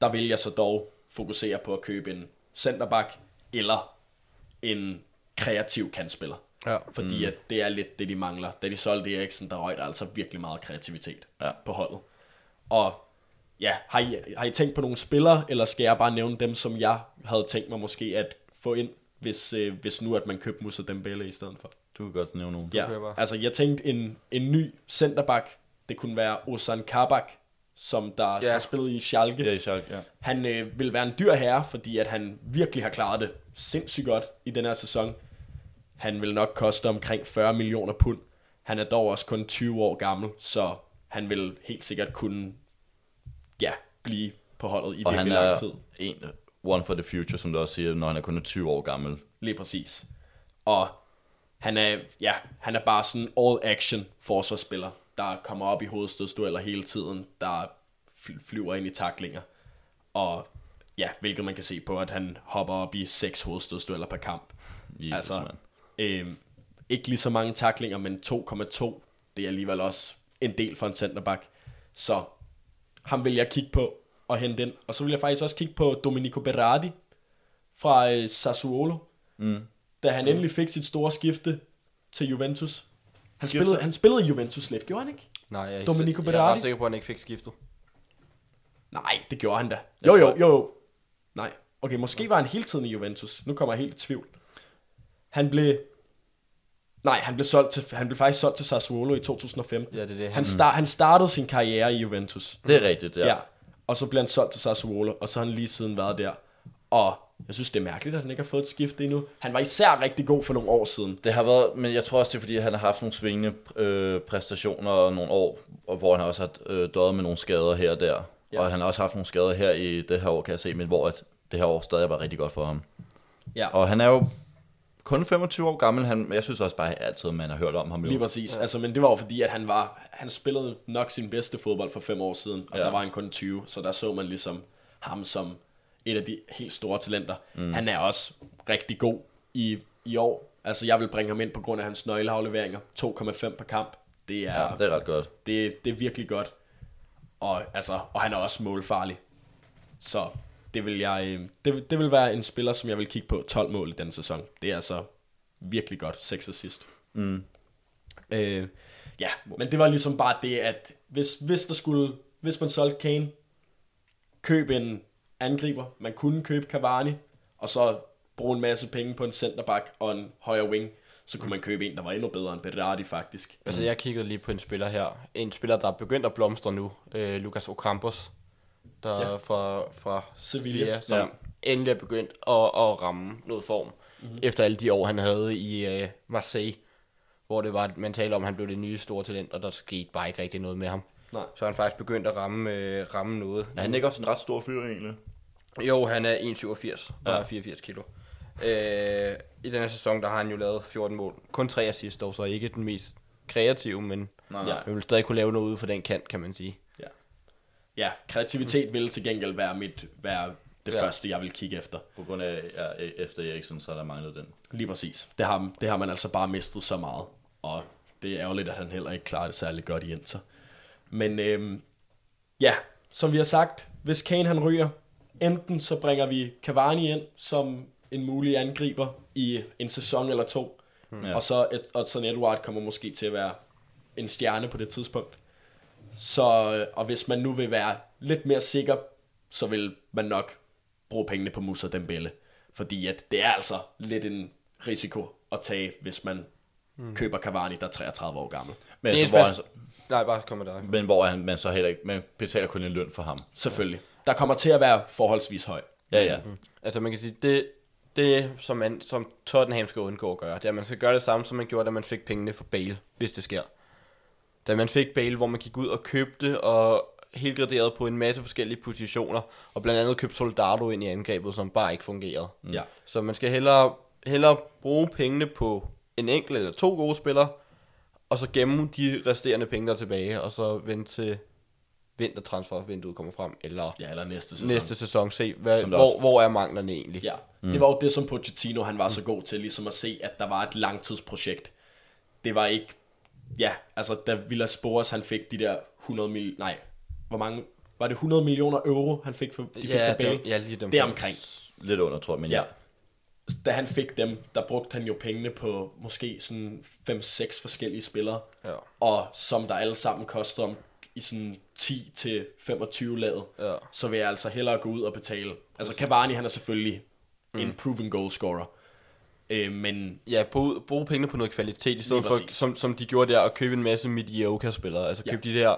[SPEAKER 1] Der vil jeg så dog fokusere på at købe en centerback eller en kreativ kantspiller.
[SPEAKER 3] Ja.
[SPEAKER 1] Fordi mm. at det er lidt det, de mangler. Da de solgte Eriksen, der røg der altså virkelig meget kreativitet
[SPEAKER 2] Ja.
[SPEAKER 1] på holdet. Og ja, har I, har I tænkt på nogle spillere, eller skal jeg bare nævne dem, som jeg havde tænkt mig måske at få ind, hvis, øh, hvis nu at man købte Musa Dembele i stedet for?
[SPEAKER 2] Du kan godt nævne nogen.
[SPEAKER 1] Ja, altså jeg tænkte en, en ny centerback, det kunne være Ozan Kabak, som der
[SPEAKER 3] Ja.
[SPEAKER 1] har spillet i Schalke.
[SPEAKER 2] Ja, i Schalke, ja.
[SPEAKER 1] Han øh, vil være en dyr herre, fordi at han virkelig har klaret det sindssygt godt i den her sæson. Han vil nok koste omkring 40 millioner pund. Han er dog også kun 20 år gammel, så han vil helt sikkert kunne ja, blive på holdet i
[SPEAKER 2] Og
[SPEAKER 1] virkelig
[SPEAKER 2] han
[SPEAKER 1] lang
[SPEAKER 2] er
[SPEAKER 1] tid.
[SPEAKER 2] en one for the future, som du også siger, når han er kun 20 år gammel.
[SPEAKER 1] Lige præcis. Og han er, ja, han er bare sådan all action forsvarsspiller, der kommer op i hovedstødsdueller hele tiden, der fly- flyver ind i taklinger. Og ja, hvilket man kan se på, at han hopper op i seks hovedstødsdueller per kamp.
[SPEAKER 2] Jesus,
[SPEAKER 1] altså,
[SPEAKER 2] mand.
[SPEAKER 1] øh, ikke lige så mange taklinger, men 2,2, det er alligevel også en del for en centerback. Så ham vil jeg kigge på og hente ind. Og så vil jeg faktisk også kigge på Domenico Berardi fra øh, Sassuolo
[SPEAKER 2] Mm.
[SPEAKER 1] Da han endelig fik sit store skifte til Juventus. Han spillede, han spillede Juventus lidt, gjorde han ikke?
[SPEAKER 3] Nej, jeg er,
[SPEAKER 1] Domenico
[SPEAKER 3] jeg er
[SPEAKER 1] Berardi?
[SPEAKER 3] ret sikker på, at han ikke fik skiftet.
[SPEAKER 1] Nej, det gjorde han da. Jo, jo, jo, jo. Nej. Okay, måske var han hele tiden i Juventus. Nu kommer jeg helt i tvivl. Han blev... Nej, han blev, solgt til, han blev faktisk solgt til Sassuolo i 2015.
[SPEAKER 3] Ja, det er det.
[SPEAKER 1] Han,
[SPEAKER 3] Han,
[SPEAKER 1] start, han startede sin karriere i Juventus.
[SPEAKER 2] Det er rigtigt, ja.
[SPEAKER 1] Ja. Og så blev han solgt til Sassuolo, og så har han lige siden været der. Og jeg synes, det er mærkeligt, at han ikke har fået et skifte endnu. Han var især rigtig god for nogle år siden.
[SPEAKER 2] Det har været, men jeg tror også, det er fordi, han har haft nogle svingende øh, præstationer og nogle år, og hvor han også har øh, døjet med nogle skader her og der.
[SPEAKER 1] Ja.
[SPEAKER 2] Og han har også haft nogle skader her i det her år, kan jeg se, men hvor at det her år stadig var rigtig godt for ham.
[SPEAKER 1] Ja.
[SPEAKER 2] Og han er jo kun 25 år gammel. Han, jeg synes også bare altid, man har hørt om ham. Jo.
[SPEAKER 1] Lige præcis. Ja. Altså, men det var jo fordi, at han var, han spillede nok sin bedste fodbold for fem år siden, og
[SPEAKER 2] ja.
[SPEAKER 1] der var han kun 20, så der så man ligesom ham som et af de helt store talenter. Mm. Han er også rigtig god i, i år. Altså, jeg vil bringe ham ind på grund af hans nøgleafleveringer. 2,5 per kamp. Det er,
[SPEAKER 2] Ja, det er ret godt.
[SPEAKER 1] det, det er virkelig godt. Og, altså, og han er også målfarlig. Så det vil, jeg, øh, det, det vil være en spiller, som jeg vil kigge på. 12 mål i denne sæson. Det er altså virkelig godt. 6 assist.
[SPEAKER 2] Mm.
[SPEAKER 1] Øh, ja, men det var ligesom bare det, at hvis, hvis der skulle, hvis man solgte Kane, køb en angriber, man kunne købe Cavani, og så bruge en masse penge på en centerback og en højre wing, så kunne man købe en, der var endnu bedre end Berardi faktisk.
[SPEAKER 3] Altså, jeg kiggede lige på en spiller her. En spiller, der er begyndt at blomstre nu. Øh, Lucas Ocampos. Der
[SPEAKER 1] Ja.
[SPEAKER 3] fra, fra
[SPEAKER 1] Sevilla.
[SPEAKER 3] Sevilla, som
[SPEAKER 2] ja.
[SPEAKER 3] endelig er begyndt at, at ramme noget form. Mm-hmm. Efter alle de år, han havde i øh, Marseille. Hvor det var, at man talte om, at han blev det nye store talent, og der skete bare ikke rigtig noget med ham.
[SPEAKER 1] Nej.
[SPEAKER 3] Så er han faktisk begyndt at ramme, øh, ramme noget.
[SPEAKER 2] Er han ikke også en ret stor fyr egentlig?
[SPEAKER 3] Jo, han er 1,87 og
[SPEAKER 2] Ja.
[SPEAKER 3] ja. 84 kilo. Øh, I denne sæson, der har han jo lavet 14 mål. Kun 3 assist, dog så ikke den mest kreative, men
[SPEAKER 2] Nej,
[SPEAKER 1] Ja.
[SPEAKER 3] han vil stadig kunne lave noget ude for den kant, kan man sige.
[SPEAKER 1] Ja, ja kreativitet vil til gengæld være, mit, være det ja.
[SPEAKER 3] Ja.
[SPEAKER 1] første, jeg vil kigge efter.
[SPEAKER 2] På grund af, ja, efter Eriksen, så er der manglet den.
[SPEAKER 1] Lige præcis. Det har, det har man altså bare mistet så meget. Og det er ærgerligt, at han heller ikke klarer det særlig godt i Inter. Men øhm, ja, som vi har sagt, hvis Kane han ryger, enten så bringer vi Cavani ind som en mulig angriber i en sæson eller to,
[SPEAKER 2] ja.
[SPEAKER 1] og så et, Odson Edward kommer måske til at være en stjerne på det tidspunkt. Så, øh, og hvis man nu vil være lidt mere sikker, så vil man nok bruge pengene på Musa Dembele. Fordi at det er altså lidt en risiko at tage, hvis man mm. køber Cavani, der er 33 år gammel.
[SPEAKER 2] Men,
[SPEAKER 3] Det er
[SPEAKER 2] så, hvor
[SPEAKER 3] Nej, bare kom med dig.
[SPEAKER 2] men hvor han, man så heller ikke, man betaler kun en løn for ham.
[SPEAKER 1] Selvfølgelig. Der kommer til at være forholdsvis høj.
[SPEAKER 2] Ja, ja.
[SPEAKER 3] Altså man kan sige, det, det som, man, som Tottenham skal undgå at gøre, det er, at man skal gøre det samme, som man gjorde, da man fik pengene for Bale, hvis det sker. Da man fik Bale, hvor man gik ud og købte og helgraderet på en masse forskellige positioner, og blandt andet købte Soldado ind i angrebet, som bare ikke fungerede.
[SPEAKER 1] Ja.
[SPEAKER 3] Så man skal hellere, hellere bruge pengene på en enkelt eller to gode spillere, og så gemme de resterende penge der er tilbage, og så vente til vintertransfervinduet kommer frem, eller
[SPEAKER 1] Ja, eller næste sæson.
[SPEAKER 3] næste sæson se, hvad, hvor,
[SPEAKER 2] også-
[SPEAKER 3] hvor er manglerne egentlig.
[SPEAKER 1] Ja, mm. det var jo det, som Pochettino han var så god til, ligesom at se, at der var et langtidsprojekt. Det var ikke, ja, altså da Villas Boas han fik de der 100 mil, nej, hvor mange, var det 100 millioner euro, han fik for, de fik
[SPEAKER 3] ja,
[SPEAKER 1] for Bale?
[SPEAKER 3] det, ja, lige dem.
[SPEAKER 1] Det er omkring.
[SPEAKER 2] Lidt under, tror jeg, men ja.
[SPEAKER 1] Ja. Da han fik dem, der brugte han jo pengene på måske sådan 5-6 forskellige spillere,
[SPEAKER 3] Ja.
[SPEAKER 1] og som der alle sammen koster om i sådan 10 til 25 laget,
[SPEAKER 3] Ja.
[SPEAKER 1] så vil jeg altså hellere gå ud og betale. Altså Cavani, han er selvfølgelig mm. en proven goalscorer, øh, men
[SPEAKER 3] Ja, bruge, bruge pengene på noget kvalitet, i stedet for,
[SPEAKER 1] præcis.
[SPEAKER 3] som, som de gjorde der, at købe en masse mediocre-spillere. Altså
[SPEAKER 1] Ja.
[SPEAKER 3] de der...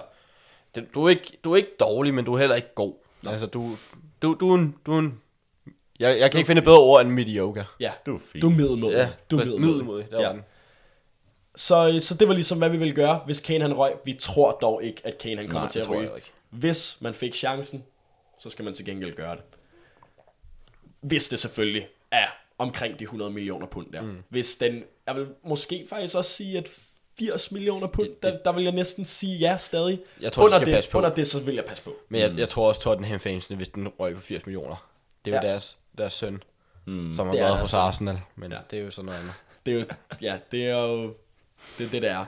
[SPEAKER 3] Du, er ikke, du er ikke dårlig, men du er heller ikke god. Altså, du, du, du er en... Du er en jeg, jeg kan ikke finde et bedre ord end mediocre.
[SPEAKER 1] ja,
[SPEAKER 2] Du er fint.
[SPEAKER 1] du er middelmåde.
[SPEAKER 3] Ja,
[SPEAKER 1] du er
[SPEAKER 3] der var
[SPEAKER 1] Ja.
[SPEAKER 3] den.
[SPEAKER 1] Så, så det var ligesom, hvad vi ville gøre, hvis Kane han røg. Vi tror dog ikke, at Kane han kommer
[SPEAKER 3] Nej,
[SPEAKER 1] til
[SPEAKER 3] det
[SPEAKER 1] at
[SPEAKER 3] tror
[SPEAKER 1] ryge.
[SPEAKER 3] jeg ikke.
[SPEAKER 1] Hvis man fik chancen, så skal man til gengæld gøre det. Hvis det selvfølgelig er omkring de 100 millioner pund der. Mm. Hvis den, jeg vil måske faktisk også sige, at 80 millioner pund,
[SPEAKER 3] Det-
[SPEAKER 1] der, der vil jeg næsten sige ja stadig.
[SPEAKER 3] Jeg tror, de
[SPEAKER 1] under,
[SPEAKER 3] skal
[SPEAKER 1] det,
[SPEAKER 3] passe på.
[SPEAKER 1] under det, så vil jeg passe på.
[SPEAKER 3] Men jeg, jeg tror også, Tottenham-fansene, hvis den røg på 80 millioner, det er jo
[SPEAKER 1] Ja.
[SPEAKER 3] deres, deres søn, mm, som har
[SPEAKER 1] er
[SPEAKER 3] været hos. Arsenal. Men
[SPEAKER 1] Ja.
[SPEAKER 3] det er jo sådan noget andet.
[SPEAKER 1] Det er jo, ja, det er jo det, er det, der er.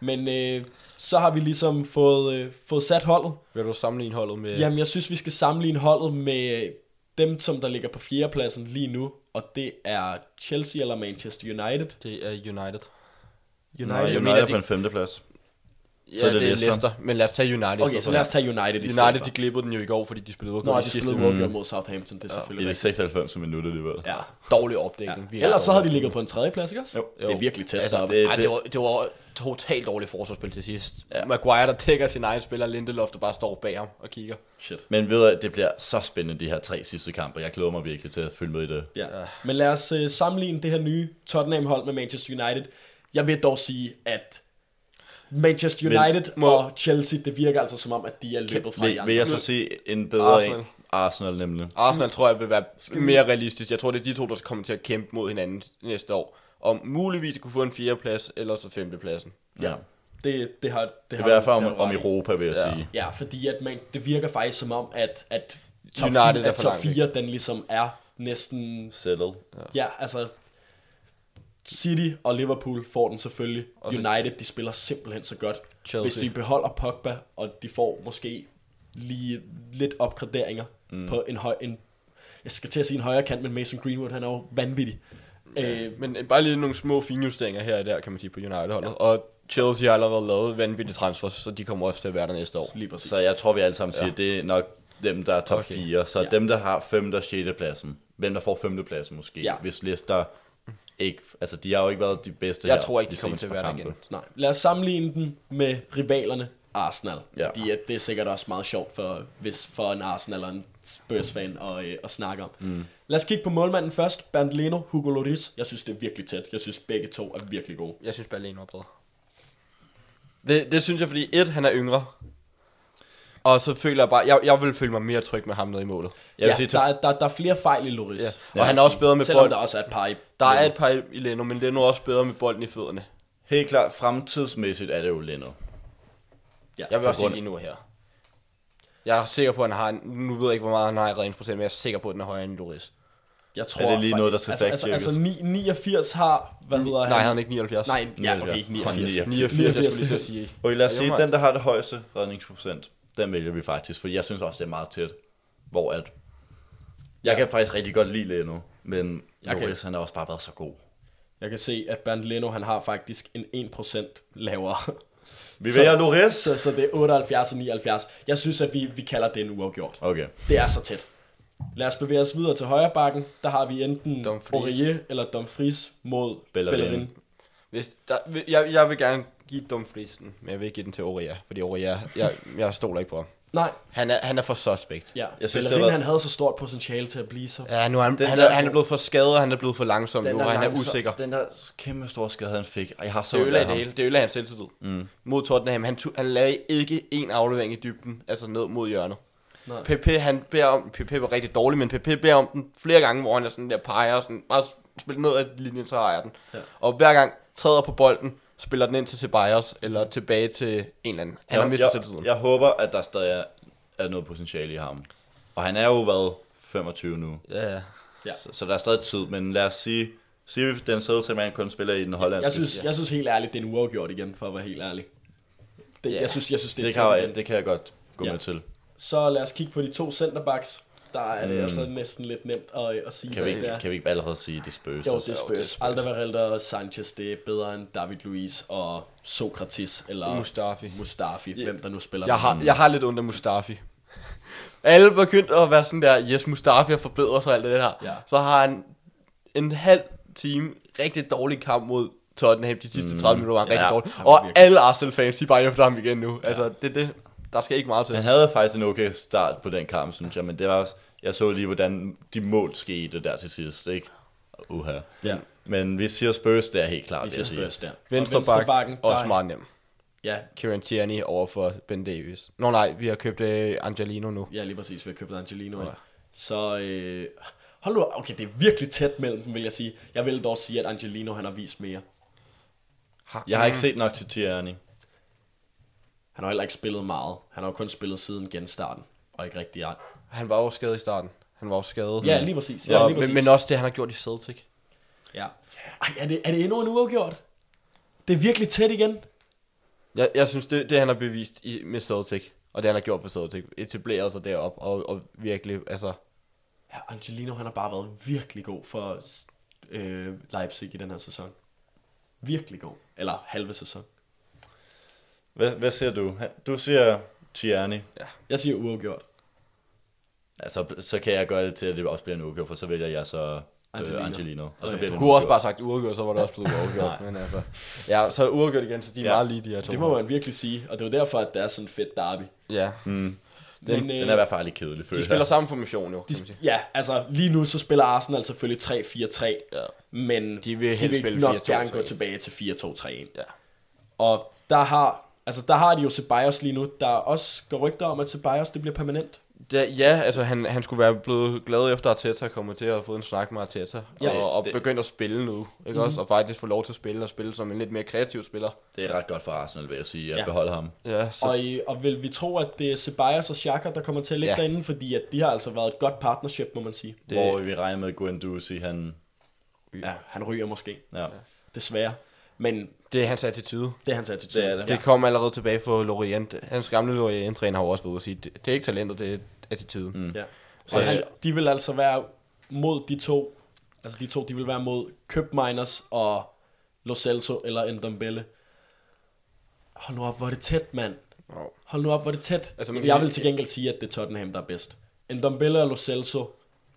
[SPEAKER 1] Men øh, så har vi ligesom fået, øh, fået sat holdet.
[SPEAKER 3] Vil du sammenligne holdet med...
[SPEAKER 1] Jamen, jeg synes, vi skal sammenligne holdet med dem, som der ligger på fjerdepladsen lige nu. Og det er Chelsea eller Manchester United.
[SPEAKER 3] Det er United.
[SPEAKER 1] United.
[SPEAKER 2] Nej,
[SPEAKER 3] jeg
[SPEAKER 2] jeg
[SPEAKER 3] mener,
[SPEAKER 2] mener,
[SPEAKER 3] de-
[SPEAKER 2] på en femteplads.
[SPEAKER 3] Ja,
[SPEAKER 2] Så er
[SPEAKER 3] det,
[SPEAKER 2] det
[SPEAKER 3] det er
[SPEAKER 2] Leicester.
[SPEAKER 3] Leicester. Men lad os tage United.
[SPEAKER 1] Okay, så lad os tage United i
[SPEAKER 3] United,
[SPEAKER 1] for.
[SPEAKER 3] de glippede den jo i går, fordi de spillede
[SPEAKER 1] de
[SPEAKER 3] i sidste
[SPEAKER 1] spillede uafgjort mod Southampton, det er
[SPEAKER 2] I
[SPEAKER 1] selvfølgelig
[SPEAKER 2] det
[SPEAKER 1] rigtigt.
[SPEAKER 2] 96 minutter alligevel.
[SPEAKER 1] Ja.
[SPEAKER 3] Dårlig opdækning.
[SPEAKER 1] ja.
[SPEAKER 3] Vi er
[SPEAKER 1] Ellers så havde de ligget på en tredje plads, ikke også?
[SPEAKER 2] Jo.
[SPEAKER 1] Det er virkelig tæt
[SPEAKER 3] Altså, det,
[SPEAKER 2] Det-
[SPEAKER 3] ej,
[SPEAKER 2] det-
[SPEAKER 3] det, var, det var totalt dårligt forsvarsspil til sidst.
[SPEAKER 2] Ja.
[SPEAKER 3] Ja. Maguire, der dækker sin egen spiller, Lindelof, der bare står bag ham og kigger.
[SPEAKER 1] Shit.
[SPEAKER 2] Men ved du, det bliver så spændende, de her tre sidste kampe. Jeg glæder mig virkelig til at følge med i det.
[SPEAKER 1] Ja. Men lad os uh, sammenligne det her nye Tottenham-hold med Manchester United. Jeg vil dog sige, at Manchester
[SPEAKER 2] Men
[SPEAKER 1] United
[SPEAKER 3] må-
[SPEAKER 1] og Chelsea, det virker altså som om, at de er løbet fra
[SPEAKER 2] Vil, vil jeg så sige en bedre
[SPEAKER 3] Arsenal.
[SPEAKER 2] en? Arsenal nemlig.
[SPEAKER 3] Arsenal tror jeg vil være mere realistisk. Jeg tror, det er de to, der kommer til at kæmpe mod hinanden næste år. om muligvis at kunne få en fjerdeplads, eller så femtepladsen.
[SPEAKER 2] Ja.
[SPEAKER 1] Det, det har, det
[SPEAKER 2] Det
[SPEAKER 1] har
[SPEAKER 2] i hvert fald
[SPEAKER 1] det
[SPEAKER 2] om, om. Europa, vil jeg
[SPEAKER 3] Ja.
[SPEAKER 2] sige.
[SPEAKER 1] Ja, fordi at man, det virker faktisk som om, at, at top,
[SPEAKER 3] United
[SPEAKER 1] 4,
[SPEAKER 3] er
[SPEAKER 1] at
[SPEAKER 3] for
[SPEAKER 1] top
[SPEAKER 3] langt væk.
[SPEAKER 1] 4, den ligesom er næsten...
[SPEAKER 2] Settled.
[SPEAKER 1] Ja, altså... City og Liverpool får den selvfølgelig.
[SPEAKER 3] Og så-
[SPEAKER 1] United, de spiller simpelthen så godt.
[SPEAKER 3] Chelsea.
[SPEAKER 1] Hvis de beholder Pogba, og de får måske lige lidt opgraderinger mm. på en høj... En, jeg skal til at sige en højere kant, men Mason Greenwood, han er jo vanvittig. Øh,
[SPEAKER 3] Men øh, bare lige nogle små finjusteringer her og der, kan man sige, på United-holdet. Ja. Og Chelsea har allerede lavet vanvittige transfers, så de kommer også til at være der næste år.
[SPEAKER 1] lige præcis.
[SPEAKER 2] Så jeg tror, vi alle sammen siger,
[SPEAKER 3] Ja.
[SPEAKER 2] ja. det er nok dem, der er top
[SPEAKER 3] Okay.
[SPEAKER 2] okay. 4. Så
[SPEAKER 1] Ja.
[SPEAKER 2] ja. dem, der har 5. og 6. pladsen. Hvem der får 5. pladsen måske.
[SPEAKER 1] Ja.
[SPEAKER 2] Ja. Hvis Leicester ikke... Altså, de har jo ikke været de bedste
[SPEAKER 3] Jeg
[SPEAKER 2] her.
[SPEAKER 3] tror ikke, de
[SPEAKER 2] de
[SPEAKER 3] kommer til at være der igen.
[SPEAKER 1] Nej, lad os sammenligne den med rivalerne Arsenal. Ja. Fordi at det er sikkert også meget sjovt for, hvis for en Arsenal og en Spurs-fan at, øh, at snakke om. Mm. Lad os kigge på målmanden først. Bernd Leno, Hugo Lloris. Jeg synes, det er virkelig tæt. Jeg synes, begge to er virkelig gode.
[SPEAKER 3] Jeg synes, Berlin var bedre. Det, det synes jeg, fordi et, han er yngre. Og så føler jeg bare, jeg, jeg vil føle mig mere tryg med ham nede i målet.
[SPEAKER 2] Jeg vil
[SPEAKER 1] ja,
[SPEAKER 2] sige, til,
[SPEAKER 1] der, er, der, der er flere fejl i Lloris.
[SPEAKER 3] Ja. Og han er også bedre med
[SPEAKER 1] Selvom
[SPEAKER 3] bold.
[SPEAKER 1] der også er et par i.
[SPEAKER 3] Der er et par i, i Leno, men Leno er også bedre med bolden i fødderne.
[SPEAKER 2] helt klart, fremtidsmæssigt er det jo Leno.
[SPEAKER 1] Ja.
[SPEAKER 3] Jeg vil også sige lige nu her. Jeg er sikker på, at han har nu ved jeg ikke, hvor meget han har i redningsprocent, men jeg er sikker på, at den er højere end Lloris.
[SPEAKER 1] Jeg tror,
[SPEAKER 2] det lige noget, der skal
[SPEAKER 1] altså, altså, altså, ni- 89 har, hvad hedder han?
[SPEAKER 3] Nej, han er ikke 79.
[SPEAKER 1] Nej, ja, okay,
[SPEAKER 2] 79.
[SPEAKER 1] ikke 89.
[SPEAKER 3] 89, jeg skulle lige sige.
[SPEAKER 2] Og lad os sige, den, der har det højeste redningsprocent, den vælger vi faktisk. For jeg synes også, det er meget tæt. Hvor at... Jeg kan faktisk rigtig godt lide Leno, men
[SPEAKER 1] Jeg kan-
[SPEAKER 2] Lloris, han har også bare været så god.
[SPEAKER 1] Jeg kan se, at Bernd Leno, han har faktisk en 1% lavere.
[SPEAKER 2] Vi
[SPEAKER 1] Så-
[SPEAKER 2] vælger Lloris.
[SPEAKER 1] Så, så det er 78 og 79. Jeg synes, at vi, vi kalder det en uafgjort.
[SPEAKER 2] Okay.
[SPEAKER 1] Det er så tæt. Lad os bevæge os videre til højre bakken. Der har vi enten
[SPEAKER 3] Dumfries.
[SPEAKER 1] Aurier eller Dumfries mod
[SPEAKER 2] Bellerin.
[SPEAKER 1] Bellerin.
[SPEAKER 3] Hvis der, jeg, jeg vil gerne give Dumfries den, men jeg vil ikke give den til Oria, fordi Oria, jeg, jeg stoler ikke på ham.
[SPEAKER 1] Nej,
[SPEAKER 3] Han er, han er for suspect.
[SPEAKER 1] ja.
[SPEAKER 2] Jeg synes,
[SPEAKER 1] Bellerin,
[SPEAKER 2] var-
[SPEAKER 1] han havde så stort potentiale til at blive så...
[SPEAKER 3] Ja, nu er han,
[SPEAKER 2] Den
[SPEAKER 3] han,
[SPEAKER 2] der-
[SPEAKER 3] er, han er blevet for skadet, og han er blevet for langsom nu, og han er
[SPEAKER 2] langsom-
[SPEAKER 3] usikker.
[SPEAKER 2] Den der kæmpe store skade, han fik. Og jeg har så
[SPEAKER 3] Det ødelagde det hele. Det ødelagde hans selvtillid. Mm. Mod Tottenham. Han, tog, han lagde ikke en aflevering i dybden, altså ned mod hjørnet.
[SPEAKER 1] Nej.
[SPEAKER 3] PP, han beder om, PP var rigtig dårlig, men PP beder om den flere gange, hvor han er sådan der peger, og sådan, bare spiller ned ad linjen, så har jeg den.
[SPEAKER 1] Ja.
[SPEAKER 3] Og hver gang træder på bolden, spiller den ind til Ceballos, eller tilbage til en eller anden. Han har mistet
[SPEAKER 2] jeg,
[SPEAKER 3] selvtilliden.
[SPEAKER 2] jeg håber, at der stadig er, er noget potentiale i ham. Og han er jo været 25 nu.
[SPEAKER 3] Ja, ja.
[SPEAKER 1] Ja.
[SPEAKER 2] Så, så der er stadig tid, men lad os sige, sige vi den sæde, man kun spiller i den hollandske.
[SPEAKER 1] Jeg synes, jeg synes helt ærligt, det er en uafgjort igen, for at være helt ærlig. Det,
[SPEAKER 3] Ja.
[SPEAKER 1] jeg, synes, jeg synes, det er
[SPEAKER 2] det, kan, jeg, det kan jeg godt gå
[SPEAKER 1] Ja.
[SPEAKER 2] med til.
[SPEAKER 1] Så lad os kigge på de to centerbacks. Der er det
[SPEAKER 2] Mm.
[SPEAKER 1] altså næsten lidt nemt at, at sige,
[SPEAKER 2] Kan vi,
[SPEAKER 1] det
[SPEAKER 2] ikke,
[SPEAKER 1] er.
[SPEAKER 2] kan vi ikke allerede sige, det spøges?
[SPEAKER 1] Jo, det er. Alderweireld og Sanchez, det er bedre end David Luiz og Sokratis eller
[SPEAKER 3] Mustafi.
[SPEAKER 1] Mustafi, hvem der nu spiller.
[SPEAKER 3] Jeg har, jeg har lidt af Mustafi. Alle begyndt at være sådan der, yes, Mustafi har forbedret sig og alt det der.
[SPEAKER 1] Ja.
[SPEAKER 3] Så har han en halv time rigtig dårlig kamp mod Tottenham. De sidste 30 minutter var han rigtig
[SPEAKER 2] Ja,
[SPEAKER 3] dårlig.
[SPEAKER 1] han var
[SPEAKER 3] Og
[SPEAKER 1] virkelig-
[SPEAKER 3] alle Arsenal-fans, de bare efter ham igen nu. Altså, det er det. Der skal ikke meget til.
[SPEAKER 2] Han havde faktisk en okay start på den kamp, synes jeg, men det var også, jeg så lige, hvordan de mål skete der til sidst, ikke? Uha.
[SPEAKER 1] Ja,
[SPEAKER 2] Men vi siger Spurs, det er helt klart.
[SPEAKER 1] vi siger. Spurs der. Og
[SPEAKER 3] Venstre
[SPEAKER 1] venstrebacken,
[SPEAKER 3] bak, også
[SPEAKER 1] der-
[SPEAKER 3] meget nem.
[SPEAKER 1] Ja,
[SPEAKER 3] Kieran Tierney over for Ben Davis. Nå nej, vi har købt uh, Angelino nu.
[SPEAKER 1] ja, lige præcis. Vi har købt Angelino.
[SPEAKER 3] Ja.
[SPEAKER 1] Så øh, hold nu, okay, det er virkelig tæt mellem dem, vil jeg sige. Jeg vil dog sige, at Angelino, han har vist mere.
[SPEAKER 2] Jeg har ikke set nok til Tierney.
[SPEAKER 1] Han har heller ikke spillet meget. Han har jo kun spillet siden genstarten, og ikke rigtig ret.
[SPEAKER 3] Han var jo skadet i starten. Han var jo skadet.
[SPEAKER 1] Ja, lige præcis. Ja,
[SPEAKER 3] Ja,
[SPEAKER 1] lige præcis.
[SPEAKER 3] men, men også det, han har gjort i Celtic.
[SPEAKER 1] Ja. Ej, er det, er det endnu en uafgjort? Det er virkelig tæt igen.
[SPEAKER 3] Jeg, jeg synes, det, det han har bevist i, med Celtic, og det han har gjort for Celtic, etableret sig derop og, og virkelig, altså,
[SPEAKER 1] Ja, Angelino, han har bare været virkelig god for øh, Leipzig i den her sæson. Virkelig god. Eller halve sæson.
[SPEAKER 2] Hvad, hvad siger du? Du siger Tierney.
[SPEAKER 1] Jeg siger uafgjort.
[SPEAKER 2] Altså, så kan jeg gøre det til, at det også bliver en uge, for så vælger jeg så
[SPEAKER 1] Angelino.
[SPEAKER 2] Angelino. Angelino og så bliver
[SPEAKER 3] du kunne også
[SPEAKER 2] uafgjort.
[SPEAKER 3] bare sagt uafgjort, så var det også blevet uafgjort, men altså, ja, så uafgjort igen, så de er
[SPEAKER 2] Ja.
[SPEAKER 3] meget lige, de her to.
[SPEAKER 1] Det må man virkelig sige. Og det er jo derfor, at det er sådan fedt derby.
[SPEAKER 3] Ja,
[SPEAKER 2] Mm.
[SPEAKER 1] Men,
[SPEAKER 2] Den,
[SPEAKER 1] øh,
[SPEAKER 2] den er i hvert fald lidt kedelig, føler
[SPEAKER 3] de spiller samme formation jo, kan
[SPEAKER 1] De,
[SPEAKER 3] man sige.
[SPEAKER 1] ja, altså lige nu så spiller Arsenal selvfølgelig 3-4-3.
[SPEAKER 3] Ja.
[SPEAKER 1] Men
[SPEAKER 3] De vil
[SPEAKER 1] de vil
[SPEAKER 3] spille
[SPEAKER 1] nok
[SPEAKER 3] 4-2-3.
[SPEAKER 1] gerne gå tilbage til 4-2-3-1.
[SPEAKER 3] Ja.
[SPEAKER 1] Og der har, altså der har de jo Ceballos lige nu. Der også går rygter om, at Ceballos det bliver permanent
[SPEAKER 3] Det, ja, altså han, han skulle være blevet glad efter Arteta kommer til at fået en snak med Arteta.
[SPEAKER 2] Ja,
[SPEAKER 3] og, og
[SPEAKER 2] det-
[SPEAKER 3] begyndt at spille nu, ikke mm-hmm. også? Og faktisk få lov til at spille og spille som en lidt mere kreativ spiller.
[SPEAKER 2] Det er ret godt for Arsenal, vil jeg sige, at
[SPEAKER 1] Ja.
[SPEAKER 2] beholde ham.
[SPEAKER 3] Ja, så
[SPEAKER 1] Og, i, og vil vi tro, at det er Ceballos og Xhaka, der kommer til at ligge ja. Derinde, fordi at de har altså været et godt partnership, må man sige.
[SPEAKER 3] Det...
[SPEAKER 2] Hvor vi regner med, at Guendouzi, han...
[SPEAKER 1] Ja, han ryger måske,
[SPEAKER 2] Ja.
[SPEAKER 1] desværre. Men
[SPEAKER 3] det er hans attitude.
[SPEAKER 1] det er hans attitude.
[SPEAKER 2] Det er det.
[SPEAKER 3] Det kom allerede tilbage for Lorient. Hans gamle Lorient-træner har også været ude at sige, det, det er ikke talentet, det er attituden. Mm.
[SPEAKER 1] Ja.
[SPEAKER 3] Så-
[SPEAKER 1] Og han, de vil altså være mod de to, altså de to, de vil være mod Køb Miners og Lo Celso eller Ndombele. Hold nu op, hvor er det tæt, mand. Hold nu op, hvor er det tæt.
[SPEAKER 3] Altså, man
[SPEAKER 1] jeg vil til gengæld sige, at det er Tottenham, der er bedst. Ndombele og Lo Celso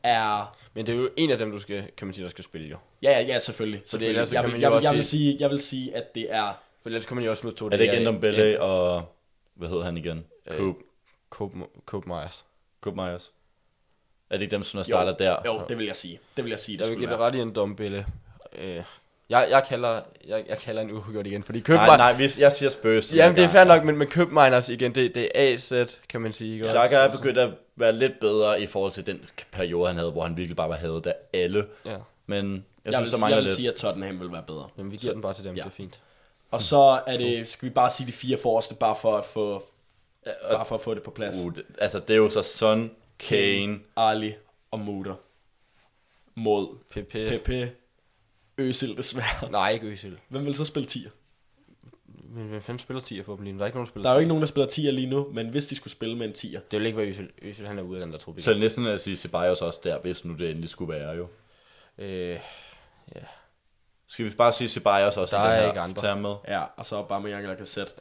[SPEAKER 1] er...
[SPEAKER 3] Men det er jo en af dem, du skal, kan man sige, der skal spille jo.
[SPEAKER 1] Ja, ja, ja, selvfølgelig. selvfølgelig.
[SPEAKER 3] ellers så
[SPEAKER 1] jeg,
[SPEAKER 3] kan
[SPEAKER 1] vil,
[SPEAKER 3] man
[SPEAKER 1] jeg,
[SPEAKER 3] jo
[SPEAKER 1] vil,
[SPEAKER 3] også
[SPEAKER 1] jeg, vil
[SPEAKER 3] sige-
[SPEAKER 1] jeg vil sige, at det er...
[SPEAKER 3] For ellers kan man jo også smide to
[SPEAKER 2] Er det ikke Endom Belle og... Hvad hedder han igen?
[SPEAKER 3] Øh,
[SPEAKER 2] Coop.
[SPEAKER 3] Coop Myers.
[SPEAKER 2] Coop Myers. Er det ikke dem, som der starter der?
[SPEAKER 1] Jo, det vil jeg sige. Det vil jeg sige, det
[SPEAKER 3] Jeg vil
[SPEAKER 1] skulle
[SPEAKER 3] give dig
[SPEAKER 1] være.
[SPEAKER 3] ret i en dombille. Øh, jeg, jeg, kalder, jeg, jeg kalder en uafgjort igen, fordi køb
[SPEAKER 2] Nej, nej, hvis jeg siger den
[SPEAKER 3] Jamen, det er fair nok, men, men køb miners igen, det, det er AZ, kan man sige. Ikke?
[SPEAKER 2] Xhaka er
[SPEAKER 3] også?
[SPEAKER 2] begyndt at være lidt bedre i forhold til den periode, han havde, hvor han virkelig bare var hadet af alle.
[SPEAKER 3] Ja.
[SPEAKER 2] Men jeg,
[SPEAKER 1] Jeg,
[SPEAKER 2] synes,
[SPEAKER 1] vil,
[SPEAKER 2] der mangler
[SPEAKER 1] jeg vil
[SPEAKER 2] lidt.
[SPEAKER 1] sige, at Tottenham vil være bedre.
[SPEAKER 3] Jamen, vi giver den bare til dem,
[SPEAKER 1] ja.
[SPEAKER 3] det er fint.
[SPEAKER 1] Og så er det, skal vi bare sige de fire forreste, bare for at få, bare for at få det på plads.
[SPEAKER 2] Uh, det, altså, det er jo så Son, Kane.
[SPEAKER 1] Ali og Mutter mod
[SPEAKER 3] PP.
[SPEAKER 1] PP, Øsil desværre.
[SPEAKER 3] Nej, ikke Øsil.
[SPEAKER 1] Hvem vil så spille 10'er?
[SPEAKER 3] Men hvem fanden spiller 10 for dem lige nu? Der er ikke nogen, der spiller
[SPEAKER 1] Der er jo
[SPEAKER 3] 10'er.
[SPEAKER 1] ikke nogen, der spiller 10'er lige nu, men hvis de skulle spille med en 10'er.
[SPEAKER 3] Det vil ikke være Øsil. Øsil, han er ude af den der trup.
[SPEAKER 2] Så er det næsten at sige Ceballos også der, hvis nu det endelig skulle være jo.
[SPEAKER 3] Øh,
[SPEAKER 2] Skal vi bare sige Ceballos også
[SPEAKER 3] Der
[SPEAKER 2] i den
[SPEAKER 3] er
[SPEAKER 2] her?
[SPEAKER 3] ikke andre.
[SPEAKER 2] Med.
[SPEAKER 1] Ja, og så bare med Jankel Cassette.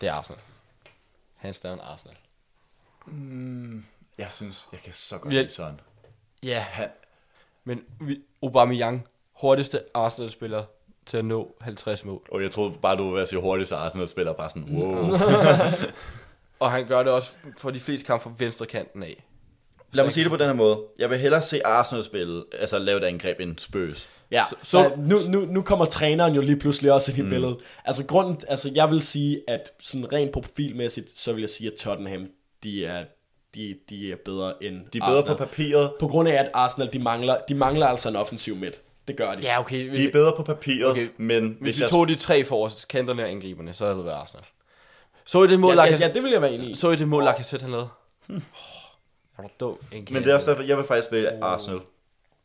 [SPEAKER 3] det er Arsenal. Hans down Arsenal.
[SPEAKER 2] Jeg synes, jeg kan så godt
[SPEAKER 3] Ja.
[SPEAKER 2] lide Son.
[SPEAKER 3] Ja,
[SPEAKER 2] Han,
[SPEAKER 3] men vi, Aubameyang, hurtigste Arsenal-spiller til at nå 50 mål.
[SPEAKER 2] og jeg troede bare, du ville være at sige hurtigt, så Arsenal spiller bare sådan, wow.
[SPEAKER 3] Og han gør det også for de fleste kampe fra venstre kanten af.
[SPEAKER 2] Lad mig sige det på den her måde. Jeg vil hellere se Arsenal spille, altså lave et angreb end Spurs.
[SPEAKER 1] Ja,
[SPEAKER 3] Så-
[SPEAKER 1] så,
[SPEAKER 3] så-
[SPEAKER 1] så nu, nu, nu kommer træneren jo lige pludselig også ind i mm. billedet. Altså grunden, altså jeg vil sige, at sådan rent profilmæssigt, så vil jeg sige, at Tottenham, de er, de, de er bedre end
[SPEAKER 2] De er bedre
[SPEAKER 1] Arsenal.
[SPEAKER 2] på papiret.
[SPEAKER 1] På grund af, at Arsenal, de mangler, de mangler altså en offensiv midt. Det gør de.
[SPEAKER 3] Ja, okay.
[SPEAKER 2] De er bedre på papiret,
[SPEAKER 3] Okay,
[SPEAKER 2] men
[SPEAKER 3] Hvis
[SPEAKER 2] hvis
[SPEAKER 3] vi
[SPEAKER 2] jeg...
[SPEAKER 3] tog de tre forrest kanterne og angriberne, så havde det været Arsenal. Så I det mål,
[SPEAKER 1] ja, ja,
[SPEAKER 3] Lacazette-
[SPEAKER 1] ja, det vil jeg være enig i.
[SPEAKER 3] Så I det mål, Lacazette han lavede? Hmm. Er du dum? En
[SPEAKER 2] Men det er også derfor, jeg vil faktisk vælge Arsenal.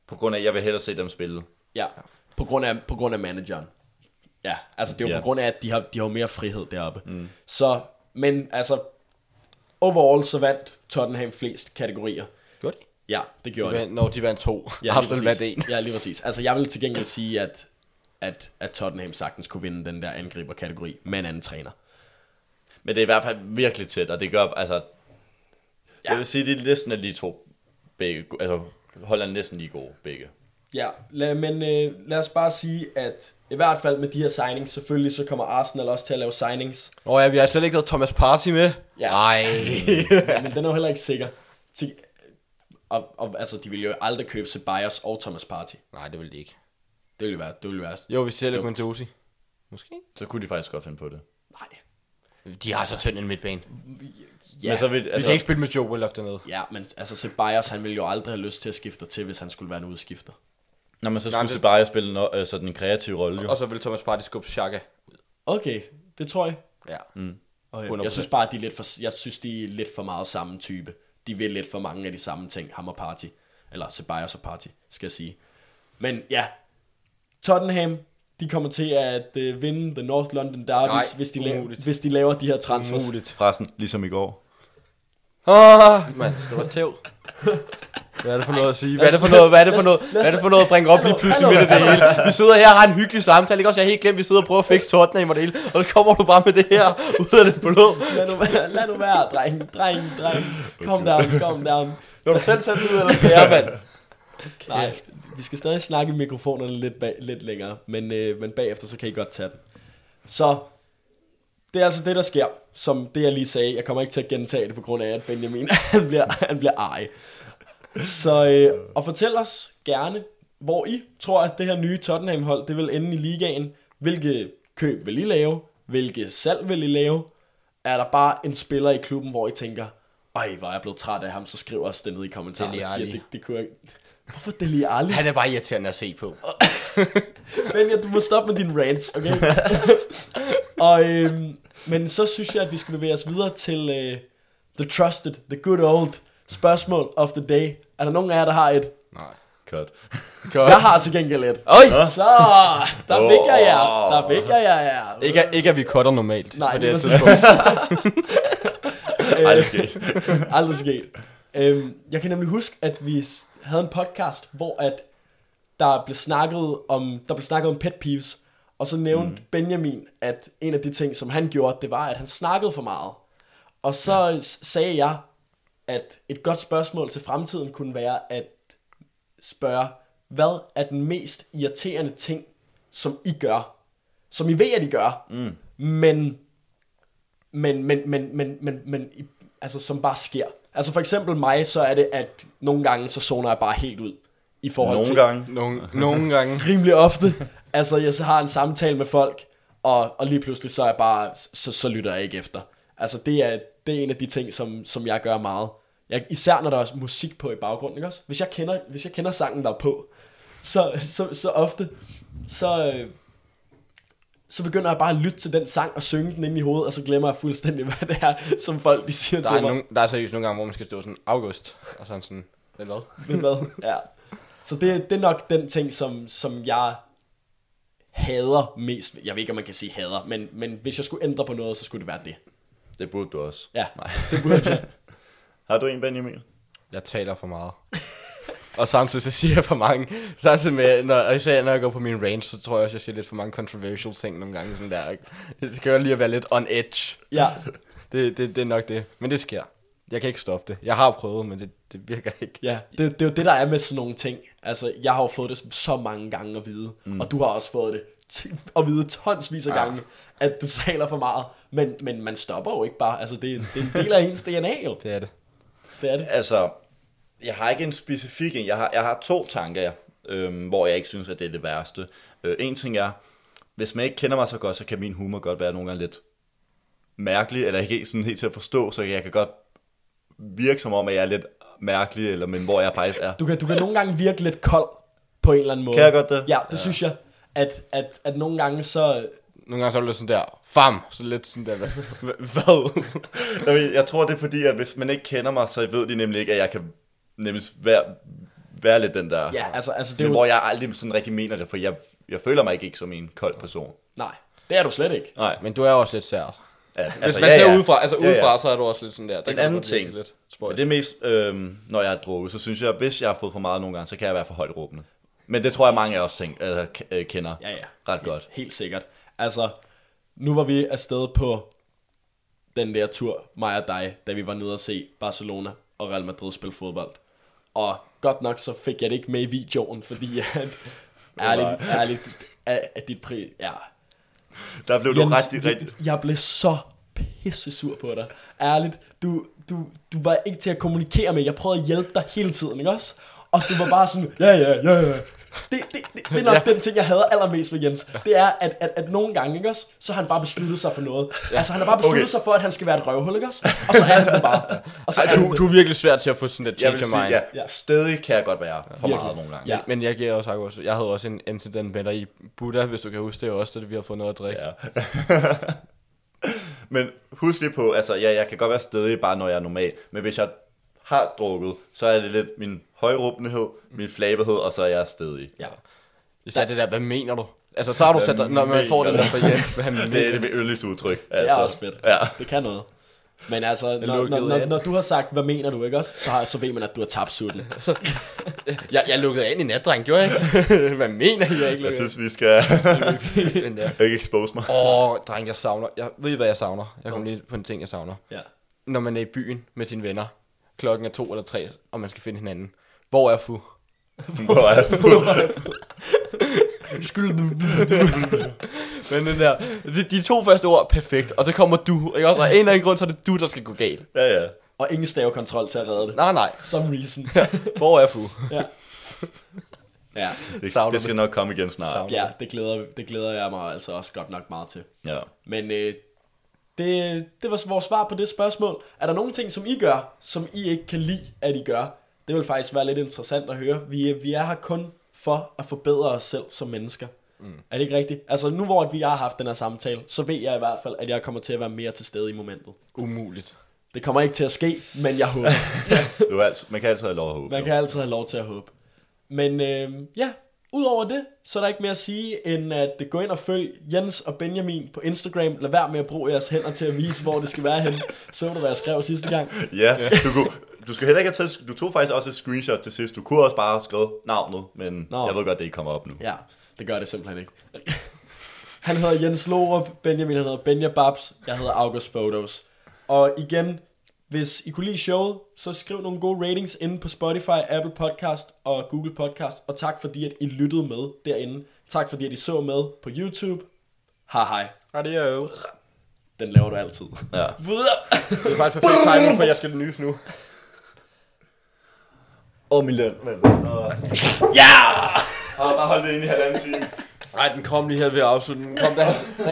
[SPEAKER 2] På grund af, at jeg vil hellere se dem spille.
[SPEAKER 1] Ja, på grund af, på grund af manageren. Ja, altså det er jo
[SPEAKER 2] Ja.
[SPEAKER 1] på grund af, at de har, de har jo mere frihed deroppe. Mm. Så, men altså, overall så vandt Tottenham flest kategorier.
[SPEAKER 3] Gjorde de?
[SPEAKER 1] Ja, det
[SPEAKER 3] de
[SPEAKER 1] gjorde de.
[SPEAKER 3] vandt, når de vandt to.
[SPEAKER 1] Ja, lige
[SPEAKER 3] Arsenal vandt en.
[SPEAKER 1] Ja, lige præcis. Altså, jeg vil til gengæld sige, at, at, at Tottenham sagtens kunne vinde den der angriberkategori med en anden træner.
[SPEAKER 2] Men det er i hvert fald virkelig tæt, og det gør, altså... Ja.
[SPEAKER 1] Ja.
[SPEAKER 2] Jeg vil sige, det er næsten de to begge, altså holder næsten lige gode begge.
[SPEAKER 1] Ja, lad, men øh, lad os bare sige, at i hvert fald med de her signings, selvfølgelig så kommer Arsenal også til at lave signings.
[SPEAKER 3] Åh oh, ja, vi har slet ikke taget Thomas Party med.
[SPEAKER 1] Ja.
[SPEAKER 3] Nej.
[SPEAKER 1] men den er jo heller ikke sikker. Til, og, og, altså, de vil jo aldrig købe Ceballos og Thomas Partey.
[SPEAKER 3] Nej, det vil de ikke.
[SPEAKER 1] Det ville jo være, det ville være,
[SPEAKER 3] Jo, vi sælger
[SPEAKER 1] Dumt.
[SPEAKER 3] Guendouzi. Måske.
[SPEAKER 2] Så kunne de faktisk godt finde på det.
[SPEAKER 1] nej.
[SPEAKER 3] De har så tynd en midtbane.
[SPEAKER 1] Ja,
[SPEAKER 2] Men så vil,
[SPEAKER 3] Vi
[SPEAKER 2] altså,
[SPEAKER 3] skal ikke spille med Joe Willock dernede.
[SPEAKER 1] ja, men altså Ceballos, han ville jo aldrig have lyst til at skifte til, hvis han skulle være en udskifter.
[SPEAKER 2] når man så
[SPEAKER 3] Nej,
[SPEAKER 2] skulle
[SPEAKER 3] det-
[SPEAKER 2] Nej, bare spille no, øh, sådan en kreativ rolle, jo.
[SPEAKER 3] Og så vil Thomas Partey skubbe Xhaka.
[SPEAKER 1] Okay, det tror jeg.
[SPEAKER 3] Ja.
[SPEAKER 1] Okay.
[SPEAKER 3] 100%.
[SPEAKER 1] Jeg synes bare, at de er lidt for, jeg synes, de er lidt for meget samme type. De vil lidt for mange af de samme ting, ham og Party. Eller Ceballos og Party, skal jeg sige. Men ja, Tottenham, de kommer til at uh, vinde The North London Derby,
[SPEAKER 3] Nej,
[SPEAKER 1] hvis, de laver, hvis de laver de her transfers.
[SPEAKER 3] Umuligt.
[SPEAKER 2] Forresten, ligesom i går.
[SPEAKER 3] Ah, mand, skal du tæv? Hvad er det for noget at sige? Hvad er det for noget, hvad er det for noget, hvad er det for noget at bringe op lige pludselig midt i det hele? Vi sidder her og har en hyggelig samtale, ikke også? Jeg er helt glemt, vi sidder og prøver at fikse Tottenham og det hele, og så kommer du bare med det her ud af det blå.
[SPEAKER 1] Lad nu være, lad nu være, dreng, dreng, dreng. Calm down, calm down.
[SPEAKER 3] Når du selv tager det ud, eller det er, mand?
[SPEAKER 1] Nej, vi skal stadig snakke i mikrofonerne lidt, bag, lidt længere, men, øh, men bagefter så kan I godt tage den. Så det er altså det, der sker, som det jeg lige sagde. Jeg kommer ikke til at gentage det på grund af, at Benjamin han bliver, han bliver ej. Så øh, og fortæl os gerne, hvor I tror, at det her nye Tottenham-hold, det vil ende i ligaen. Hvilke køb vil I lave? Hvilke salg vil I lave? Er der bare en spiller i klubben, hvor I tænker, Øj, hvor er jeg blevet træt af ham, så skriv også det ned i kommentarerne.
[SPEAKER 3] Dele
[SPEAKER 1] fordi. Det, det kunne jeg... Hvorfor Deli Ali?
[SPEAKER 3] Han er bare irriterende at se på.
[SPEAKER 1] Benja, du må stoppe med din rants, okay? og, øhm, men så synes jeg, at vi skal bevæge os videre til øh, the trusted, the good old spørgsmål of the day. Er der nogen af jer, der har et?
[SPEAKER 3] Nej.
[SPEAKER 2] Cut.
[SPEAKER 3] Godt.
[SPEAKER 1] Jeg har til gengæld et.
[SPEAKER 3] Øj!
[SPEAKER 1] Så, der fik jeg jer. Der fik jeg jer. Ja.
[SPEAKER 3] Ikke, ikke at vi cutter normalt
[SPEAKER 1] Nej,
[SPEAKER 3] på det
[SPEAKER 1] det
[SPEAKER 3] her tidspunkt.
[SPEAKER 2] Aldrig sket.
[SPEAKER 1] Aldrig sket. Øhm, jeg kan nemlig huske, at vi havde en podcast, hvor at der blev snakket om, der blev snakket om pet peeves, og så nævnte mm. Benjamin, at en af de ting, som han gjorde, det var, at han snakkede for meget. Og så ja. sagde jeg, at et godt spørgsmål til fremtiden kunne være at spørge, hvad er den mest irriterende ting, som I gør? Som I ved, at I gør, mm. men men, men, men, men, men, men altså, som bare sker. Altså for eksempel mig, så er det, at nogle gange, så zoner jeg bare helt ud. I forhold
[SPEAKER 2] Nogle
[SPEAKER 1] til
[SPEAKER 2] gange.
[SPEAKER 3] nogle, nogle gange.
[SPEAKER 1] rimelig ofte. altså jeg så har en samtale med folk, og, og lige pludselig, så er jeg bare, så, så lytter jeg ikke efter. Altså det er, det er en af de ting, som, som jeg gør meget. Jeg, især når der er musik på i baggrunden, ikke også? Hvis jeg kender, hvis jeg kender sangen, der er på, så, så, så ofte, så, øh, så begynder jeg bare at lytte til den sang og synge den ind i hovedet, og så glemmer jeg fuldstændig, hvad det er, som folk de siger
[SPEAKER 3] Der
[SPEAKER 1] til
[SPEAKER 3] er,
[SPEAKER 1] mig.
[SPEAKER 3] nogle, der er seriøst nogle gange, hvor man skal stå sådan august, og sådan sådan, det er hvad?
[SPEAKER 1] Ved hvad? Ja. Så det, det er nok den ting, som, som jeg hader mest. Jeg ved ikke, om man kan sige hader, men, men hvis jeg skulle ændre på noget, så skulle det være det.
[SPEAKER 2] Det burde du også.
[SPEAKER 1] Ja, det burde jeg.
[SPEAKER 2] Har du en, Benjamin?
[SPEAKER 3] Jeg taler for meget. og samtidig så siger jeg for mange, samtidig med, når, og især når jeg går på min range, så tror jeg også, jeg siger lidt for mange controversial ting nogle gange, sådan der? Det skal jo lige at være lidt on edge.
[SPEAKER 1] Ja,
[SPEAKER 3] Det, det, det er nok det. Men det sker. Jeg kan ikke stoppe det. Jeg har prøvet, men det, det virker ikke.
[SPEAKER 1] ja. Det, det er jo det, der er med sådan nogle ting. Altså, jeg har jo fået det så mange gange at vide, mm. og du har også fået det t- at vide tonsvis af
[SPEAKER 3] Ja.
[SPEAKER 1] gange, at du taler for meget. Men, men man stopper jo ikke bare. Altså, det, det er en del af ens DNA, jo.
[SPEAKER 3] Det er det.
[SPEAKER 1] Det er det.
[SPEAKER 2] Altså, jeg har ikke en specifik en. Jeg har, jeg har to tanker, øhm, hvor jeg ikke synes, at det er det værste. Øh, en ting er, hvis man ikke kender mig så godt, så kan min humor godt være nogle gange lidt mærkelig, eller ikke sådan helt til at forstå, så jeg kan godt virke som om, at jeg er lidt mærkelig, eller, men hvor jeg faktisk er.
[SPEAKER 1] Du kan, du kan nogle gange virke lidt kold på en eller anden måde.
[SPEAKER 2] Kan jeg godt det?
[SPEAKER 1] Ja, det ja. synes jeg. At, at, at nogle gange så...
[SPEAKER 3] Nogle gange så er det sådan der, fam, så lidt sådan der, hvad?
[SPEAKER 2] Jeg, tror, det er fordi, at hvis man ikke kender mig, så ved de nemlig ikke, at jeg kan nemlig være, være lidt den der...
[SPEAKER 1] Ja, altså, altså det
[SPEAKER 2] men
[SPEAKER 1] jo...
[SPEAKER 2] hvor jeg aldrig sådan rigtig mener det, for jeg, jeg føler mig ikke, ikke som en kold person.
[SPEAKER 1] Nej, det er du slet ikke.
[SPEAKER 2] Nej.
[SPEAKER 3] Men du er også lidt sær.
[SPEAKER 2] Ja,
[SPEAKER 3] Hvis man ser udefra, altså udefra, så er du også lidt sådan der. der
[SPEAKER 2] En anden ting,
[SPEAKER 3] Lidt
[SPEAKER 2] Men det er mest, øhm, når jeg er drukket, så synes jeg, at hvis jeg har fået for meget nogle gange, så kan jeg være for højt råbende. Men det tror jeg, mange af os tænk, øh, øh, kender
[SPEAKER 1] Ja, ja.
[SPEAKER 2] ret
[SPEAKER 1] helt,
[SPEAKER 2] godt.
[SPEAKER 1] Helt sikkert. Altså, nu var vi afsted på den der tur, mig og dig, da vi var nede og se Barcelona og Real Madrid spille fodbold. Og godt nok så fik jeg det ikke med i videoen, fordi at, ærligt, ærligt, at, dit pri... Ja,
[SPEAKER 2] Der blev du ret,
[SPEAKER 1] jeg,
[SPEAKER 2] ret,
[SPEAKER 1] jeg blev så pisse sur på dig. Ærligt, du, du, du var ikke til at kommunikere med. Jeg prøvede at hjælpe dig hele tiden, ikke også? Og du var bare sådan, ja, ja, ja, ja. Det, det, det, det er nok ja. den ting, jeg hader allermest ved Jens. Det er, at, at, at nogle gange, ikke også, så har han bare besluttet sig for noget. Ja. Altså, han har bare besluttet
[SPEAKER 2] Okay.
[SPEAKER 1] sig for, at han skal være et røvhul, ikke også? Og så er han det bare. Og så
[SPEAKER 3] Ej,
[SPEAKER 1] er
[SPEAKER 3] du,
[SPEAKER 1] det.
[SPEAKER 3] du er virkelig svært til at få sådan
[SPEAKER 2] jeg
[SPEAKER 3] change of mind.
[SPEAKER 2] ja,
[SPEAKER 1] Ja.
[SPEAKER 2] stadig kan jeg godt være for
[SPEAKER 1] Virkelig.
[SPEAKER 2] meget nogle gange.
[SPEAKER 1] Ja.
[SPEAKER 3] Men jeg giver også også, jeg havde også en incident med dig i Buddha, hvis du kan huske det også, da vi har fået noget at drikke.
[SPEAKER 2] Ja. men husk lige på, altså ja, jeg kan godt være stedig bare når jeg er normal, men hvis jeg har drukket, så er det lidt min højråbenhed, min flabethed, og så er jeg stedig.
[SPEAKER 1] Ja.
[SPEAKER 3] Især det der, hvad mener du? Altså, så har du sat dig, når man får den der
[SPEAKER 2] mener
[SPEAKER 3] fra Jens, hvad han
[SPEAKER 2] Det er
[SPEAKER 3] mener.
[SPEAKER 2] det mit yndligste udtryk.
[SPEAKER 1] Det er
[SPEAKER 2] Altså,
[SPEAKER 1] også fedt.
[SPEAKER 2] Ja.
[SPEAKER 1] Det kan noget. Men altså, når, når, når, når, du har sagt, hvad mener du, ikke også? Så, har, så ved man, at du har tabt sutten.
[SPEAKER 3] Jeg, jeg lukkede ind i nat, dreng, gjorde jeg ikke? hvad mener I, jeg ikke
[SPEAKER 2] Jeg synes, vi skal ikke expose mig.
[SPEAKER 3] Åh, dreng, jeg savner, jeg ved I, hvad jeg savner? Jeg kom lige på en ting, jeg savner.
[SPEAKER 1] Ja.
[SPEAKER 3] Når man er i byen med sine venner, klokken er to eller tre, og man skal finde hinanden. Hvor er fu?
[SPEAKER 2] Hvor er jeg?
[SPEAKER 3] Skyld Men den der, de, de to første ord, perfekt. Og så kommer du, ikke også? Og af en eller anden grund, så er det du, der skal gå galt.
[SPEAKER 2] Ja, ja.
[SPEAKER 1] Og ingen stavekontrol til at redde det.
[SPEAKER 3] Nej, nej.
[SPEAKER 1] Some reason.
[SPEAKER 3] Hvor er fu?
[SPEAKER 1] ja. Ja.
[SPEAKER 2] Det,
[SPEAKER 3] Savner
[SPEAKER 2] det skal nok komme igen snart.
[SPEAKER 3] Savner.
[SPEAKER 1] ja, det glæder, det glæder jeg mig altså også godt nok meget til.
[SPEAKER 2] Ja.
[SPEAKER 1] Men øh, det, det var vores svar på det spørgsmål. Er der nogle ting, som I gør, som I ikke kan lide, at I gør? Det vil faktisk være lidt interessant at høre. Vi, er- vi er her kun for at forbedre os selv som mennesker. Mm. Er det ikke rigtigt? Altså nu hvor vi har haft den her samtale, så ved jeg i hvert fald, at jeg kommer til at være mere til stede i momentet.
[SPEAKER 3] Umuligt.
[SPEAKER 1] Det kommer ikke til at ske, men jeg håber.
[SPEAKER 2] Du er altid, man kan altid have lov at håbe.
[SPEAKER 1] Man kan altid have lov til at håbe. Men øh, ja, udover det, så er der ikke mere at sige, end at gå ind og følg Jens og Benjamin på Instagram. Lad være med at bruge jeres hænder til at vise, hvor det skal være henne. Så du, hvad jeg skrev sidste gang.
[SPEAKER 2] Ja, du, kunne, du skal heller ikke have taget, du tog faktisk også et screenshot til sidst. Du kunne også bare have skrevet navnet, men
[SPEAKER 1] Nå.
[SPEAKER 2] jeg ved godt, det ikke kommer op nu.
[SPEAKER 1] Ja, det gør det simpelthen ikke. Han hedder Jens Lorup, Benjamin han hedder Benja Babs, jeg hedder August Photos. Og igen, hvis I kunne lide showet, så skriv nogle gode ratings inde på Spotify, Apple Podcast og Google Podcast. Og tak fordi, at I lyttede med derinde. Tak fordi, at I så med på YouTube. Hej hej.
[SPEAKER 3] Adios.
[SPEAKER 1] Den laver du altid.
[SPEAKER 2] Ja.
[SPEAKER 3] Det er faktisk perfekt timing, for jeg skal nys nu.
[SPEAKER 2] Åh, min løn. Men,
[SPEAKER 1] Ja!
[SPEAKER 2] bare hold det inde i halvanden time.
[SPEAKER 3] Nej, den kom lige her ved at afslutte. Den kom der.